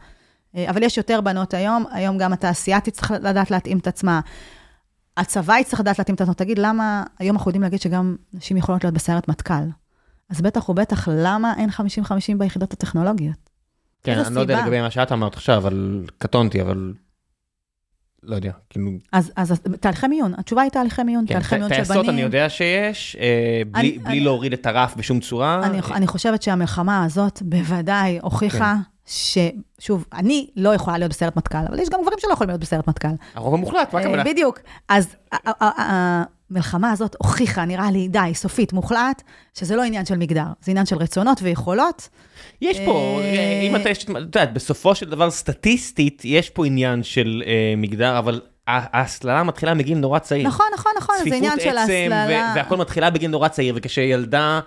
אה, אבל יש יותר בנות היום, היום גם התעשייה תצטרך לדעת להתאים את עצמה. הצבא יצטרך לדעת להתאים את עצמו. תגיד, למה, היום אנחנו יודעים להגיד שגם נשים יכולות להיות בסיירת מטכ"ל. אז בטח ובטח, למה אין 50-50 ביחידות הטכנולוגיות? כן, אני לא יודע סיבה? לגבי מה שאת אמרת עכשיו, אבל קטונתי, אבל... לא יודע, כאילו... אז, אז תהליכי מיון, התשובה היא תהליכי מיון, כן, תהליכי מיון של טייסות בנים. אני יודע שיש, אה, בלי אני- בלי אני- להוריד את הרף בשום צורה. אני, אני חושבת שהמלחמה הזאת בוודאי הוכיחה ש... שוב, אני לא יכולה להיות בסיירת מטכ"ל, אבל יש גם גברים שלא יכולים להיות בסיירת מטכ"ל. הרוב המוחלט, מה הכוונה? בדיוק. אז המלחמה הזאת הוכיחה, נראה לי, די, סופית, מוחלט, שזה לא עניין של מגדר, זה עניין של רצונות ויכולות. יש פה, אה, אה, אם אתה, יש- את יודעת, בסופו של דבר סטטיסטית, יש פה עניין של אה, מגדר, אבל ההסללה מתחילה מגיל נורא צעיר. נכון, נכון, נכון, זה עניין של צפיפות עצם, והכל מתחילה בגיל נורא צעיר, וכשילדה,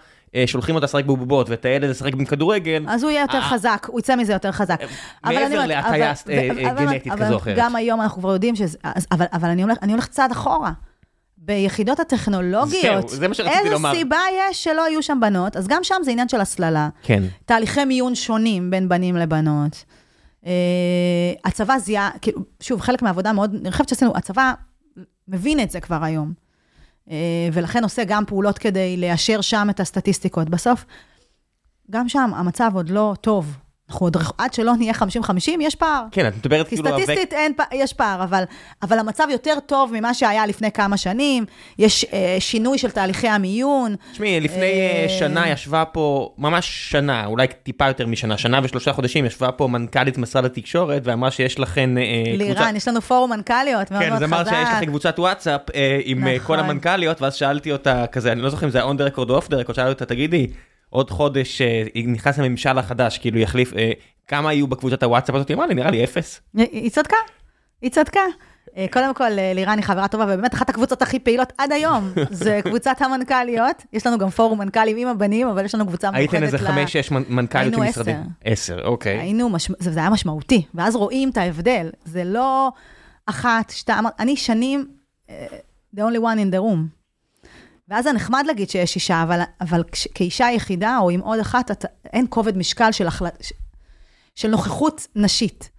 שולחים אותה לשחק בבובות, ואת הילד לשחק בכדורגל, אז הוא יהיה יותר אה, חזק, הוא יצא מזה יותר חזק. אני מעבר להטיה אה, אה, גנטית כזו או אחרת. גם היום אנחנו כבר יודעים שזה... אבל אני הולך צעד אחורה. ביחידות הטכנולוגיות, זהו, זה מה שרציתי לומר. איזו סיבה יש שלא יהיו שם בנות? אז גם שם זה עניין של הסללה. כן. תהליכי מיון שונים בין בנים לבנות. Uh, הצבא זיהה, כאילו, שוב, חלק מהעבודה מאוד נרחבת שעשינו, הצבא מבין את זה כבר היום. Uh, ולכן עושה גם פעולות כדי ליישר שם את הסטטיסטיקות. בסוף, גם שם המצב עוד לא טוב. אנחנו עוד, עד שלא נהיה 50-50, יש פער. כן, את מדברת כי כאילו... הווק- סטטיסטית אין, פ- יש פער, אבל, אבל המצב יותר טוב ממה שהיה לפני כמה שנים. יש אה, שינוי של תהליכי המיון. תשמעי, לפני אה, אה, שנה ישבה פה, ממש שנה, אולי טיפה יותר משנה, שנה ושלושה חודשים, ישבה פה מנכ"לית משרד התקשורת, ואמרה שיש לכן אה, לירן, יש לנו פורום מנכ"ליות מאוד כן, מאוד זה חזק. אמר שיש לכם קבוצת וואטסאפ אה, עם אה, כל נכון. המנכ"ליות, ואז שאלתי אותה כזה, אני לא זוכר אם זה היה on the record או off the record, שאלתי אותה, תגידי, עוד חודש אה, נכנס הממשל החדש, כאילו יחליף, אה, כמה היו בקבוצת הוואטסאפ הזאת? היא אמרה לי, נראה לי אפס. היא צדקה, היא צדקה. אה, קודם כל, לירן היא חברה טובה, ובאמת אחת הקבוצות הכי פעילות עד היום, זה קבוצת המנכ"ליות. יש לנו גם פורום מנכ"לים עם הבנים, אבל יש לנו קבוצה מיוחדת איזה ל- חמש, שש מנ- מנכ"ליות של היינו משרדים. עשר, אוקיי. היינו, מש... זה, זה היה משמעותי, ואז רואים את ההבדל. זה לא אחת, שתיים, אני שנים, the only one in the room. ואז זה נחמד להגיד שיש אישה, אבל, אבל כש, כאישה יחידה, או עם עוד אחת, אתה, אין כובד משקל של, החל... של נוכחות נשית.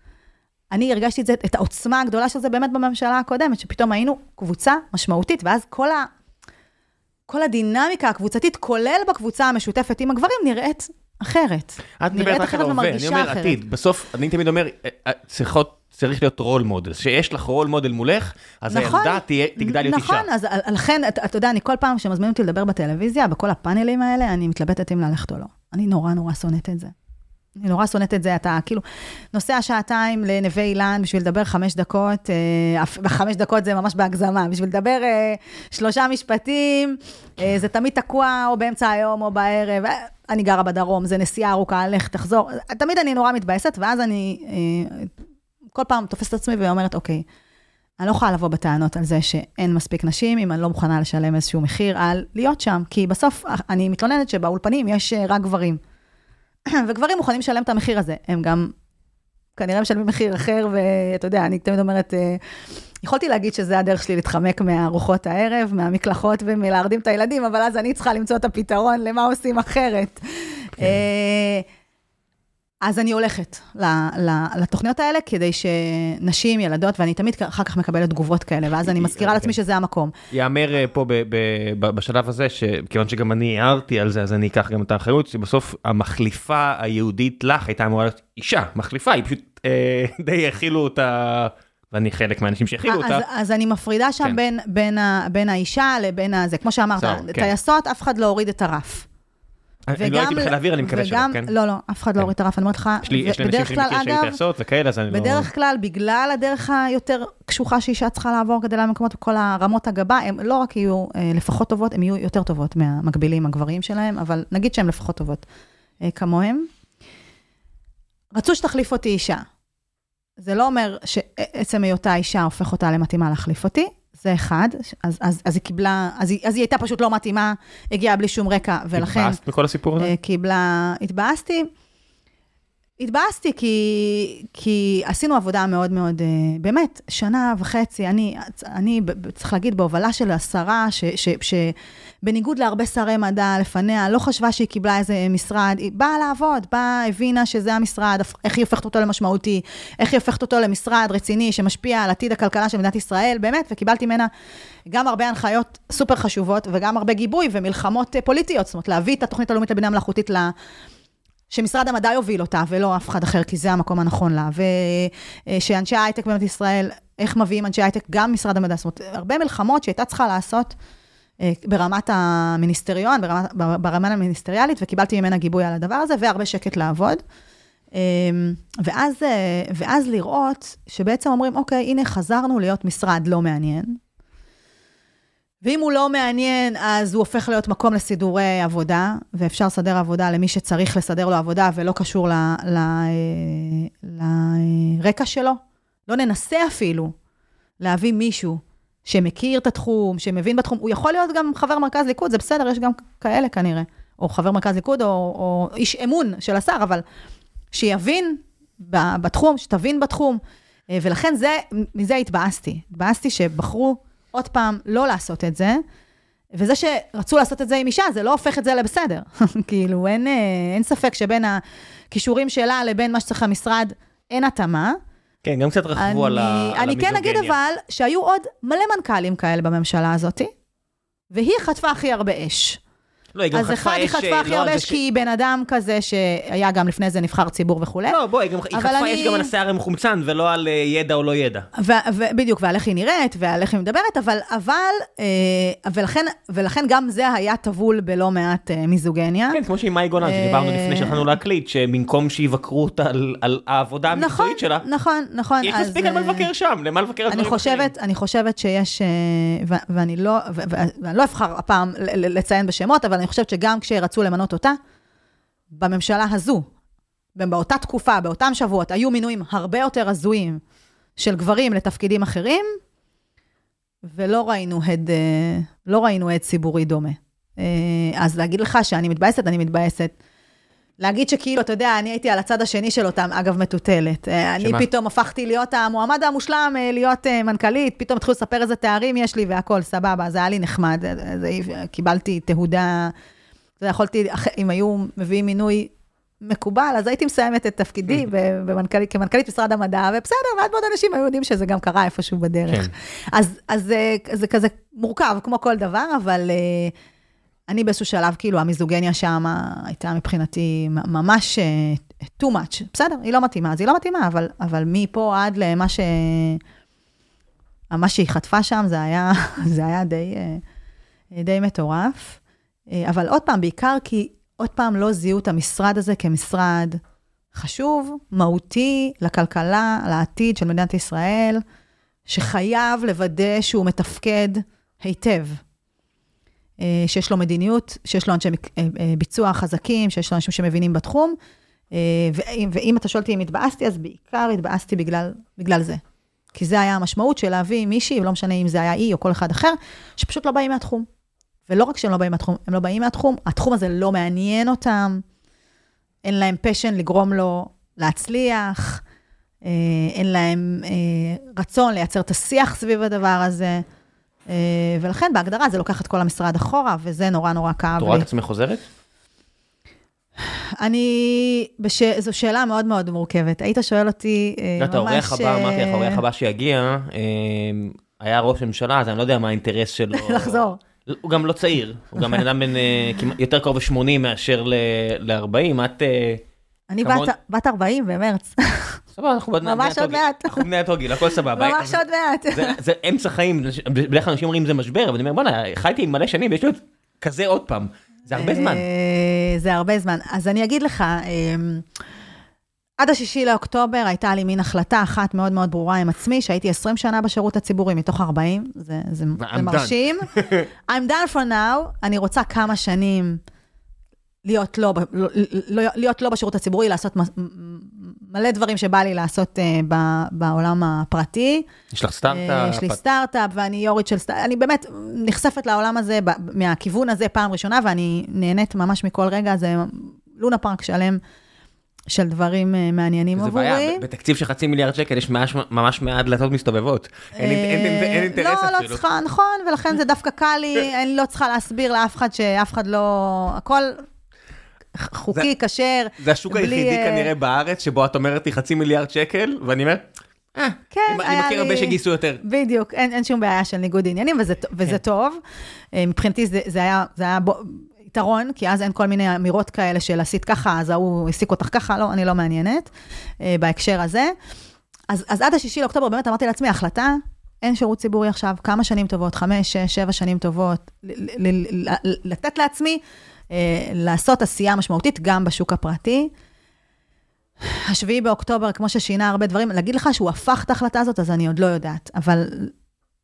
אני הרגשתי את זה, את העוצמה הגדולה של זה באמת בממשלה הקודמת, שפתאום היינו קבוצה משמעותית, ואז כל, ה, כל הדינמיקה הקבוצתית, כולל בקבוצה המשותפת עם הגברים, נראית אחרת. את מדברת רק על ההווה, אני אומר אחרת. עתיד. בסוף, אני תמיד אומר, אה, אה, צריכות, צריך להיות רול מודל. שיש לך רול מודל מולך, אז הילדה תהיה- תגדל להיות אישה. נכון, אז לכן, אתה אתה יודע, אני כל פעם שמזמינים אותי לדבר בטלוויזיה, בכל הפאנלים האלה, אני מתלבטת אם ללכת או לא. אני נורא נורא שונאת את זה. אני נורא שונאת את זה, אתה כאילו נוסע שעתיים לנווה אילן בשביל לדבר חמש דקות, אה, חמש דקות זה ממש בהגזמה, בשביל לדבר אה, שלושה משפטים, אה, זה תמיד תקוע או באמצע היום או בערב, אה, אני גרה בדרום, זה נסיעה ארוכה, לך, תחזור, תמיד אני נורא מתבאסת, ואז אני אה, כל פעם תופסת את עצמי ואומרת, אוקיי, אני לא יכולה לבוא בטענות על זה שאין מספיק נשים, אם אני לא מוכנה לשלם איזשהו מחיר על להיות שם, כי בסוף אני מתלוננת שבאולפנים יש אה, רק גברים. וגברים מוכנים לשלם את המחיר הזה, הם גם כנראה משלמים מחיר אחר, ואתה יודע, אני תמיד אומרת, אה, יכולתי להגיד שזה הדרך שלי להתחמק מארוחות הערב, מהמקלחות ומלהרדים את הילדים, אבל אז אני צריכה למצוא את הפתרון למה עושים אחרת. אה, אז אני הולכת לתוכניות האלה, כדי שנשים, ילדות, ואני תמיד אחר כך מקבלת תגובות כאלה, ואז אני מזכירה לעצמי שזה המקום. יאמר אה, פה בשלב הזה, שכיוון שגם אני הערתי על זה, אז אני אקח גם את האחריות, שבסוף המחליפה היהודית לך הייתה אמורה להיות אישה, מחליפה, היא פשוט אה, די הכילו אותה, ואני חלק מהאנשים שהכילו אותה. אז אני מפרידה שם כן. בין, בין, ה, בין האישה לבין הזה. כמו שאמרת, כן. טייסות, אף אחד לא הוריד את הרף. אני לא הייתי בחיל האוויר, אני מקווה שלא, כן? לא, לא, אף אחד כן. לא הוריד את הרף, אני אומרת לך, יש לי אנשים בדרך שאני כלל, מכיר שהיו טייסות וכאלה, אז אני לא... בדרך כלל, בגלל הדרך היותר קשוחה שאישה צריכה לעבור כדי למקומות, כל הרמות הגבה, הן לא רק יהיו אה, לפחות טובות, הן יהיו יותר טובות מהמקבילים הגבריים שלהם, אבל נגיד שהן לפחות טובות אה, כמוהם. רצו שתחליף אותי אישה. זה לא אומר שעצם היותה אישה הופך אותה למתאימה להחליף אותי, זה אחד, אז, אז, אז היא קיבלה, אז היא, אז היא הייתה פשוט לא מתאימה, הגיעה בלי שום רקע, ולכן... התבאסת מכל הסיפור הזה? אה, קיבלה, התבאסתי. התבאסתי כי, כי עשינו עבודה מאוד מאוד, אה, באמת, שנה וחצי, אני, אני צריך להגיד, בהובלה של השרה, ש, ש, שבניגוד להרבה שרי מדע לפניה, לא חשבה שהיא קיבלה איזה משרד, היא באה לעבוד, באה, הבינה שזה המשרד, איך היא הופכת אותו למשמעותי, איך היא הופכת אותו למשרד רציני שמשפיע על עתיד הכלכלה של מדינת ישראל, באמת, וקיבלתי ממנה גם הרבה הנחיות סופר חשובות, וגם הרבה גיבוי ומלחמות פוליטיות, זאת אומרת, להביא את התוכנית הלאומית לבינה מלאכותית ל... שמשרד המדע יוביל אותה, ולא אף אחד אחר, כי זה המקום הנכון לה. ושאנשי ההייטק במדינת ישראל, איך מביאים אנשי הייטק, גם משרד המדע. זאת אומרת, הרבה מלחמות שהייתה צריכה לעשות אה, ברמת המיניסטריון, ברמת, ברמה המיניסטריאלית, וקיבלתי ממנה גיבוי על הדבר הזה, והרבה שקט לעבוד. אה, ואז, אה, ואז לראות שבעצם אומרים, אוקיי, הנה חזרנו להיות משרד לא מעניין, ואם הוא לא מעניין, אז הוא הופך להיות מקום לסידורי עבודה, ואפשר לסדר עבודה למי שצריך לסדר לו עבודה ולא קשור ל, לרקע שלו. לא ננסה אפילו להביא מישהו שמכיר את התחום, שמבין בתחום. הוא יכול להיות גם חבר מרכז ליכוד, זה בסדר, יש גם כאלה כנראה. או חבר מרכז ליכוד, או, או איש אמון של השר, אבל שיבין בתחום, שתבין בתחום. ולכן זה, מזה התבאסתי. התבאסתי שבחרו עוד פעם, לא לעשות את זה. וזה שרצו לעשות את זה עם אישה, זה לא הופך את זה לבסדר. כאילו, אין, אה, אין ספק שבין הכישורים שלה לבין מה שצריך המשרד, אין התאמה. כן, גם קצת רכבו על המיזוגניה. אני כן אגיד אבל, שהיו עוד מלא מנכ"לים כאלה בממשלה הזאת, והיא חטפה הכי הרבה אש. לא, היא גם חטפה אש... אז אחד, היא חטפה הכי לא, הרבה אש, כי היא בן אדם כזה שהיה גם לפני זה נבחר ציבור וכולי. לא, בואי, היא חטפה אש גם על השיער המחומצן, ולא על אה, ידע או לא ידע. בדיוק, ועל איך היא נראית, ועל איך היא מדברת, אבל, אבל, אה, ולכן, גם זה היה טבול בלא מעט אה, מיזוגניה. כן, כמו שעם מאי גולן, שדיברנו לפני שהתחלנו להקליט, שבמקום שיבקרו אותה על העבודה המקצועית שלה, נכון, נכון. יש מספיק על מה לבקר שם, למה לבקר על דברים אחרים. אני חושבת שיש, ואני לא, ואני לא אבחר הפעם לציין בשמות, אבל אני חושבת שגם כשרצו למנות אותה, בממשלה הזו, באותה תקופה, באותם שבועות, היו מינויים הרבה יותר הזויים של גברים לתפקידים אחרים, ולא ראינו הד, אה, לא ראינו הד ציבורי דומה. אה, אז להגיד לך שאני מתבאסת, אני מתבאסת. להגיד שכאילו, אתה יודע, אני הייתי על הצד השני של אותם, אגב, מטוטלת. אה, שמה? אני פתאום הפכתי להיות המועמד המושלם, להיות מנכ"לית, פתאום התחילו לספר איזה תארים יש לי והכול, סבבה, זה היה לי נחמד. זה, קיבלתי תהודה ויכולתי, אם היו מביאים מינוי מקובל, אז הייתי מסיימת את תפקידי במנכ"לית, כמנכ"לית משרד המדע, ובסדר, ועד מאוד אנשים היו יודעים שזה גם קרה איפשהו בדרך. כן. אז, אז זה, זה כזה מורכב, כמו כל דבר, אבל uh, אני באיזשהו שלב, כאילו, המיזוגניה שם הייתה מבחינתי ממש uh, too much. בסדר, היא לא מתאימה, אז היא לא מתאימה, אבל, אבל מפה עד למה ש... מה שהיא חטפה שם, זה היה, זה היה די, uh, די מטורף. אה, אבל עוד פעם, בעיקר כי עוד פעם לא זיהו את המשרד הזה כמשרד חשוב, מהותי, לכלכלה, לעתיד של מדינת ישראל, שחייב לוודא שהוא מתפקד היטב. אה, שיש לו מדיניות, שיש לו אנשי אה, ביצוע חזקים, שיש לו אנשים שמבינים בתחום. ואם, ואם אתה שואל אותי אם התבאסתי, אז בעיקר התבאסתי בגלל, בגלל זה. כי זה היה המשמעות של להביא מישהי, ולא משנה אם זה היה היא או כל אחד אחר, שפשוט לא באים מהתחום. ולא רק שהם לא באים מהתחום, הם לא באים מהתחום, התחום הזה לא מעניין אותם, אין להם פשן לגרום לו להצליח, אה, אין להם אה, רצון לייצר את השיח סביב הדבר הזה, אה, ולכן בהגדרה זה לוקח את כל המשרד אחורה, וזה נורא נורא כאב לי. את רואה את עצמך חוזרת? אני, בש... זו שאלה מאוד מאוד מורכבת. היית שואל אותי ממש... את האורח הבא, אמרתי לך, האורח הבא שיגיע, היה ראש ממשלה, אז אני לא יודע מה האינטרס שלו. לחזור. הוא גם לא צעיר, הוא גם בן אדם בן אה, יותר קרוב ל-80 מאשר ל-40, את... אה, אני בת 40 במרץ. סבבה, אנחנו ממש עוד מעט. אנחנו בני אותו גיל, הכל סבבה. ממש עוד מעט. זה אמצע חיים, בדרך כלל אנשים אומרים זה משבר, אבל אני אומר בואנה, חייתי מלא שנים ויש לי עוד כזה עוד פעם. זה הרבה זמן. אה, זה הרבה זמן. אז אני אגיד לך, עד השישי לאוקטובר הייתה לי מין החלטה אחת מאוד מאוד ברורה עם עצמי, שהייתי 20 שנה בשירות הציבורי מתוך 40, זה, זה, זה מרשים. I'm done for now, אני רוצה כמה שנים להיות לא, לא, לא, להיות לא בשירות הציבורי, לעשות מלא דברים שבא לי לעשות uh, ב, בעולם הפרטי. יש לך סטארט-אפ? Uh, יש לי סטארט-אפ, ואני יו"רית של סטארט-אפ, אני באמת נחשפת לעולם הזה, מהכיוון הזה פעם ראשונה, ואני נהנית ממש מכל רגע, זה לונה פארק שלם. של דברים אה, מעניינים זה עבורי. בעיה, בתקציב של חצי מיליארד שקל יש ממש- ממש מעט דלתות מסתובבות. אין אין- אין- אין אינטרס לא, לא אפילו. צריכה, נכון, ולכן זה דווקא קל לי, אני לא צריכה להסביר לאף אחד שאף אחד לא... הכל חוקי, כשר. זה השוק בלי, היחידי אה, כנראה בארץ, שבו את אומרת לי חצי מיליארד שקל, ואני אומר, אה, כן, אני- מכיר הרבה לי- שגייסו יותר. בדיוק, אין, אין שום בעיה של ניגוד עניינים, וזה, וזה כן. טוב. אה, מבחינתי זה, זה היה, זה היה בו, יתרון, כי אז אין כל מיני אמירות כאלה של עשית ככה, אז ההוא העסיק אותך ככה, לא, אני לא מעניינת אה, בהקשר הזה. אז, אז עד השישי לאוקטובר באמת אמרתי לעצמי, החלטה, אין שירות ציבורי עכשיו, כמה שנים טובות, חמש, שש, שבע שנים טובות, ל- ל- ל- לתת לעצמי לעשות עשייה משמעותית גם בשוק הפרטי. השביעי באוקטובר, כמו ששינה הרבה דברים, להגיד לך שהוא הפך את ההחלטה הזאת, אז אני עוד לא יודעת. אבל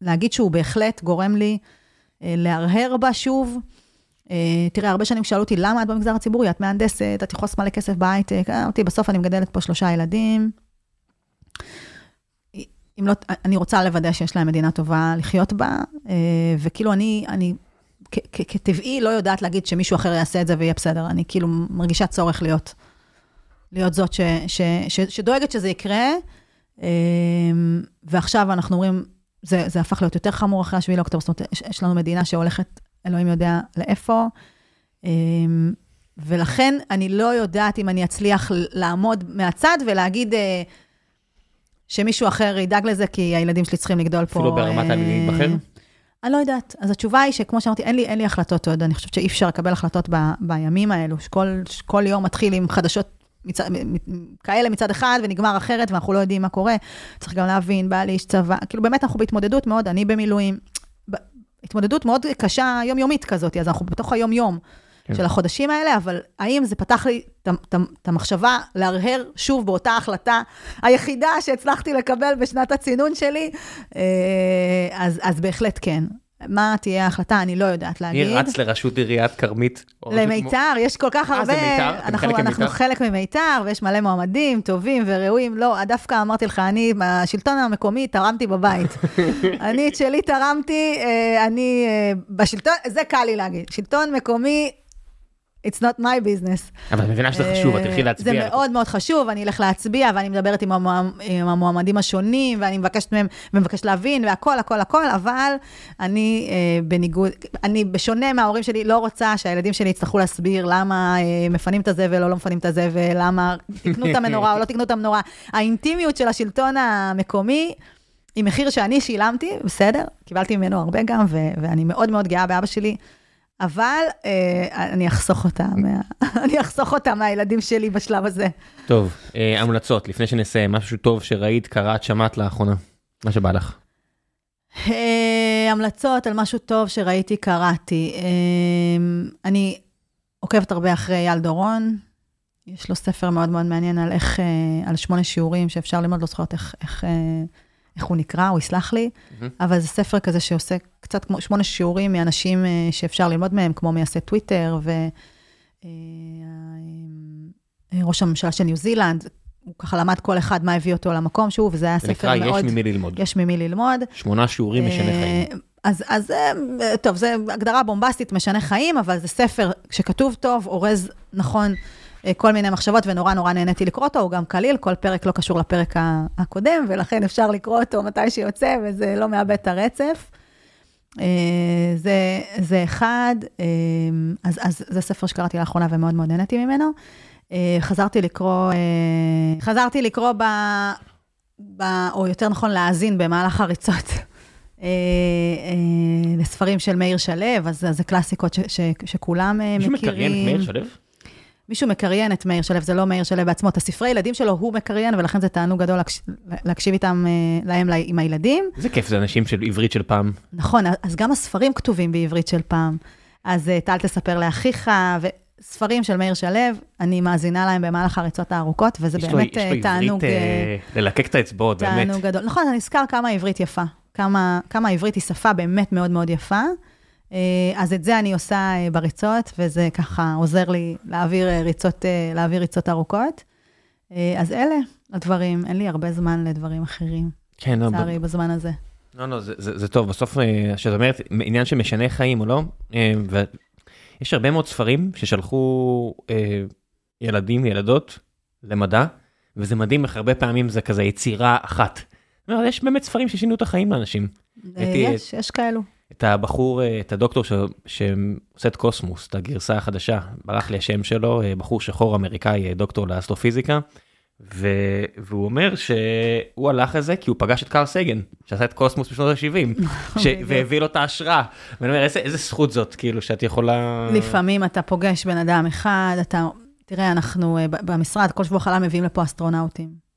להגיד שהוא בהחלט גורם לי אה, להרהר בה שוב. אה, תראה, הרבה שנים שאלו אותי, למה את במגזר הציבורי? את מהנדסת, את יכולה לעשות מלא כסף בהייטק. אה, אמרתי, בסוף אני מגדלת פה שלושה ילדים. אם לא, אני רוצה לוודא שיש להם מדינה טובה לחיות בה, אה, וכאילו אני, אני כטבעי לא יודעת להגיד שמישהו אחר יעשה את זה ויהיה בסדר. אני כאילו מרגישה צורך להיות, להיות זאת ש, ש, ש, שדואגת שזה יקרה, אה, ועכשיו אנחנו אומרים, זה, זה הפך להיות יותר חמור אחרי השביעי לאוקטובר, זאת אומרת, יש, לנו מדינה שהולכת, אלוהים יודע לאיפה, אה, ולכן אני לא יודעת אם אני אצליח לעמוד מהצד ולהגיד, אה, שמישהו אחר ידאג לזה, כי הילדים שלי צריכים לגדול פה. אפילו ברמת אה, להיבחר? אני לא יודעת. אז התשובה היא שכמו שאמרתי, אין לי, אין לי החלטות עוד. אני חושבת שאי אפשר לקבל החלטות ב, בימים האלו, שכל, שכל יום מתחיל עם חדשות מצד, כאלה מצד אחד ונגמר אחרת, ואנחנו לא יודעים מה קורה. צריך גם להבין, בא לי איש צבא. כאילו, באמת אנחנו בהתמודדות מאוד, אני במילואים. התמודדות מאוד קשה, יומיומית כזאת, אז אנחנו בתוך היום-יום כן. של החודשים האלה, אבל האם זה פתח לי את המחשבה להרהר שוב באותה החלטה היחידה שהצלחתי לקבל בשנת הצינון שלי? אה, אז, אז בהחלט כן. מה תהיה ההחלטה, אני לא יודעת להגיד. מי רץ לראשות עיריית כרמית? למיתר, יש כל כך אה, הרבה. זה מיתר? אנחנו, חלק אנחנו ממיתר? חלק ממיתר, ויש מלא מועמדים טובים וראויים. לא, דווקא אמרתי לך, אני בשלטון המקומי תרמתי בבית. אני את שלי תרמתי, אה, אני אה, בשלטון, זה קל לי להגיד. שלטון מקומי, it's not my business. אבל את מבינה שזה חשוב, את תלכי להצביע. אה, זה מאוד מאוד חשוב, אני אלך להצביע, ואני מדברת עם, המועמ, עם המועמדים השונים, ואני מבקשת מהם, ומבקשת להבין, והכל, הכל, הכל, אבל אני אה, בניגוד, אני בשונה מההורים שלי, לא רוצה שהילדים שלי יצטרכו להסביר למה אה, מפנים את הזבל או לא מפנים את הזבל, למה תקנו את המנורה או לא תקנו את המנורה. האינטימיות של השלטון המקומי, היא מחיר שאני שילמתי, בסדר, קיבלתי ממנו הרבה גם, ו- ואני מאוד מאוד גאה באבא שלי. אבל אה, אני אחסוך אותה, מה... אני אחסוך אותה מהילדים שלי בשלב הזה. טוב, אה, המלצות, לפני שנסיים, משהו טוב שראית, קראת, שמעת לאחרונה, מה שבא לך. אה, המלצות על משהו טוב שראיתי, קראתי. אה, אני עוקבת הרבה אחרי אייל דורון, יש לו ספר מאוד מאוד מעניין על איך, אה, על שמונה שיעורים שאפשר ללמוד, לא זוכרת איך, איך, אה, איך הוא נקרא, הוא יסלח לי, אבל זה ספר כזה שעושה קצת כמו שמונה שיעורים מאנשים אה, שאפשר ללמוד מהם, כמו מייסד טוויטר וראש הממשלה של ניו זילנד. הוא ככה למד כל אחד מה הביא אותו למקום שהוא, וזה היה זה ספר נקרא מאוד... יש ממי ללמוד. יש ממי ללמוד. שמונה שיעורים משנה חיים. אה, אז, אז אה, טוב, זו הגדרה בומבסטית, משנה חיים, אבל זה ספר שכתוב טוב, אורז נכון אה, כל מיני מחשבות, ונורא נורא נהניתי לקרוא אותו, הוא גם קליל, כל פרק לא קשור לפרק הקודם, ולכן אפשר לקרוא אותו מתי שיוצא, וזה לא מאבד את הרצף. אה, זה, זה אחד, אה, אז, אז זה ספר שקראתי לאחרונה ומאוד מאוד נהניתי ממנו. אה, חזרתי לקרוא, אה, חזרתי לקרוא ב... ב... או יותר נכון להאזין במהלך הריצות. אה, אה, לספרים של מאיר שלו, אז זה קלאסיקות ש, ש, שכולם אה, מישהו מכירים. מקריין את מאיר שלו? מישהו מקריין את מאיר שלו, זה לא מאיר שלו בעצמו, את הספרי ילדים שלו הוא מקריין, ולכן זה תענוג גדול להקש... להקשיב איתם, אה, להם לה- עם הילדים. איזה כיף זה אנשים של עברית של פעם. נכון, אז גם הספרים כתובים בעברית של פעם. אז אה, טל תספר לאחיך, וספרים של מאיר שלו, אני מאזינה להם במהלך הריצות הארוכות, וזה לו- באמת יש לו אה, עברית, תענוג, ללקק את האצבעות, באמת. תענוג גדול. נכון, אני נזכר כמה העברית יפה, כמה, כמה העברית היא שפה באמת מאוד מאוד יפה. אה, אז את זה אני עושה אה, בריצות, וזה ככה עוזר לי להעביר אה, ריצות, להעביר ריצות ארוכות. אז אלה הדברים, אין לי הרבה זמן לדברים אחרים, כן, לא, לצערי, בזמן הזה. לא, לא, זה, זה, זה טוב, בסוף, כשאת אומרת, עניין שמשנה חיים או לא, ויש הרבה מאוד ספרים ששלחו ילדים, ילדות, למדע, וזה מדהים איך הרבה פעמים זה כזה יצירה אחת. לא, יש באמת ספרים ששינו את החיים לאנשים. אה, הייתי- יש, יש כאלו. את הבחור, אה, את הדוקטור ש- שעושה את קוסמוס, את הגרסה החדשה, ברח לי השם שלו, אה, בחור שחור אמריקאי, אה, דוקטור לאסטרופיזיקה, ו... והוא אומר שהוא הלך לזה כי הוא פגש את קארל סגן, שעשה את קוסמוס בשנות ה-70, ש... והביא לו את ההשראה. ואני אומר, איזה, איזה זכות זאת, כאילו, שאת יכולה... לפעמים אתה פוגש בן אדם אחד, אתה... תראה, אנחנו במשרד, כל שבוע חלל מביאים לפה אסטרונאוטים.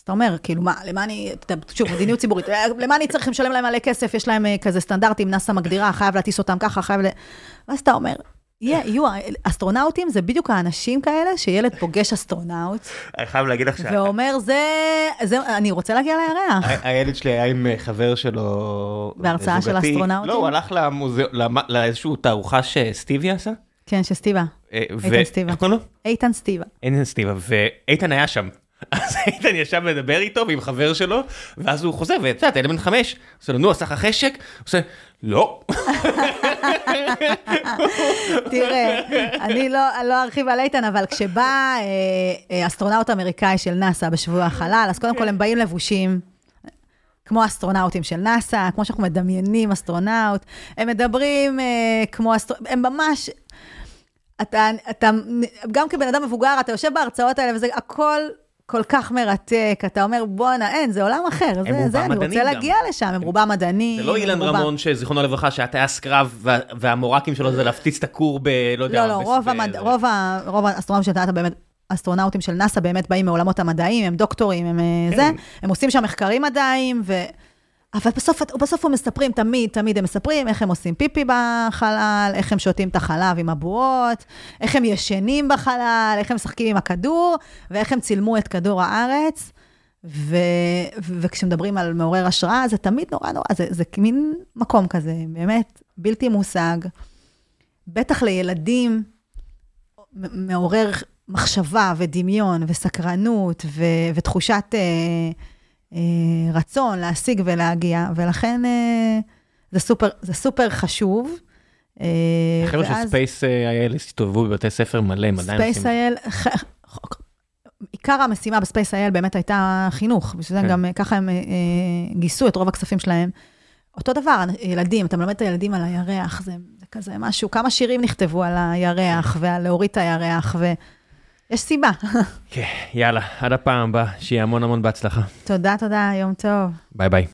אז אתה אומר, כאילו, מה, למה אני, אתה יודע, שוב, מדיניות ציבורית, למה אני צריך לשלם להם מלא כסף, יש להם אה, כזה סטנדרטים, נאס"א מגדירה, חייב להטיס אותם ככה, חייב ל... ואז אתה אומר, יהיו, אסטרונאוטים זה בדיוק האנשים כאלה, שילד פוגש אסטרונאוט, אני חייב להגיד לך שה- ואומר, זה, זה, אני רוצה להגיע לירח. הילד שלי היה עם אה, חבר שלו, בהרצאה של. אסטרונאוטים? לא, הוא הלך לאיזשהו תערוכה שסטיבה עשה. כן, שסטיבה, אה, איתן סטיבה. איך קוראים לו? איתן סטיבה. איתן סטיבה, ואיתן היה שם. אז איתן ישב לדבר איתו ועם חבר שלו, ואז הוא חוזר, ואתה יודע, ילד בן חמש, עושה לו, נו, עשה לך חשק? הוא עושה, לא. תראה, אני לא, לא ארחיב על איתן, אבל כשבא אה, אה, אסטרונאוט אמריקאי של נאס"א בשבוע החלל, אז קודם כל הם באים לבושים. כמו אסטרונאוטים של נאס"א, כמו שאנחנו מדמיינים אסטרונאוט, הם מדברים אה, כמו אסטרונאוט, הם ממש, אתה, אתה, גם כבן אדם מבוגר, אתה יושב בהרצאות האלה, וזה הכל כל כך מרתק, אתה אומר, בואנה, אין, זה עולם אחר, זה, זה, אני רוצה גם. להגיע לשם, הם רובם מדענים. זה לא אילן הם רובם- רמון, שזיכרונו לברכה, שהיה טייס קרב, וה- והמורקים שלו זה להפציץ את הכור ב... לא יודע. לא, לא, רוב, המד... רוב, ה... רוב האסטרונאוטים של נאס"א באמת, אסטרונאוטים של נאס"א באמת באים מעולמות המדעיים, הם דוקטורים, הם כן. כן. זה, הם עושים שם מחקרים מדעיים, ו... אבל בסוף, בסוף הם מספרים, תמיד, תמיד הם מספרים איך הם עושים פיפי בחלל, איך הם שותים את החלב עם הבועות, איך הם ישנים בחלל, איך הם משחקים עם הכדור, ואיך הם צילמו את כדור הארץ. ו... וכשמדברים על מעורר השראה, זה תמיד נורא נורא, זה, זה מין מקום כזה, באמת, בלתי מושג. בטח לילדים, מעורר מחשבה ודמיון וסקרנות ו- ותחושת אה, רצון להשיג ולהגיע, ולכן אה, זה, סופר, זה סופר חשוב. אה, החבר'ה של SpaceIL הסתובבו בבתי ספר מלא, הם עדיין Space עושים- IL, עיקר המשימה ב SpaceIL באמת הייתה חינוך, בשביל זה כן. גם אה, ככה הם אה, אה, גייסו את רוב הכספים שלהם. אותו דבר, ילדים, אתה מלמד את הילדים על הירח, זה, זה כזה משהו, כמה שירים נכתבו על הירח ועל להוריד את הירח, ויש סיבה. כן, יאללה, עד הפעם הבאה, שיהיה המון המון בהצלחה. תודה, תודה, יום טוב. ביי ביי.